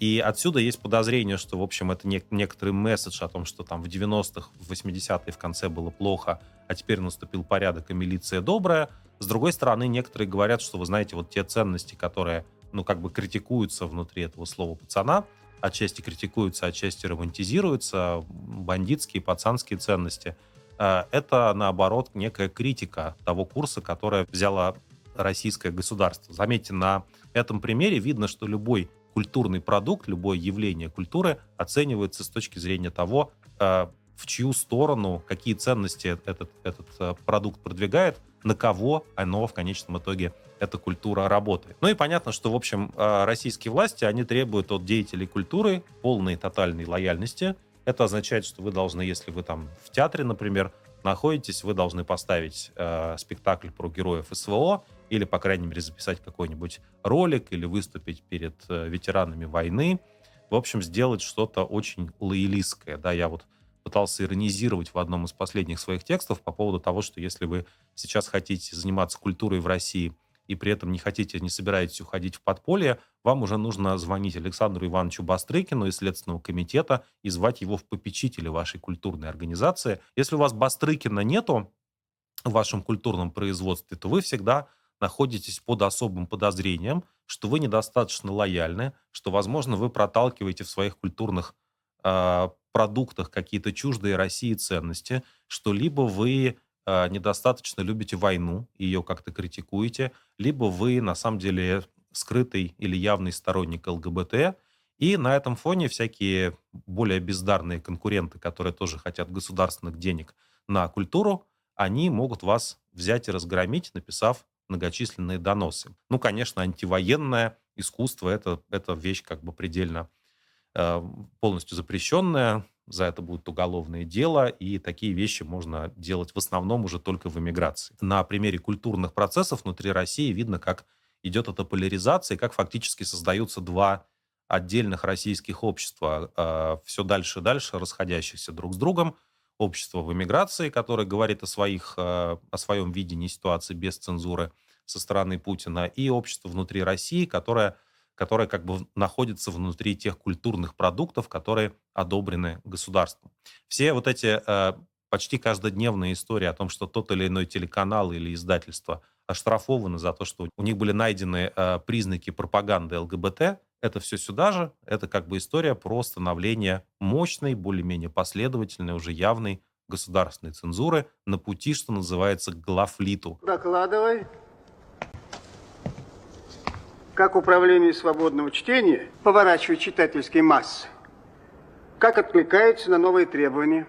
И отсюда есть подозрение, что, в общем, это не, некоторый месседж о том, что там в 90-х, в 80-е в конце было плохо, а теперь наступил порядок, и милиция добрая. С другой стороны, некоторые говорят, что, вы знаете, вот те ценности, которые, ну, как бы критикуются внутри этого слова пацана, отчасти критикуются, отчасти романтизируются, бандитские, пацанские ценности – Э, это, наоборот, некая критика того курса, который взяло российское государство. Заметьте, на этом примере видно, что любой культурный продукт, любое явление культуры оценивается с точки зрения того, э, в чью сторону, какие ценности этот, этот э, продукт продвигает, на кого оно в конечном итоге эта культура работает. Ну и понятно, что, в общем, российские власти, они требуют от деятелей культуры полной тотальной лояльности, это означает, что вы должны, если вы там в театре, например, находитесь, вы должны поставить э, спектакль про героев СВО или, по крайней мере, записать какой-нибудь ролик или выступить перед э, ветеранами войны. В общем, сделать что-то очень лоялистское. Да, я вот пытался иронизировать в одном из последних своих текстов по поводу того, что если вы сейчас хотите заниматься культурой в России и при этом не хотите, не собираетесь уходить в подполье, вам уже нужно звонить Александру Ивановичу Бастрыкину из Следственного комитета и звать его в попечители вашей культурной организации. Если у вас Бастрыкина нету в вашем культурном производстве, то вы всегда находитесь под особым подозрением, что вы недостаточно лояльны, что, возможно, вы проталкиваете в своих культурных э, продуктах какие-то чуждые России ценности, что либо вы э, недостаточно любите войну, ее как-то критикуете, либо вы на самом деле скрытый или явный сторонник ЛГБТ. И на этом фоне всякие более бездарные конкуренты, которые тоже хотят государственных денег на культуру, они могут вас взять и разгромить, написав многочисленные доносы. Ну, конечно, антивоенное искусство это, это вещь как бы предельно э, полностью запрещенная. За это будет уголовное дело, и такие вещи можно делать в основном уже только в эмиграции. На примере культурных процессов внутри России видно, как идет эта поляризация, и как фактически создаются два отдельных российских общества, э, все дальше и дальше расходящихся друг с другом. Общество в эмиграции, которое говорит о, своих, э, о своем видении ситуации без цензуры со стороны Путина, и общество внутри России, которое, которое как бы находится внутри тех культурных продуктов, которые одобрены государством. Все вот эти э, почти каждодневные истории о том, что тот или иной телеканал или издательство – оштрафованы за то, что у них были найдены э, признаки пропаганды ЛГБТ. Это все сюда же. Это как бы история про становление мощной, более-менее последовательной, уже явной государственной цензуры на пути, что называется, к главлиту. Докладывай. Как управление свободного чтения поворачивает читательские массы? Как откликается на новые требования?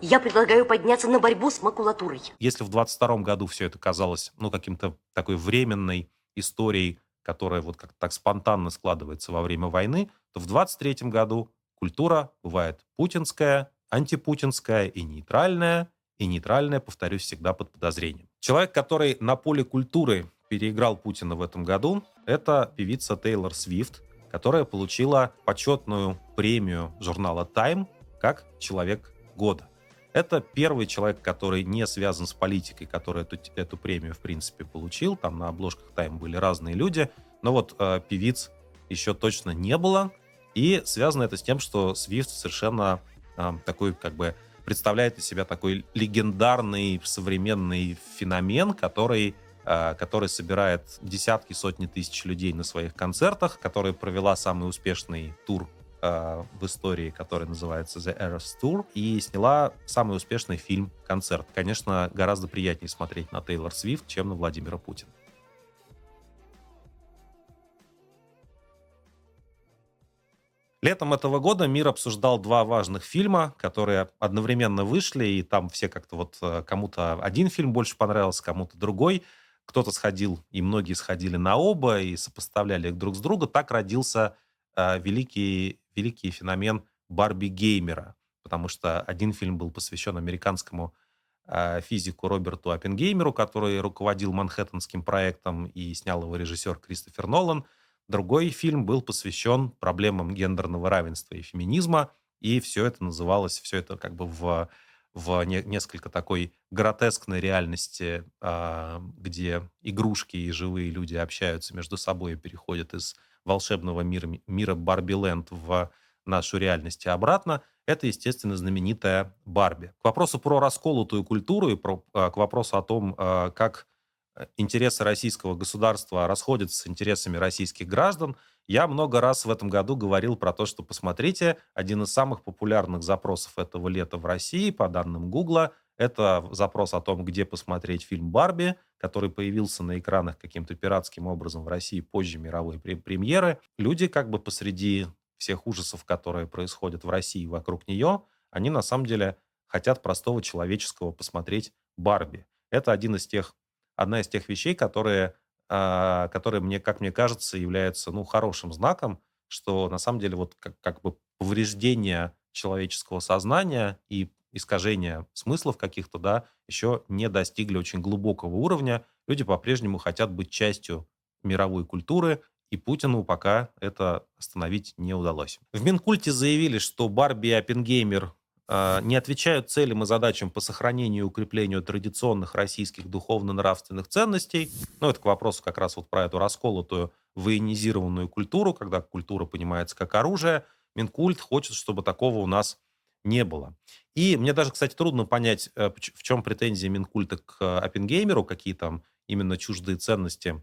Я предлагаю подняться на борьбу с макулатурой. Если в 22 году все это казалось, ну, каким-то такой временной историей, которая вот как так спонтанно складывается во время войны, то в 23 году культура бывает путинская, антипутинская и нейтральная, и нейтральное, повторюсь, всегда под подозрением. Человек, который на поле культуры переиграл Путина в этом году, это певица Тейлор Свифт, которая получила почетную премию журнала Time как «Человек года». Это первый человек, который не связан с политикой, который эту, эту премию, в принципе, получил. Там на обложках Time были разные люди. Но вот э, певиц еще точно не было. И связано это с тем, что Свифт совершенно э, такой, как бы, представляет из себя такой легендарный современный феномен, который который собирает десятки, сотни тысяч людей на своих концертах, которая провела самый успешный тур э, в истории, который называется The Eras Tour, и сняла самый успешный фильм «Концерт». Конечно, гораздо приятнее смотреть на Тейлор Свифт, чем на Владимира Путина. Летом этого года мир обсуждал два важных фильма, которые одновременно вышли, и там все как-то вот э, кому-то один фильм больше понравился, кому-то другой. Кто-то сходил, и многие сходили на оба, и сопоставляли их друг с другом. Так родился э, великий, великий феномен Барби-геймера, потому что один фильм был посвящен американскому э, физику Роберту Оппенгеймеру, который руководил Манхэттенским проектом, и снял его режиссер Кристофер Нолан – Другой фильм был посвящен проблемам гендерного равенства и феминизма, и все это называлось, все это как бы в, в не, несколько такой гротескной реальности, а, где игрушки и живые люди общаются между собой и переходят из волшебного мира, мира Барби Ленд в нашу реальность и обратно, это, естественно, знаменитая Барби. К вопросу про расколотую культуру и про, а, к вопросу о том, а, как Э, интересы российского государства расходятся с интересами российских граждан, я много раз в этом году говорил про то, что, посмотрите, один из самых популярных запросов этого лета в России, по данным Гугла, это запрос о том, где посмотреть фильм «Барби», который появился на экранах каким-то пиратским образом в России позже мировой премьеры. Люди как бы посреди всех ужасов, которые происходят в России вокруг нее, они на самом деле хотят простого человеческого посмотреть «Барби». Это один из тех одна из тех вещей, которые, а, которые мне, как мне кажется, являются ну, хорошим знаком, что на самом деле вот как, как бы повреждение человеческого сознания и искажение смыслов каких-то, да, еще не достигли очень глубокого уровня. Люди по-прежнему хотят быть частью мировой культуры, и Путину пока это остановить не удалось. В Минкульте заявили, что Барби и Оппенгеймер не отвечают целям и задачам по сохранению и укреплению традиционных российских духовно-нравственных ценностей. Ну, это к вопросу как раз вот про эту расколотую военизированную культуру, когда культура понимается как оружие. Минкульт хочет, чтобы такого у нас не было. И мне даже, кстати, трудно понять, э, в чем претензии Минкульта к э, Оппенгеймеру, какие там именно чуждые ценности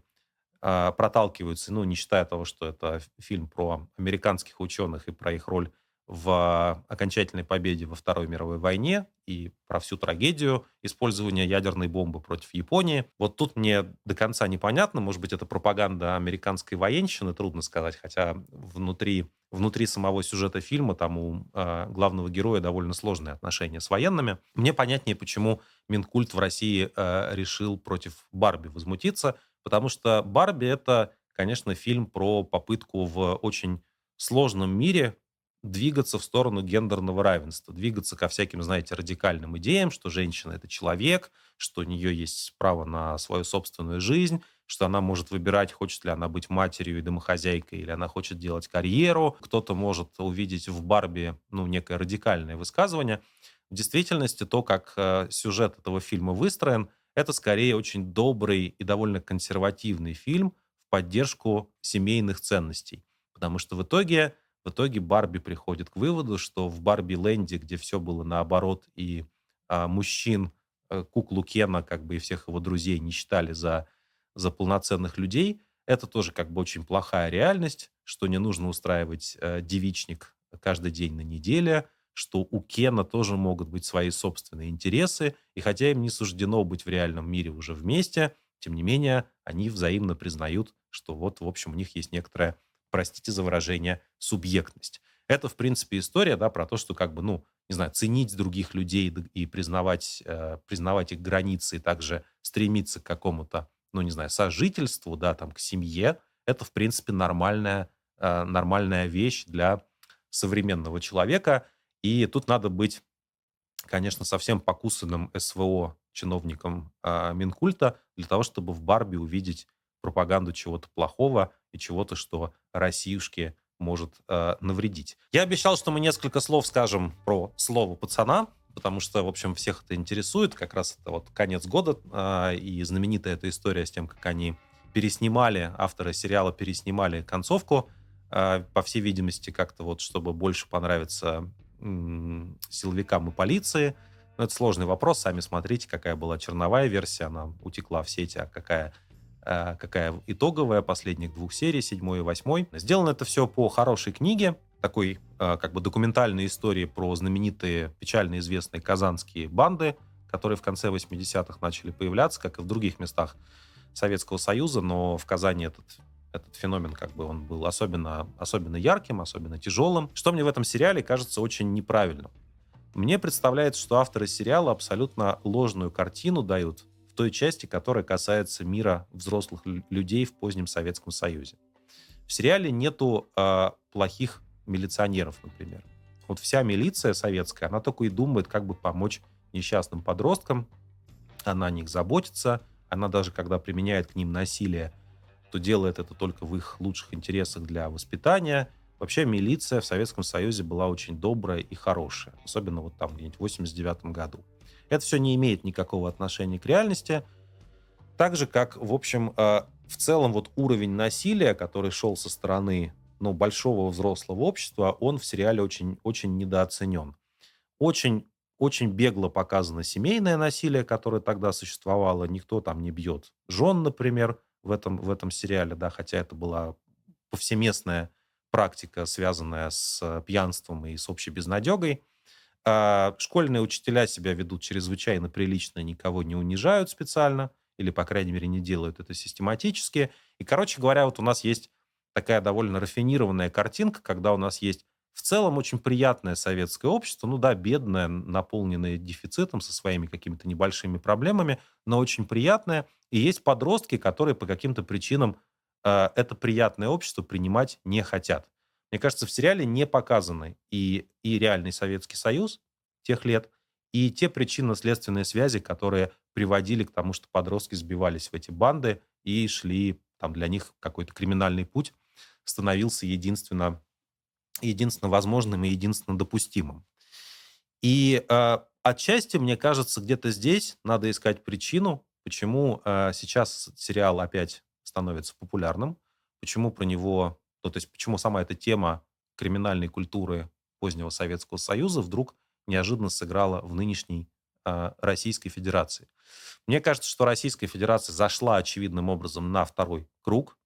а, проталкиваются, ну, не считая того, что это фильм про американских ученых и про их роль в окончательной победе во Второй мировой войне и про всю трагедию использования ядерной бомбы против Японии. Вот тут мне до конца непонятно, может быть, это пропаганда американской военщины, трудно сказать, хотя внутри, внутри самого сюжета фильма там у э, главного героя довольно сложные отношения с военными. Мне понятнее, почему Минкульт в России э, решил против Барби возмутиться, потому что Барби — это, конечно, фильм про попытку в очень сложном мире двигаться в сторону гендерного равенства, двигаться ко всяким, знаете, радикальным идеям, что женщина – это человек, что у нее есть право на свою собственную жизнь, что она может выбирать, хочет ли она быть матерью и домохозяйкой, или она хочет делать карьеру. Кто-то может увидеть в Барби ну, некое радикальное высказывание. В действительности то, как э, сюжет этого фильма выстроен, это скорее очень добрый и довольно консервативный фильм в поддержку семейных ценностей. Потому что в итоге в итоге Барби приходит к выводу, что в Барби-ленде, где все было наоборот, и а, мужчин, а, куклу Кена, как бы и всех его друзей не считали за, за полноценных людей, это тоже как бы очень плохая реальность, что не нужно устраивать а, девичник каждый день на неделе, что у Кена тоже могут быть свои собственные интересы, и хотя им не суждено быть в реальном мире уже вместе, тем не менее они взаимно признают, что вот, в общем, у них есть некоторая простите за выражение, субъектность. Это, в принципе, история, да, про то, что как бы, ну, не знаю, ценить других людей и признавать, э, признавать их границы и также стремиться к какому-то, ну, не знаю, сожительству, да, там, к семье, это, в принципе, нормальная, э, нормальная вещь для современного человека. И тут надо быть конечно, совсем покусанным СВО чиновником э, Минкульта для того, чтобы в Барби увидеть пропаганду чего-то плохого и чего-то, что Россиюшке может э, навредить. Я обещал, что мы несколько слов скажем про слово пацана, потому что, в общем, всех это интересует. Как раз это вот конец года э, и знаменитая эта история с тем, как они переснимали, авторы сериала переснимали концовку, э, по всей видимости, как-то вот, чтобы больше понравиться э, силовикам и полиции. Но это сложный вопрос, сами смотрите, какая была черновая версия, она утекла в сети, а какая какая итоговая последних двух серий, седьмой и восьмой. Сделано это все по хорошей книге, такой э, как бы документальной истории про знаменитые, печально известные казанские банды, которые в конце 80-х начали появляться, как и в других местах Советского Союза, но в Казани этот этот феномен как бы он был особенно, особенно ярким, особенно тяжелым. Что мне в этом сериале кажется очень неправильным? Мне представляется, что авторы сериала абсолютно ложную картину дают той части, которая касается мира взрослых людей в позднем Советском Союзе. В сериале нету э, плохих милиционеров, например. Вот вся милиция советская, она только и думает, как бы помочь несчастным подросткам, она о них заботится, она даже когда применяет к ним насилие, то делает это только в их лучших интересах для воспитания. Вообще милиция в Советском Союзе была очень добрая и хорошая, особенно вот там где-нибудь в 89 году. Это все не имеет никакого отношения к реальности. Так же, как, в общем, э, в целом вот уровень насилия, который шел со стороны ну, большого взрослого общества, он в сериале очень, очень недооценен. Очень, очень бегло показано семейное насилие, которое тогда существовало. Никто там не бьет жен, например, в этом, в этом сериале, да, хотя это была повсеместная практика, связанная с пьянством и с общей безнадегой. А, школьные учителя себя ведут чрезвычайно прилично, никого не унижают специально, или, по крайней мере, не делают это систематически. И, короче говоря, вот у нас есть такая довольно рафинированная картинка, когда у нас есть в целом очень приятное советское общество, ну да, бедное, наполненное дефицитом, со своими какими-то небольшими проблемами, но очень приятное. И есть подростки, которые по каким-то причинам э, это приятное общество принимать не хотят. Мне кажется, в сериале не показаны и, и реальный Советский Союз тех лет, и те причинно-следственные связи, которые приводили к тому, что подростки сбивались в эти банды и шли, там для них какой-то криминальный путь становился единственно, единственно возможным и единственно допустимым. И э, отчасти, мне кажется, где-то здесь надо искать причину, почему э, сейчас сериал опять становится популярным, почему про него ну, то есть почему сама эта тема криминальной культуры позднего Советского Союза вдруг неожиданно сыграла в нынешней э, Российской Федерации. Мне кажется, что Российская Федерация зашла очевидным образом на второй круг.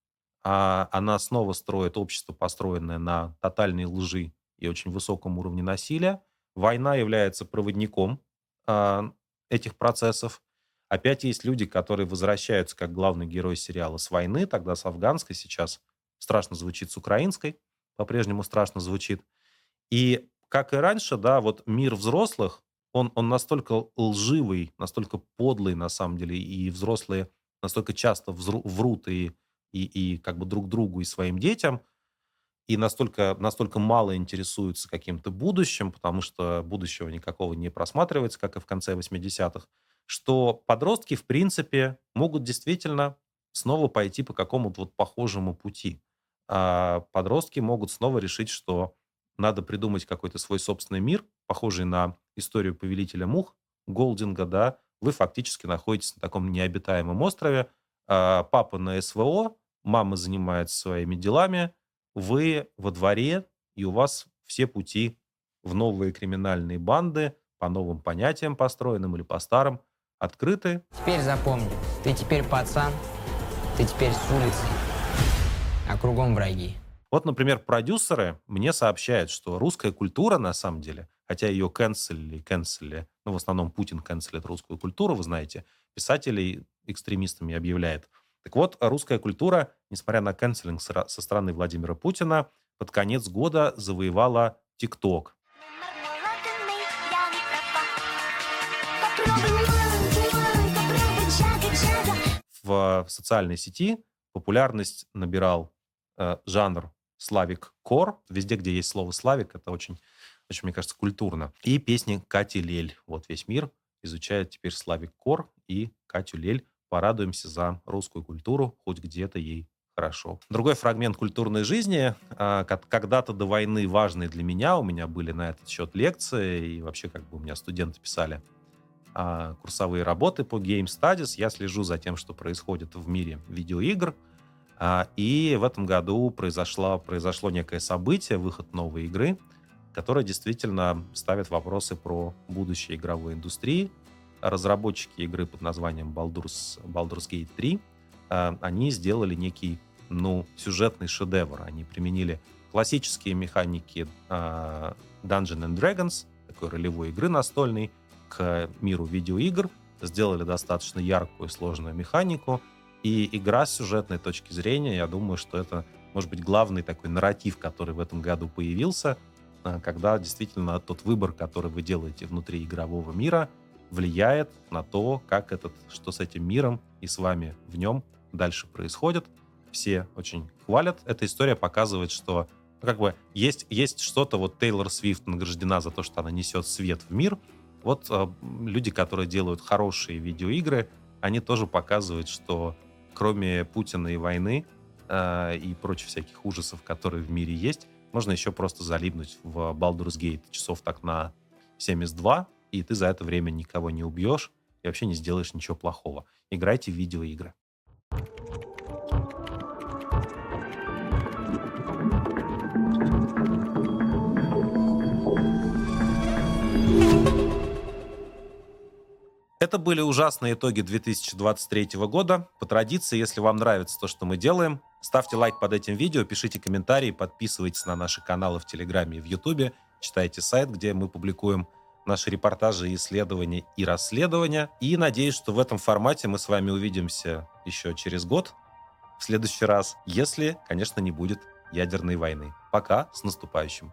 А она снова строит общество, построенное на тотальной лжи и очень высоком уровне насилия. Война является проводником э, этих процессов. Опять есть люди, которые возвращаются как главный герой сериала с войны, тогда с афганской, сейчас страшно звучит с украинской, по-прежнему страшно звучит. И как и раньше, да, вот мир взрослых, он, он настолько лживый, настолько подлый на самом деле, и взрослые настолько часто врут и, и, и как бы друг другу и своим детям, и настолько, настолько мало интересуются каким-то будущим, потому что будущего никакого не просматривается, как и в конце 80-х, что подростки, в принципе, могут действительно снова пойти по какому-то вот похожему пути а подростки могут снова решить, что надо придумать какой-то свой собственный мир, похожий на историю повелителя мух, Голдинга, да, вы фактически находитесь на таком необитаемом острове, а папа на СВО, мама занимается своими делами, вы во дворе, и у вас все пути в новые криминальные банды по новым понятиям построенным или по старым открыты. Теперь запомни, ты теперь пацан, ты теперь с улицы а кругом враги. Вот, например, продюсеры мне сообщают, что русская культура, на самом деле, хотя ее канцелили, канцелили, ну, в основном Путин канцелит русскую культуру, вы знаете, писателей экстремистами объявляет. Так вот, русская культура, несмотря на канцелинг со стороны Владимира Путина, под конец года завоевала ТикТок. В социальной сети популярность набирал Э, жанр славик кор. Везде, где есть слово славик, это очень очень, мне кажется, культурно. И песни Кати Лель. Вот весь мир изучает теперь Славик Кор и Катю Лель. Порадуемся за русскую культуру, хоть где-то ей хорошо. Другой фрагмент культурной жизни, а, когда-то до войны важный для меня, у меня были на этот счет лекции, и вообще как бы у меня студенты писали а, курсовые работы по Game Studies. Я слежу за тем, что происходит в мире видеоигр. А, и в этом году произошло, произошло некое событие, выход новой игры, которая действительно ставит вопросы про будущее игровой индустрии. Разработчики игры под названием Baldur's, Baldur's Gate 3, а, они сделали некий ну, сюжетный шедевр. Они применили классические механики Dungeon and Dragons, такой ролевой игры настольной, к миру видеоигр, сделали достаточно яркую и сложную механику, и игра с сюжетной точки зрения, я думаю, что это, может быть, главный такой нарратив, который в этом году появился, а, когда действительно тот выбор, который вы делаете внутри игрового мира, влияет на то, как этот, что с этим миром и с вами в нем дальше происходит. Все очень хвалят. Эта история показывает, что ну, как бы есть, есть что-то, вот Тейлор Свифт награждена за то, что она несет свет в мир, вот э, люди, которые делают хорошие видеоигры, они тоже показывают, что кроме Путина и войны э, и прочих всяких ужасов, которые в мире есть, можно еще просто залипнуть в Baldur's Gate часов так на 72, и ты за это время никого не убьешь и вообще не сделаешь ничего плохого. Играйте в видеоигры. Это были ужасные итоги 2023 года. По традиции, если вам нравится то, что мы делаем, ставьте лайк под этим видео, пишите комментарии, подписывайтесь на наши каналы в Телеграме и в Ютубе, читайте сайт, где мы публикуем наши репортажи, исследования и расследования. И надеюсь, что в этом формате мы с вами увидимся еще через год, в следующий раз, если, конечно, не будет ядерной войны. Пока, с наступающим.